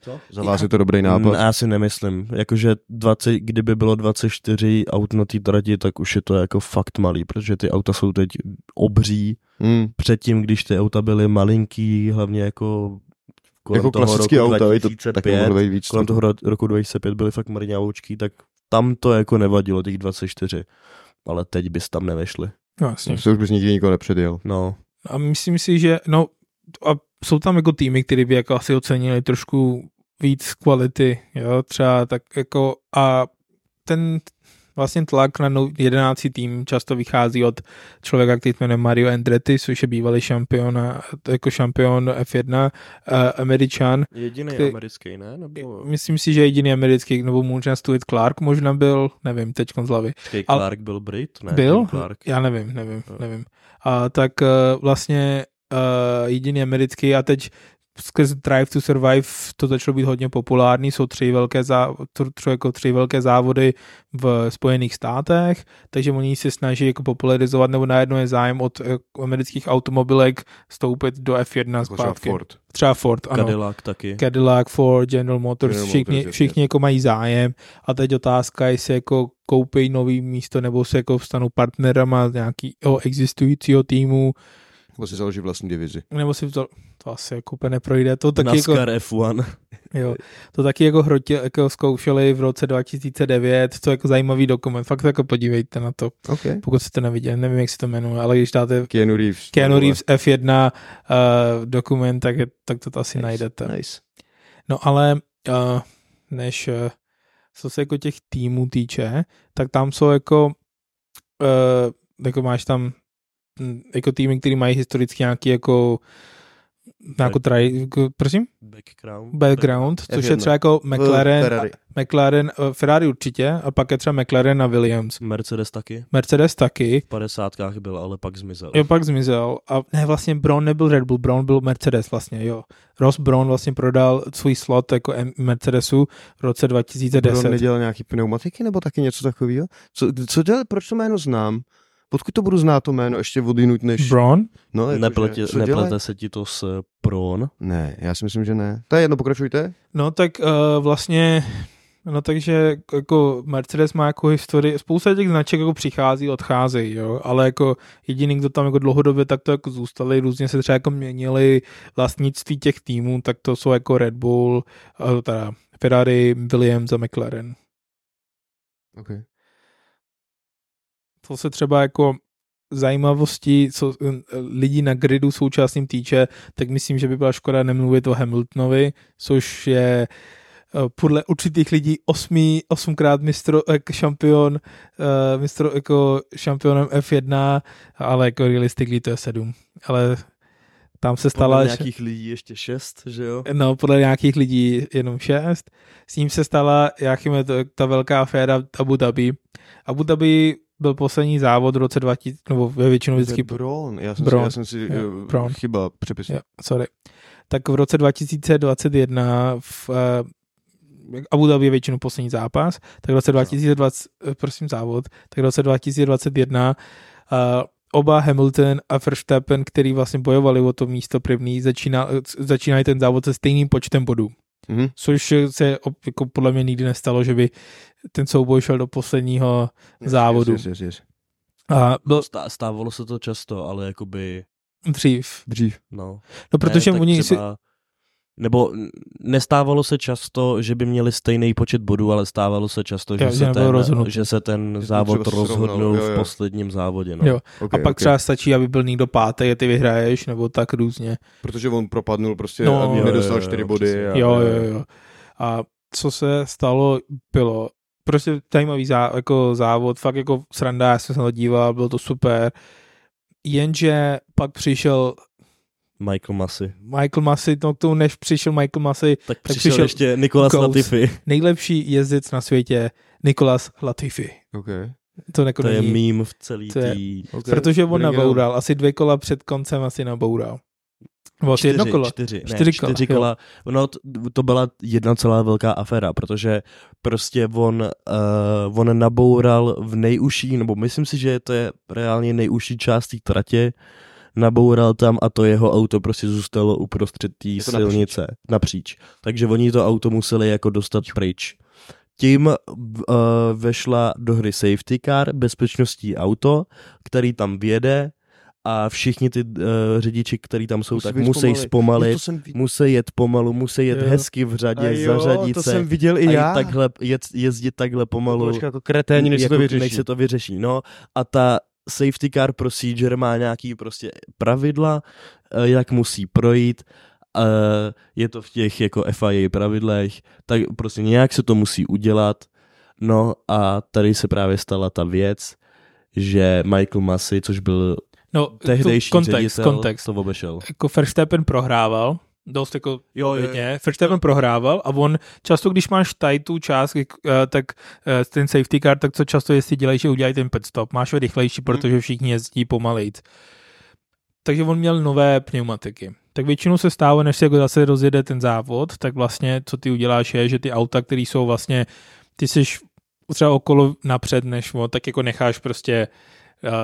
Speaker 3: Co?
Speaker 1: Za vás je to dobrý nápad?
Speaker 3: Mm, Já si nemyslím. Jakože 20, kdyby bylo 24 aut na té trati, tak už je to jako fakt malý, protože ty auta jsou teď obří.
Speaker 1: Hmm.
Speaker 3: Předtím, když ty auta byly malinký, hlavně jako kolem
Speaker 1: Jako
Speaker 3: toho
Speaker 1: klasický
Speaker 3: roku
Speaker 1: auta, je to
Speaker 3: 2005,
Speaker 1: tak mohlo být víc.
Speaker 3: kolem toho ro- roku 2005 byly fakt mrňavoučky, tak tam to jako nevadilo, těch 24. Ale teď bys tam nevešli.
Speaker 2: No, jasně.
Speaker 1: Se už bys nikdy nikoho nepředjel.
Speaker 3: No,
Speaker 2: A myslím si, že no a jsou tam jako týmy, které by jako asi ocenili trošku víc kvality, jo, třeba tak jako a ten vlastně tlak na jedenáctý tým často vychází od člověka, který jmenuje Mario Andretti, což je bývalý šampion, jako šampion F1, uh, američan.
Speaker 3: jediný
Speaker 2: Který-
Speaker 3: americký, ne? Nebo
Speaker 2: Myslím si, že jediný americký, nebo možná Stuart Clark možná byl, nevím, teď z hlavy. Ale-
Speaker 3: Clark byl Brit? Ne,
Speaker 2: Byl?
Speaker 3: Clark.
Speaker 2: Já nevím, nevím, nevím. A tak uh, vlastně uh, jediný americký a teď skrz Drive to Survive to začalo být hodně populární, jsou tři velké, zá, tři, tři, jako tři velké závody v Spojených státech, takže oni se snaží jako popularizovat, nebo najednou je zájem od eh, amerických automobilek stoupit do F1
Speaker 1: Jako třeba
Speaker 2: zpátky.
Speaker 1: Ford.
Speaker 2: Třeba Ford, ano.
Speaker 3: Cadillac taky.
Speaker 2: Cadillac, Ford, General Motors,
Speaker 1: General
Speaker 2: všichni,
Speaker 1: Motors,
Speaker 2: všichni jako mají zájem a teď otázka, jestli jako koupí nový místo nebo se jako stanou partnerama nějakého existujícího týmu,
Speaker 1: Nebo si založí vlastní divizi.
Speaker 2: nebo si to, to asi jako úplně neprojde. To taky, jako,
Speaker 3: NASCAR F1.
Speaker 2: jo, to taky jako hrotě, jako zkoušeli v roce 2009, to je jako zajímavý dokument, fakt jako podívejte na to,
Speaker 1: OK.
Speaker 2: pokud jste to neviděli, nevím, jak se to jmenuje, ale když dáte
Speaker 1: Keanu Reeves.
Speaker 2: Keanu. Reeves F1 uh, dokument, tak, je, tak to asi
Speaker 1: Nice,
Speaker 2: najdete.
Speaker 1: Nice.
Speaker 2: No ale uh, než uh, co se jako těch týmů týče, tak tam jsou jako uh, jako máš tam jako týmy, který mají historicky nějaký jako nějakou traj, jako, prosím?
Speaker 3: Background.
Speaker 2: Background, což je
Speaker 1: F1.
Speaker 2: třeba jako McLaren,
Speaker 1: Ferrari.
Speaker 2: McLaren, uh, Ferrari určitě, a pak je třeba McLaren a Williams.
Speaker 3: Mercedes taky.
Speaker 2: Mercedes taky,
Speaker 3: V 50. byl, ale pak zmizel.
Speaker 2: jo, pak zmizel. A ne, vlastně Brown nebyl Red Bull, Brown byl Mercedes vlastně, jo. Ross Brown vlastně prodal svůj slot jako M- Mercedesu v roce 2010.
Speaker 1: Brown nedělal nějaký pneumatiky nebo taky něco takového? Co, co dělal, proč to jméno znám? Odkud to budu znát to jméno ještě odinut než...
Speaker 2: Brown?
Speaker 1: No, jakože,
Speaker 3: Neplete,
Speaker 1: dělá?
Speaker 3: neplete se ti to s eh, Pron.
Speaker 1: Ne, já si myslím, že ne. To je jedno, pokračujte.
Speaker 2: No tak uh, vlastně, no takže jako Mercedes má jako historii, spousta těch značek jako přichází, odcházejí, jo, ale jako jediný, kdo tam jako dlouhodobě tak to jako zůstali, různě se třeba jako měnili vlastnictví těch týmů, tak to jsou jako Red Bull, uh, teda Ferrari, Williams a McLaren.
Speaker 1: Okay.
Speaker 2: To se třeba jako zajímavosti, co eh, lidí na gridu současným týče, tak myslím, že by byla škoda nemluvit o Hamiltonovi, což je eh, podle určitých lidí osmý, osmkrát mistro, jako šampion, mistro, jako šampionem F1, ale jako realistically to je sedm. Ale tam se stala...
Speaker 3: Podle nějakých lidí ještě šest, že jo?
Speaker 2: No, podle nějakých lidí jenom šest. S ním se stala, jak je to, ta velká aféra Abu Dhabi. Abu Dhabi byl poslední závod v roce 2000, nebo ve většinou vždycky,
Speaker 1: Bron, já jsem
Speaker 2: Braun.
Speaker 1: si, já jsem si
Speaker 2: Jo,
Speaker 1: uh,
Speaker 2: Braun.
Speaker 1: chyba přepis.
Speaker 2: jo, sorry. tak v roce 2021 v uh, Abu Dhabi je většinou poslední zápas, tak v roce 2020, eh, prosím závod, tak v roce 2021 uh, oba Hamilton a Verstappen, který vlastně bojovali o to místo první, začíná, začínají ten závod se stejným počtem bodů. Mm-hmm. Což se jako podle mě nikdy nestalo, že by ten souboj šel do posledního yes, závodu. Yes, yes, yes, yes.
Speaker 3: A byl... Stávalo se to často, ale jakoby...
Speaker 2: Dřív.
Speaker 1: Dřív.
Speaker 2: No, no protože ne, oni třeba... si
Speaker 3: nebo nestávalo se často, že by měli stejný počet bodů, ale stávalo se často, že, se, ten, že se ten závod rozhodnul v posledním závodě. No.
Speaker 2: Jo. Okay, a pak okay. třeba stačí, aby byl někdo pátý a ty vyhraješ, nebo tak různě.
Speaker 1: Protože on propadnul prostě no, a nedostal čtyři jo, body.
Speaker 2: A, jo, jo, jo. A co se stalo, bylo prostě zajímavý zá, jako závod, fakt jako sranda, já jsem se na to díval, bylo to super, jenže pak přišel
Speaker 3: Michael Massey.
Speaker 2: Michael Massey, no tomu než přišel Michael Massey,
Speaker 3: tak, tak přišel, přišel ještě Nikolas Latifi.
Speaker 2: Nejlepší jezdec na světě, Nikolas Latifi.
Speaker 1: Okay.
Speaker 2: To, jako
Speaker 3: to je mím v celý
Speaker 2: tý... Okay. Protože on naboural, asi dvě kola před koncem asi naboural. Nebo čtyři, jedno kolo?
Speaker 3: Čtyři, čtyři, ne, kola. čtyři kola. No, to, to byla jedna celá velká aféra, protože prostě on, uh, on naboural v nejužší, nebo myslím si, že to je reálně nejužší část té tratě, naboural tam a to jeho auto prostě zůstalo uprostřed té silnice napříč. napříč. Takže oni to auto museli jako dostat pryč. Tím uh, vešla do hry safety car, bezpečnostní auto, který tam vjede a všichni ty uh, řidiči, kteří tam jsou, musí tak musí zpomalit, no musí jet pomalu, musí jet jo. hezky v řadě, jo, zařadit
Speaker 1: to
Speaker 3: se.
Speaker 1: jsem viděl i já.
Speaker 3: Takhle, jet, jezdit takhle pomalu.
Speaker 1: Počká, to kreténi, než jako, se to vyřeší.
Speaker 3: Než se to vyřeší, no. A ta safety car procedure má nějaký prostě pravidla, eh, jak musí projít, eh, je to v těch jako FIA pravidlech, tak prostě nějak se to musí udělat. No a tady se právě stala ta věc, že Michael Massey, což byl no, tehdejší kontext, ředitel, kontext. to obešel.
Speaker 2: Jako Verstappen prohrával, dost jako jo, jo, jo. Verstappen prohrával a on často, když máš tady tu část, eh, tak eh, ten safety car, tak co často jestli dělají, že udělají ten pit stop, máš ho rychlejší, hmm. protože všichni jezdí pomalejc. Takže on měl nové pneumatiky. Tak většinou se stává, než se jako zase rozjede ten závod, tak vlastně co ty uděláš je, že ty auta, které jsou vlastně, ty jsi třeba okolo napřed než on, tak jako necháš prostě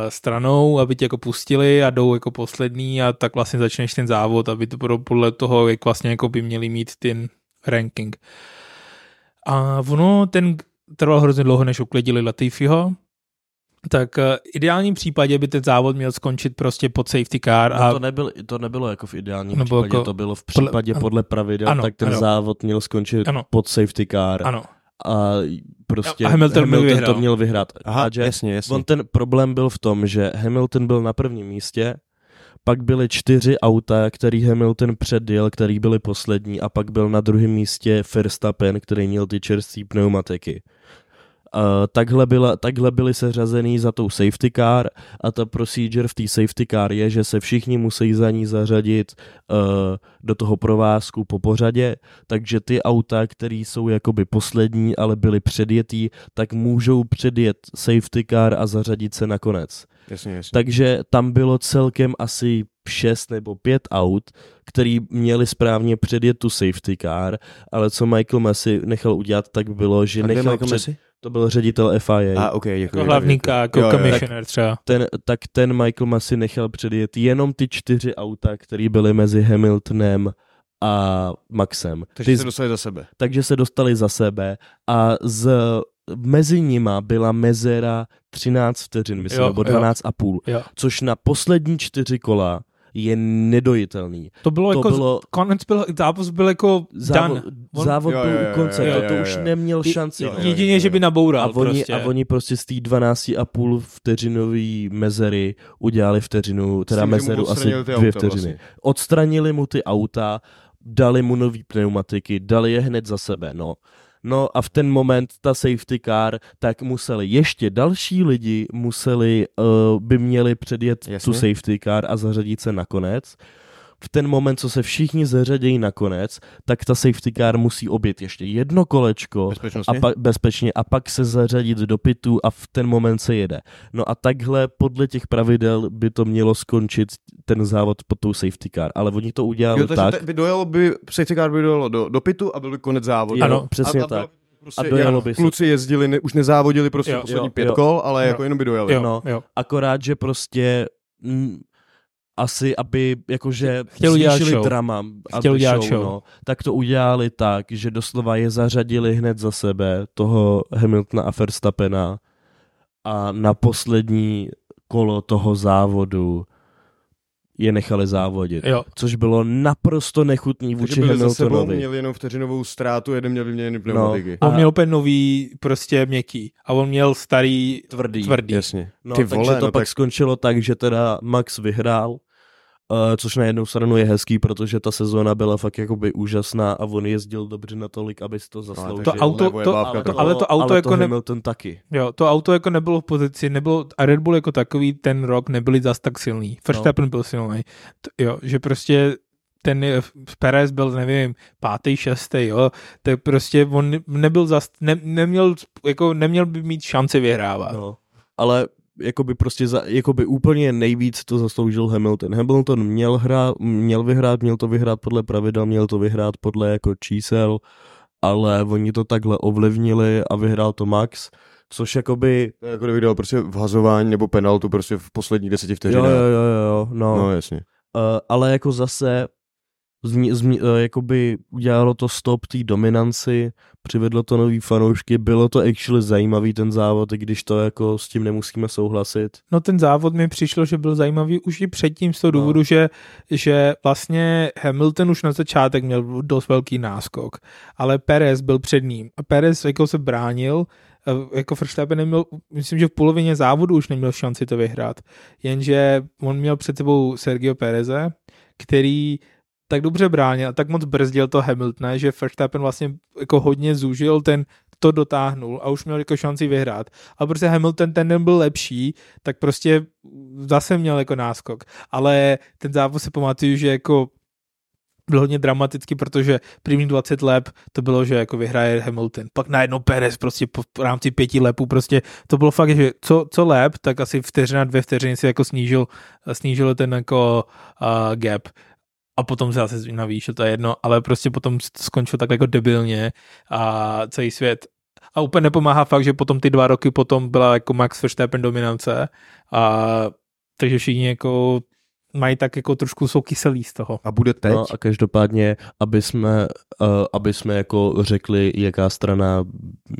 Speaker 2: stranou, aby tě jako pustili a jdou jako poslední a tak vlastně začneš ten závod, aby to bylo podle toho, jak vlastně jako by měli mít ten ranking. A ono ten trval hrozně dlouho, než uklidili Latifiho, tak v eh, ideálním případě by ten závod měl skončit prostě pod safety car.
Speaker 3: No a... No to, nebylo, to nebylo jako v ideálním no případě, jako... to bylo v případě podle, podle pravidel, ano, tak ten ano. závod měl skončit ano. pod safety car.
Speaker 2: Ano
Speaker 3: a prostě
Speaker 2: a Hamilton,
Speaker 3: Hamilton
Speaker 2: měl
Speaker 3: to měl vyhrát.
Speaker 1: Aha, a že jasně, jasně.
Speaker 3: On ten problém byl v tom, že Hamilton byl na prvním místě, pak byly čtyři auta, který Hamilton předjel, který byly poslední a pak byl na druhém místě Verstappen, který měl ty čerstvé pneumatiky. Uh, takhle, byla, takhle byly seřazený za tou safety car a ta procedure v té safety car je, že se všichni musí za ní zařadit uh, do toho provázku po pořadě, takže ty auta, které jsou jakoby poslední, ale byly předjetý, tak můžou předjet safety car a zařadit se nakonec.
Speaker 1: Jasně, jasně.
Speaker 3: Takže tam bylo celkem asi šest nebo pět aut, který měli správně předjet tu safety car, ale co Michael Messi nechal udělat, tak bylo, že
Speaker 1: a
Speaker 3: nechal
Speaker 1: Michael před... Messi?
Speaker 3: To byl ředitel FIA.
Speaker 1: A, ok, děkuji.
Speaker 2: Jako hlavní jako commissioner třeba.
Speaker 3: Ten, tak ten Michael Massey nechal předjet jenom ty čtyři auta, které byly mezi Hamiltonem a Maxem.
Speaker 1: Takže ty, se dostali za sebe.
Speaker 3: Takže se dostali za sebe a z, mezi nima byla mezera 13 vteřin, myslím, jo, nebo 12 jo. a půl, jo. což na poslední čtyři kola je nedojitelný.
Speaker 2: To bylo to jako, bylo, konec byl, zápas byl jako
Speaker 3: závod, dan. Závod byl u konce, jo, jo, jo, to, to už neměl šanci.
Speaker 2: Jo, jo, Jedině, že by naboural
Speaker 3: a oni,
Speaker 2: prostě.
Speaker 3: A oni prostě z té 12,5 vteřinový mezery udělali vteřinu, teda Myslím, mezeru asi dvě vteřiny. Vlastně. Odstranili mu ty auta, dali mu nový pneumatiky, dali je hned za sebe, no. No a v ten moment ta safety car, tak museli ještě další lidi museli, uh, by měli předjet Jasně. tu safety car a zařadit se nakonec. V ten moment, co se všichni zařadějí nakonec, tak ta safety car musí obět ještě jedno kolečko a pa, bezpečně a pak se zařadit do pitu a v ten moment se jede. No a takhle podle těch pravidel by to mělo skončit ten závod pod tou safety car, ale oni to udělali
Speaker 1: Jo, takže
Speaker 3: tak,
Speaker 1: by dojelo by, safety car by dojelo do, do pitu a byl by konec závodu.
Speaker 3: Jo,
Speaker 2: Ano,
Speaker 3: přesně
Speaker 1: a, a
Speaker 3: tak.
Speaker 1: bylo by Prostě,
Speaker 3: A dojelo by se.
Speaker 1: Kluci jezdili, ne, už nezávodili prostě
Speaker 2: Jo,
Speaker 1: poslední
Speaker 3: jo,
Speaker 1: pět
Speaker 3: jo.
Speaker 1: kol, ale
Speaker 2: Jo.
Speaker 1: jako jenom by dojeli.
Speaker 2: Jo,
Speaker 3: No.
Speaker 2: jo.
Speaker 3: akorát, že prostě asi, aby jakože
Speaker 2: Chtěl
Speaker 3: zvýšili
Speaker 2: show.
Speaker 3: drama,
Speaker 2: Chtěl
Speaker 3: aby
Speaker 2: udělat show.
Speaker 3: No, tak to udělali tak, že doslova je zařadili hned za sebe, toho Hamiltona a Verstappena a na poslední kolo toho závodu je nechali závodit.
Speaker 2: Jo.
Speaker 3: Což bylo naprosto nechutný
Speaker 1: Takže
Speaker 3: vůči Hamiltonovi.
Speaker 1: měli jenom vteřinovou ztrátu, jeden měl vyměněný
Speaker 3: No.
Speaker 1: pneumatiky.
Speaker 2: On
Speaker 3: A-
Speaker 2: měl úplně nový, prostě měkký. A on měl starý,
Speaker 3: Tvrdý.
Speaker 2: tvrdý.
Speaker 1: Jasně.
Speaker 3: No,
Speaker 1: Ty
Speaker 3: takže
Speaker 1: vole,
Speaker 3: to
Speaker 1: no
Speaker 3: pak
Speaker 1: tak
Speaker 3: skončilo tak, že teda Max vyhrál, uh, což na jednu stranu je hezký, protože ta sezóna byla fakt jakoby úžasná a on jezdil dobře natolik, aby si to zasloužil.
Speaker 2: To auto- to-
Speaker 3: ale, to,
Speaker 2: ale to auto
Speaker 3: ale
Speaker 2: jako
Speaker 3: to
Speaker 2: ne-
Speaker 3: Hamilton taky.
Speaker 2: Jo, to auto jako nebylo v pozici, nebylo, a Red Bull jako takový ten rok nebyli zas tak silný. Verstappen no. byl silný. T- jo, že prostě ten Perez byl, nevím, pátý, šestý, jo, tak prostě on nebyl zas, ne, neměl, jako neměl by mít šanci vyhrávat. No.
Speaker 3: No. Ale jakoby prostě za, jakoby úplně nejvíc to zasloužil Hamilton. Hamilton měl, hrát, měl vyhrát, měl to vyhrát podle pravidel, měl to vyhrát podle jako čísel, ale oni to takhle ovlivnili a vyhrál to Max, což jakoby
Speaker 1: jako kdyby dal prostě vhazování nebo penaltu prostě v posledních deseti
Speaker 3: Jo,
Speaker 1: vteřinách.
Speaker 3: jo, jo, jo, no.
Speaker 1: No
Speaker 3: no
Speaker 1: jasně.
Speaker 3: uh, ale jako zase zmi, zmi, uh, jakoby udělalo to stop té dominanci, přivedlo to nový fanoušky, bylo to actually zajímavý ten závod, i když to jako s tím nemusíme souhlasit.
Speaker 2: no ten závod mi přišlo, že byl zajímavý už i předtím z toho
Speaker 3: No.
Speaker 2: důvodu, že, že vlastně Hamilton už na začátek měl dost velký náskok, ale Perez byl před ním a Perez jako se bránil, eh, jako Verstappen neměl, myslím, že v polovině závodu už neměl šanci to vyhrát, jenže on měl před sebou Sergio Pereze, který tak dobře bránil a tak moc brzdil to Hamiltona, že Verstappen vlastně jako hodně zúžil ten to dotáhnul a už měl jako šanci vyhrát. A protože Hamilton ten den byl lepší, tak prostě zase měl jako náskok. Ale ten závod se pamatuju, že jako byl hodně dramatický, protože první 20 lep to bylo, že jako vyhraje Hamilton. Pak najednou Perez prostě po v rámci pěti lepů prostě to bylo fakt, že co, co lep, tak asi vteřina, dvě vteřiny si jako snížil, snížil ten jako uh, gap a potom se zase navýšil, to je jedno, ale prostě potom skončil tak jako debilně a celý svět a úplně nepomáhá fakt, že potom ty dva roky potom byla jako Max Verstappen dominance a takže všichni jako mají tak jako trošku jsou kyselí z toho.
Speaker 1: A bude teď?
Speaker 3: No a každopádně, aby jsme, uh, aby jsme jako řekli, jaká strana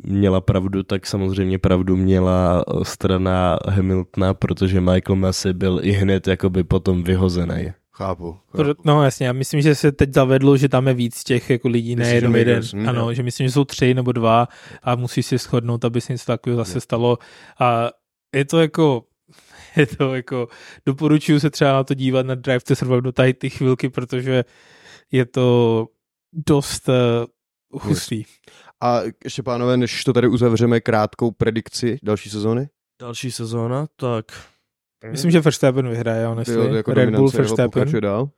Speaker 3: měla pravdu, tak samozřejmě pravdu měla strana Hamiltona, protože Michael Massey byl i hned jakoby potom vyhozený.
Speaker 1: Chápu.
Speaker 2: Pro-
Speaker 1: chápu.
Speaker 2: No jasně, já myslím, že se teď zavedlo, že tam je víc těch jako lidí, ne jenom jeden.
Speaker 1: hm,
Speaker 2: ano,
Speaker 1: jo.
Speaker 2: že myslím, že jsou tři nebo dva a musí si shodnout, aby se něco takového zase
Speaker 1: Jo.
Speaker 2: stalo. A je to jako je to jako, doporučuju se třeba na to dívat na Drive to Survive do tady ty chvilky, protože je to dost uh, hustý.
Speaker 1: A ještě pánové, než to tady uzavřeme krátkou predikci další sezóny?
Speaker 3: Další sezóna, tak
Speaker 2: Myslím, že Verstappen vyhraje, honestly.
Speaker 1: Jo, jako
Speaker 2: Red Bull, Verstappen.
Speaker 1: dál.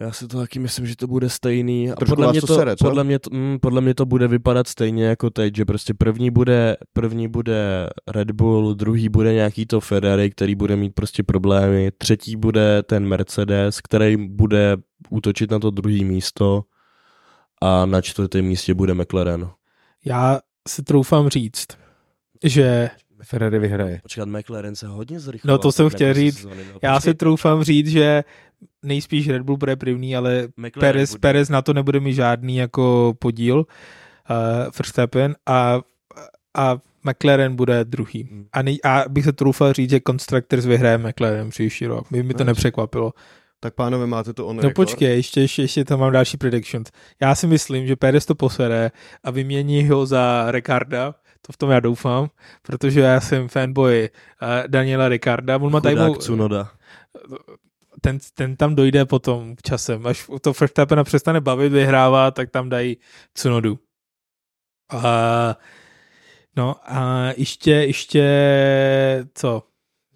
Speaker 3: já si to taky myslím, že to bude stejný. A
Speaker 1: Trošku
Speaker 3: podle mě,
Speaker 1: to
Speaker 3: to,
Speaker 1: sere, co?
Speaker 3: podle, mě to, mm, podle mě to bude vypadat stejně jako teď, že prostě první bude, první bude Red Bull, druhý bude nějaký to Ferrari, který bude mít prostě problémy, třetí bude ten Mercedes, který bude útočit na to druhý místo a na čtvrtém místě bude McLaren.
Speaker 2: Já si troufám říct, že
Speaker 1: Ferrari vyhraje.
Speaker 3: Počkat, McLaren se hodně zrychloval.
Speaker 2: No to jsem chtěl říct.
Speaker 3: sezóny, no.
Speaker 2: já si troufám říct, že nejspíš Red Bull bude první, ale
Speaker 3: McLaren
Speaker 2: Perez,
Speaker 3: bude.
Speaker 2: Perez na to nebude mít žádný jako podíl, uh, Verstappen a, a McLaren bude druhý.
Speaker 3: Hmm.
Speaker 2: A, nej, a bych se troufal říct, že Constructors vyhraje McLaren příští rok. By mi to
Speaker 1: Nice.
Speaker 2: nepřekvapilo.
Speaker 1: Tak pánové, máte to on
Speaker 2: No
Speaker 1: record?
Speaker 2: počkej, ještě, ještě, ještě tam mám další predictions. Já si myslím, že Perez to posere a vymění ho za Ricarda, to v tom já doufám, protože já jsem fanboy uh, Daniela Ricarda. On má tady
Speaker 3: Chudák
Speaker 2: mou-
Speaker 3: Tsunoda.
Speaker 2: ten, ten tam dojde potom časem. Až to Verstappena přestane bavit, vyhrává, tak tam dají Cunodu. A, no a ještě, ještě, co?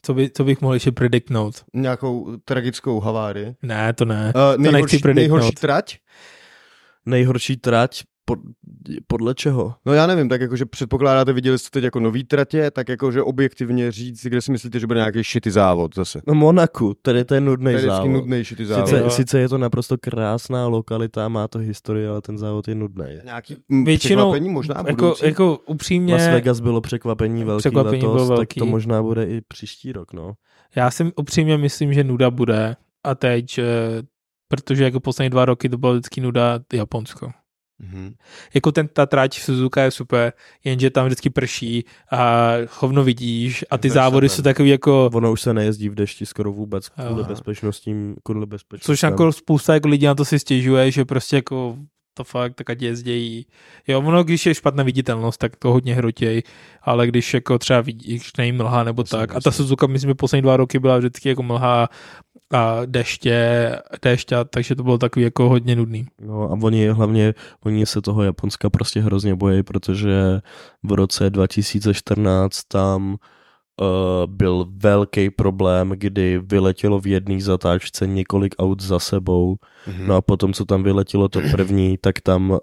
Speaker 2: to, by, to bych mohl ještě prediktnout.
Speaker 1: Nějakou tragickou havárii.
Speaker 2: Ne, to ne.
Speaker 1: Uh,
Speaker 2: to nechci
Speaker 1: nejhorší,
Speaker 2: prediktnout.
Speaker 1: nejhorší trať?
Speaker 3: Nejhorší trať, pod, podle čeho?
Speaker 1: No já nevím, tak jakože předpokládáte, viděli jste teď jako nový tratě, tak jakože objektivně říct, kde si myslíte, že bude nějaký šity závod zase.
Speaker 3: No Monaku, tady to je nudný
Speaker 1: To je
Speaker 3: závod.
Speaker 1: nudný šity závod.
Speaker 3: Sice,
Speaker 2: Jo.
Speaker 3: sice je to naprosto krásná lokalita, má to historii, ale ten závod je nudný.
Speaker 1: Nějaký
Speaker 2: Většinou,
Speaker 1: překvapení možná
Speaker 2: jako,
Speaker 1: budoucí?
Speaker 2: jako upřímně,
Speaker 3: Las Vegas bylo překvapení velký
Speaker 2: Překvapení
Speaker 3: letos,
Speaker 2: bylo
Speaker 3: tak
Speaker 2: velký.
Speaker 3: to možná bude i příští rok, no.
Speaker 2: já si upřímně myslím, že nuda bude a teď, eh, protože jako poslední dva roky to bylo vždycky nuda Japonsko.
Speaker 1: Mhm.
Speaker 2: Jako ten, ta trať v Suzuka je super, jenže tam vždycky prší a hovno vidíš a ty závody jsou takový jako,
Speaker 3: Ono už se nejezdí v dešti skoro vůbec kvůli bezpečnostním, kvůli bezpečnostem.
Speaker 2: což jako spousta jako lidí na to si stěžuje, že prostě jako to fakt, tak ať jezdějí. Jo, ono, když je špatná viditelnost, tak to hodně hrotěj, ale když jako třeba vidíš, mlha nebo
Speaker 1: Jasně,
Speaker 2: tak. A ta. Suzuka, myslím, že poslední dva roky byla vždycky jako mlha a deště, déšť, a, takže to bylo takový jako hodně nudný.
Speaker 3: No a oni hlavně, oni se toho Japonska prostě hrozně bojí, protože v roce 2014 tam uh, byl velký problém, kdy vyletělo v jedné zatáčce několik aut za sebou.
Speaker 1: Mhm.
Speaker 3: No a potom, co tam vyletělo to první, tak tam uh,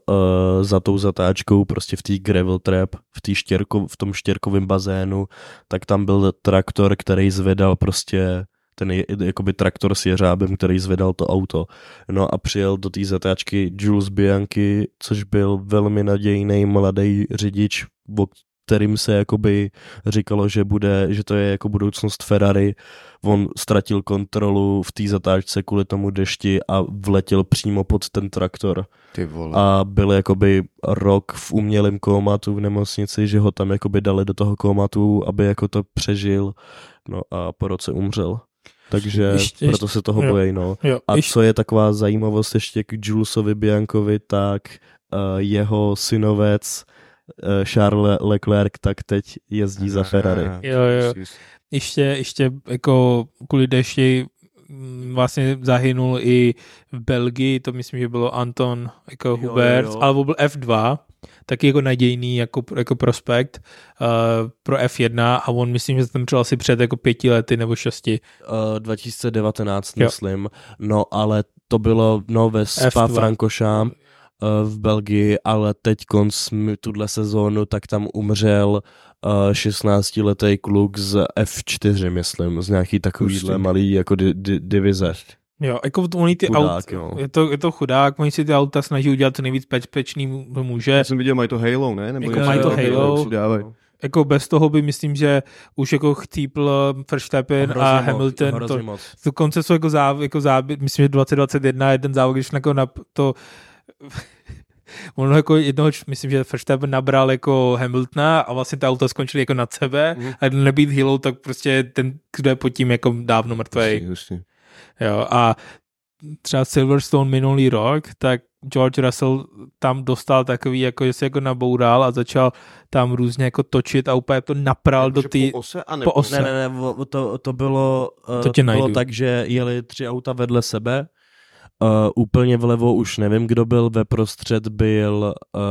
Speaker 3: za tou zatáčkou, prostě v té gravel trap, v, tý štěrko, v tom štěrkovém bazénu, tak tam byl traktor, který zvedal prostě ten je, jakoby traktor s jeřábem, který zvedal to auto. No a přijel do té zatáčky Jules Bianchi, což byl velmi nadějný mladý řidič, o kterým se jakoby říkalo, že bude, že to je jako budoucnost Ferrari. On ztratil kontrolu v té zatáčce kvůli tomu dešti a vletěl přímo pod ten traktor.
Speaker 1: Ty vole.
Speaker 3: A byl jakoby rok v umělém kómatu v nemocnici, že ho tam jakoby dali do toho kómatu, aby jako to přežil. No a po roce umřel. Takže
Speaker 2: Ještě-
Speaker 3: proto se toho
Speaker 2: jo.
Speaker 3: bojí, no.
Speaker 2: Jo,
Speaker 3: A
Speaker 2: ještě,
Speaker 3: co je taková zajímavost ještě k Julesovi Biancovi, tak uh, jeho synovec uh, Charles Leclerc tak teď jezdí za Ferrari.
Speaker 2: Jo, jo. ještě, ještě jako kvůli dešti mm, vlastně zahynul i v Belgii, to myslím, že bylo Anton jako
Speaker 3: Jo,
Speaker 2: Hubert,
Speaker 3: jo, jo.
Speaker 2: ale byl F2, taky jako nadějný jako, jako prospekt uh, pro F1 a on myslím, že tam přijel asi před jako pěti lety nebo šesti.
Speaker 3: Uh, 2019,
Speaker 2: Jo.
Speaker 3: myslím. No, ale to bylo no, ve Spa
Speaker 2: F2.
Speaker 3: Francorchamps uh, v Belgii, ale teď konc tuhle sezónu, tak tam umřel uh, 16-letý kluk z F4, myslím, z nějaký takovýhle malý jako di- di- divize.
Speaker 2: Jo, jako oni ty
Speaker 3: Chudák,
Speaker 2: aut,
Speaker 3: jo.
Speaker 2: je to, je to chudák, oni si ty auta snaží udělat co nejvíc bezpečný může.
Speaker 1: Já jsem viděl, mají to Halo, ne? Nebo
Speaker 2: Jako mají to Halo.
Speaker 1: co dávají.
Speaker 2: Jako bez toho by myslím, že už jako chcípl Verstappen a Hamilton, to,
Speaker 3: moc.
Speaker 2: dokonce jsou jako záv, jako záběr, myslím, že 2021 jeden závod, když jako na to ono jako jednoho, myslím, že Verstappen nabral jako Hamiltona a vlastně ta auta skončily jako nad sebe
Speaker 1: Mhm.
Speaker 2: a nebýt Hilo, tak prostě ten, kdo je pod tím jako dávno mrtvej.
Speaker 1: Hustý, hustý.
Speaker 2: Jo, a třeba Silverstone minulý rok, tak George Russell tam dostal takový, jako že se jako naboural a začal tam různě jako točit a úplně to napral do ty...
Speaker 1: Po ose? A
Speaker 2: po ose.
Speaker 3: Ne, ne, ne, to, to bylo, uh,
Speaker 2: To tě
Speaker 3: bylo
Speaker 2: najdu.
Speaker 3: tak, že jeli tři auta vedle sebe, uh, úplně vlevo už nevím, kdo byl, ve prostřed byl uh,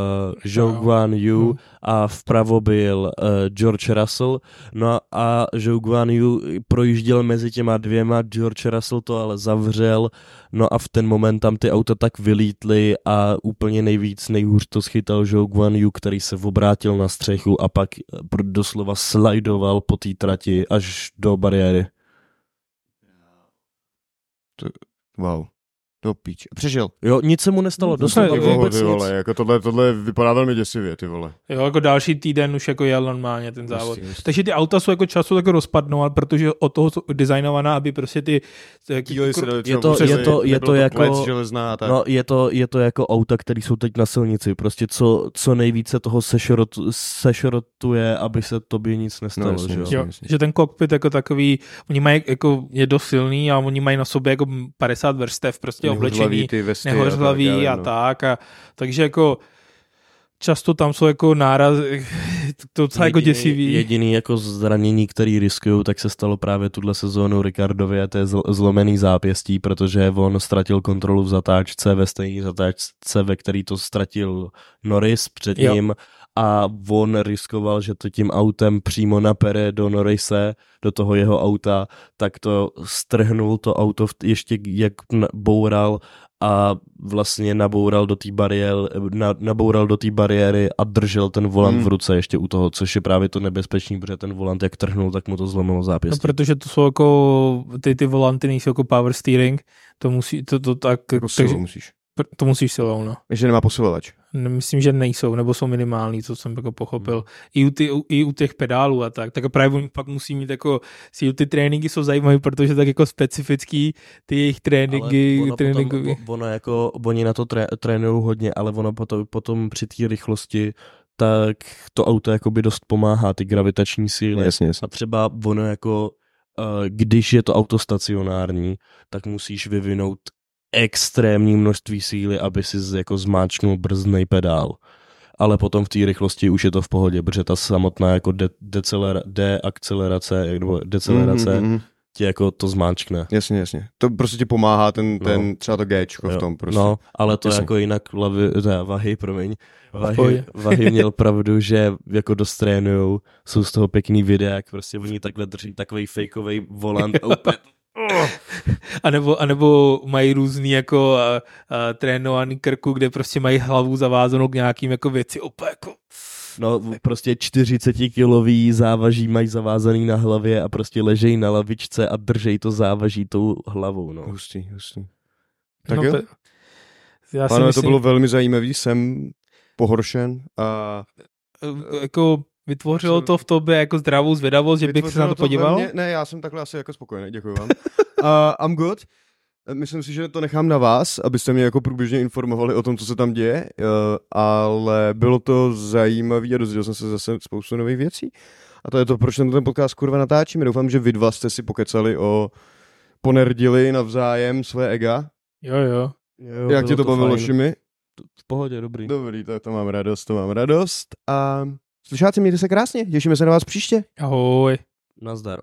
Speaker 3: Zhou Guan Yu
Speaker 2: Hmm.
Speaker 3: a vpravo byl uh, George Russell, no a Zhou Guan Yu projížděl mezi těma dvěma, George Russell to ale zavřel, no a v ten moment tam ty auta tak vylítly a úplně nejvíc, nejhůř to schytal Zhou Guan Yu, který se obrátil na střechu a pak doslova slajdoval po té trati až do bariéry.
Speaker 1: Wow. Do píč. Přežil.
Speaker 3: Jo, nic se mu nestalo,
Speaker 2: No, je-
Speaker 1: vole,
Speaker 3: vůbec
Speaker 1: ty vole,
Speaker 3: nic.
Speaker 1: jako tohle, tohle vypadá velmi děsivě, ty vole.
Speaker 2: Jo, jako další týden už jako jel normálně ten závod.
Speaker 1: Hustý, hustý.
Speaker 2: Takže ty auta jsou jako času jako rozpadnou, ale protože od toho jsou designovaná, aby prostě ty... ty
Speaker 1: Díly se dali třeba
Speaker 3: to- je to- je to jako-
Speaker 1: železná tak.
Speaker 3: No, je to, je to jako auta, které jsou teď na silnici. Prostě co, co nejvíce toho sešrot, sešrotuje, aby se tobě nic nestalo,
Speaker 1: No, jasně,
Speaker 3: že jo?
Speaker 1: jasně.
Speaker 2: Jo, že ten kokpit jako takový, oni mají jako, je dost silný a oni mají na sobě jako 50 vrstev prostě oblečení, nehořlavý a
Speaker 1: vím, no.
Speaker 2: tak a takže jako často tam jsou jako náraz, to docela jako děsivý.
Speaker 3: Jediný jako zranění, který riskují, tak se stalo právě tuhle sezónu Ricardovi a to je zl- zlomený zápěstí, protože on ztratil kontrolu v zatáčce, ve stejné zatáčce, ve který to ztratil Norris před
Speaker 2: Jo.
Speaker 3: A on riskoval, že to tím autem přímo napere do Norrise, do toho jeho auta, tak to strhnul to auto ještě jak boural a vlastně naboural do té bariéry, na, naboural do té bariéry a držel ten volant hmm. v ruce ještě u toho, což je právě to nebezpečný, protože ten volant jak trhnul, tak mu to zlomilo zápěstí.
Speaker 2: No, protože to jsou jako, ty, ty volanty nejsou jako power steering, to musí, to, to tak,
Speaker 1: jako takže, musíš.
Speaker 2: To musíš silou, no.
Speaker 1: Že nemá posilovač.
Speaker 2: Myslím, že nejsou, nebo jsou minimální, co jsem jako pochopil. Hmm. I, u ty, I u těch pedálů a tak. Tak právě oni pak musí mít jako, si ty tréninky jsou zajímavé, protože tak jako specifický ty jejich tréninky.
Speaker 3: ono, tréninky. Potom, ono jako, oni na to tré, trénují hodně, ale ono potom, potom při té rychlosti tak to auto jakoby dost pomáhá, ty gravitační síly.
Speaker 1: Jasně, jasně.
Speaker 3: A třeba ono jako, uh, když je to auto stacionární, tak musíš vyvinout extrémní množství síly, aby si jako zmáčknul brzdný pedál. Ale potom v té rychlosti už je to v pohodě, protože ta samotná jako de- decelera- deakcelerace, nebo decelerace mm-hmm. ti jako to zmáčkne.
Speaker 1: Jasně, jasně. To prostě ti pomáhá ten, ten no. třeba to Gčko v tom prostě.
Speaker 3: No, ale to jasně. jako jinak lavy, ne, vahy, promiň, vahy, vahy měl pravdu, že jako dost trénujou, jsou z toho pěkný videa, jak prostě oni takhle drží takový fakeový volant a úplně
Speaker 2: a nebo, a nebo mají různý jako a, a, trénovaný krku, kde prostě mají hlavu zavázanou k nějakým jako věci opět jako
Speaker 3: No prostě 40 kilový závaží mají zavázaný na hlavě a prostě ležejí na lavičce a držej to závaží tou hlavou, no.
Speaker 1: Hustý, hustý. Tak no, jo? To, já Pánové, myslím... to bylo velmi zajímavý, jsem pohoršen a...
Speaker 2: Jako Vytvořilo to v tobě jako zdravou zvědavost, že bych se na to, to podíval?
Speaker 1: Mě, ne, já jsem takhle asi jako spokojený, děkuji vám. uh, I'm good. Myslím si, že to nechám na vás, abyste mě jako průběžně informovali o tom, co se tam děje, uh, ale bylo to zajímavé a dozvěděl jsem se zase spoustu nových věcí. A to je to, proč ten podcast kurva natáčíme. Doufám, že vy dva jste si pokecali o ponerdili navzájem své ega.
Speaker 2: Jo, jo.
Speaker 1: jo Jak ti to, to bavilo, Šimi?
Speaker 3: V pohodě, dobrý.
Speaker 1: Dobrý, to, to mám radost, to mám radost. A Slyšáci, mějte se krásně, těšíme se na vás příště.
Speaker 2: Ahoj.
Speaker 3: Nazdar.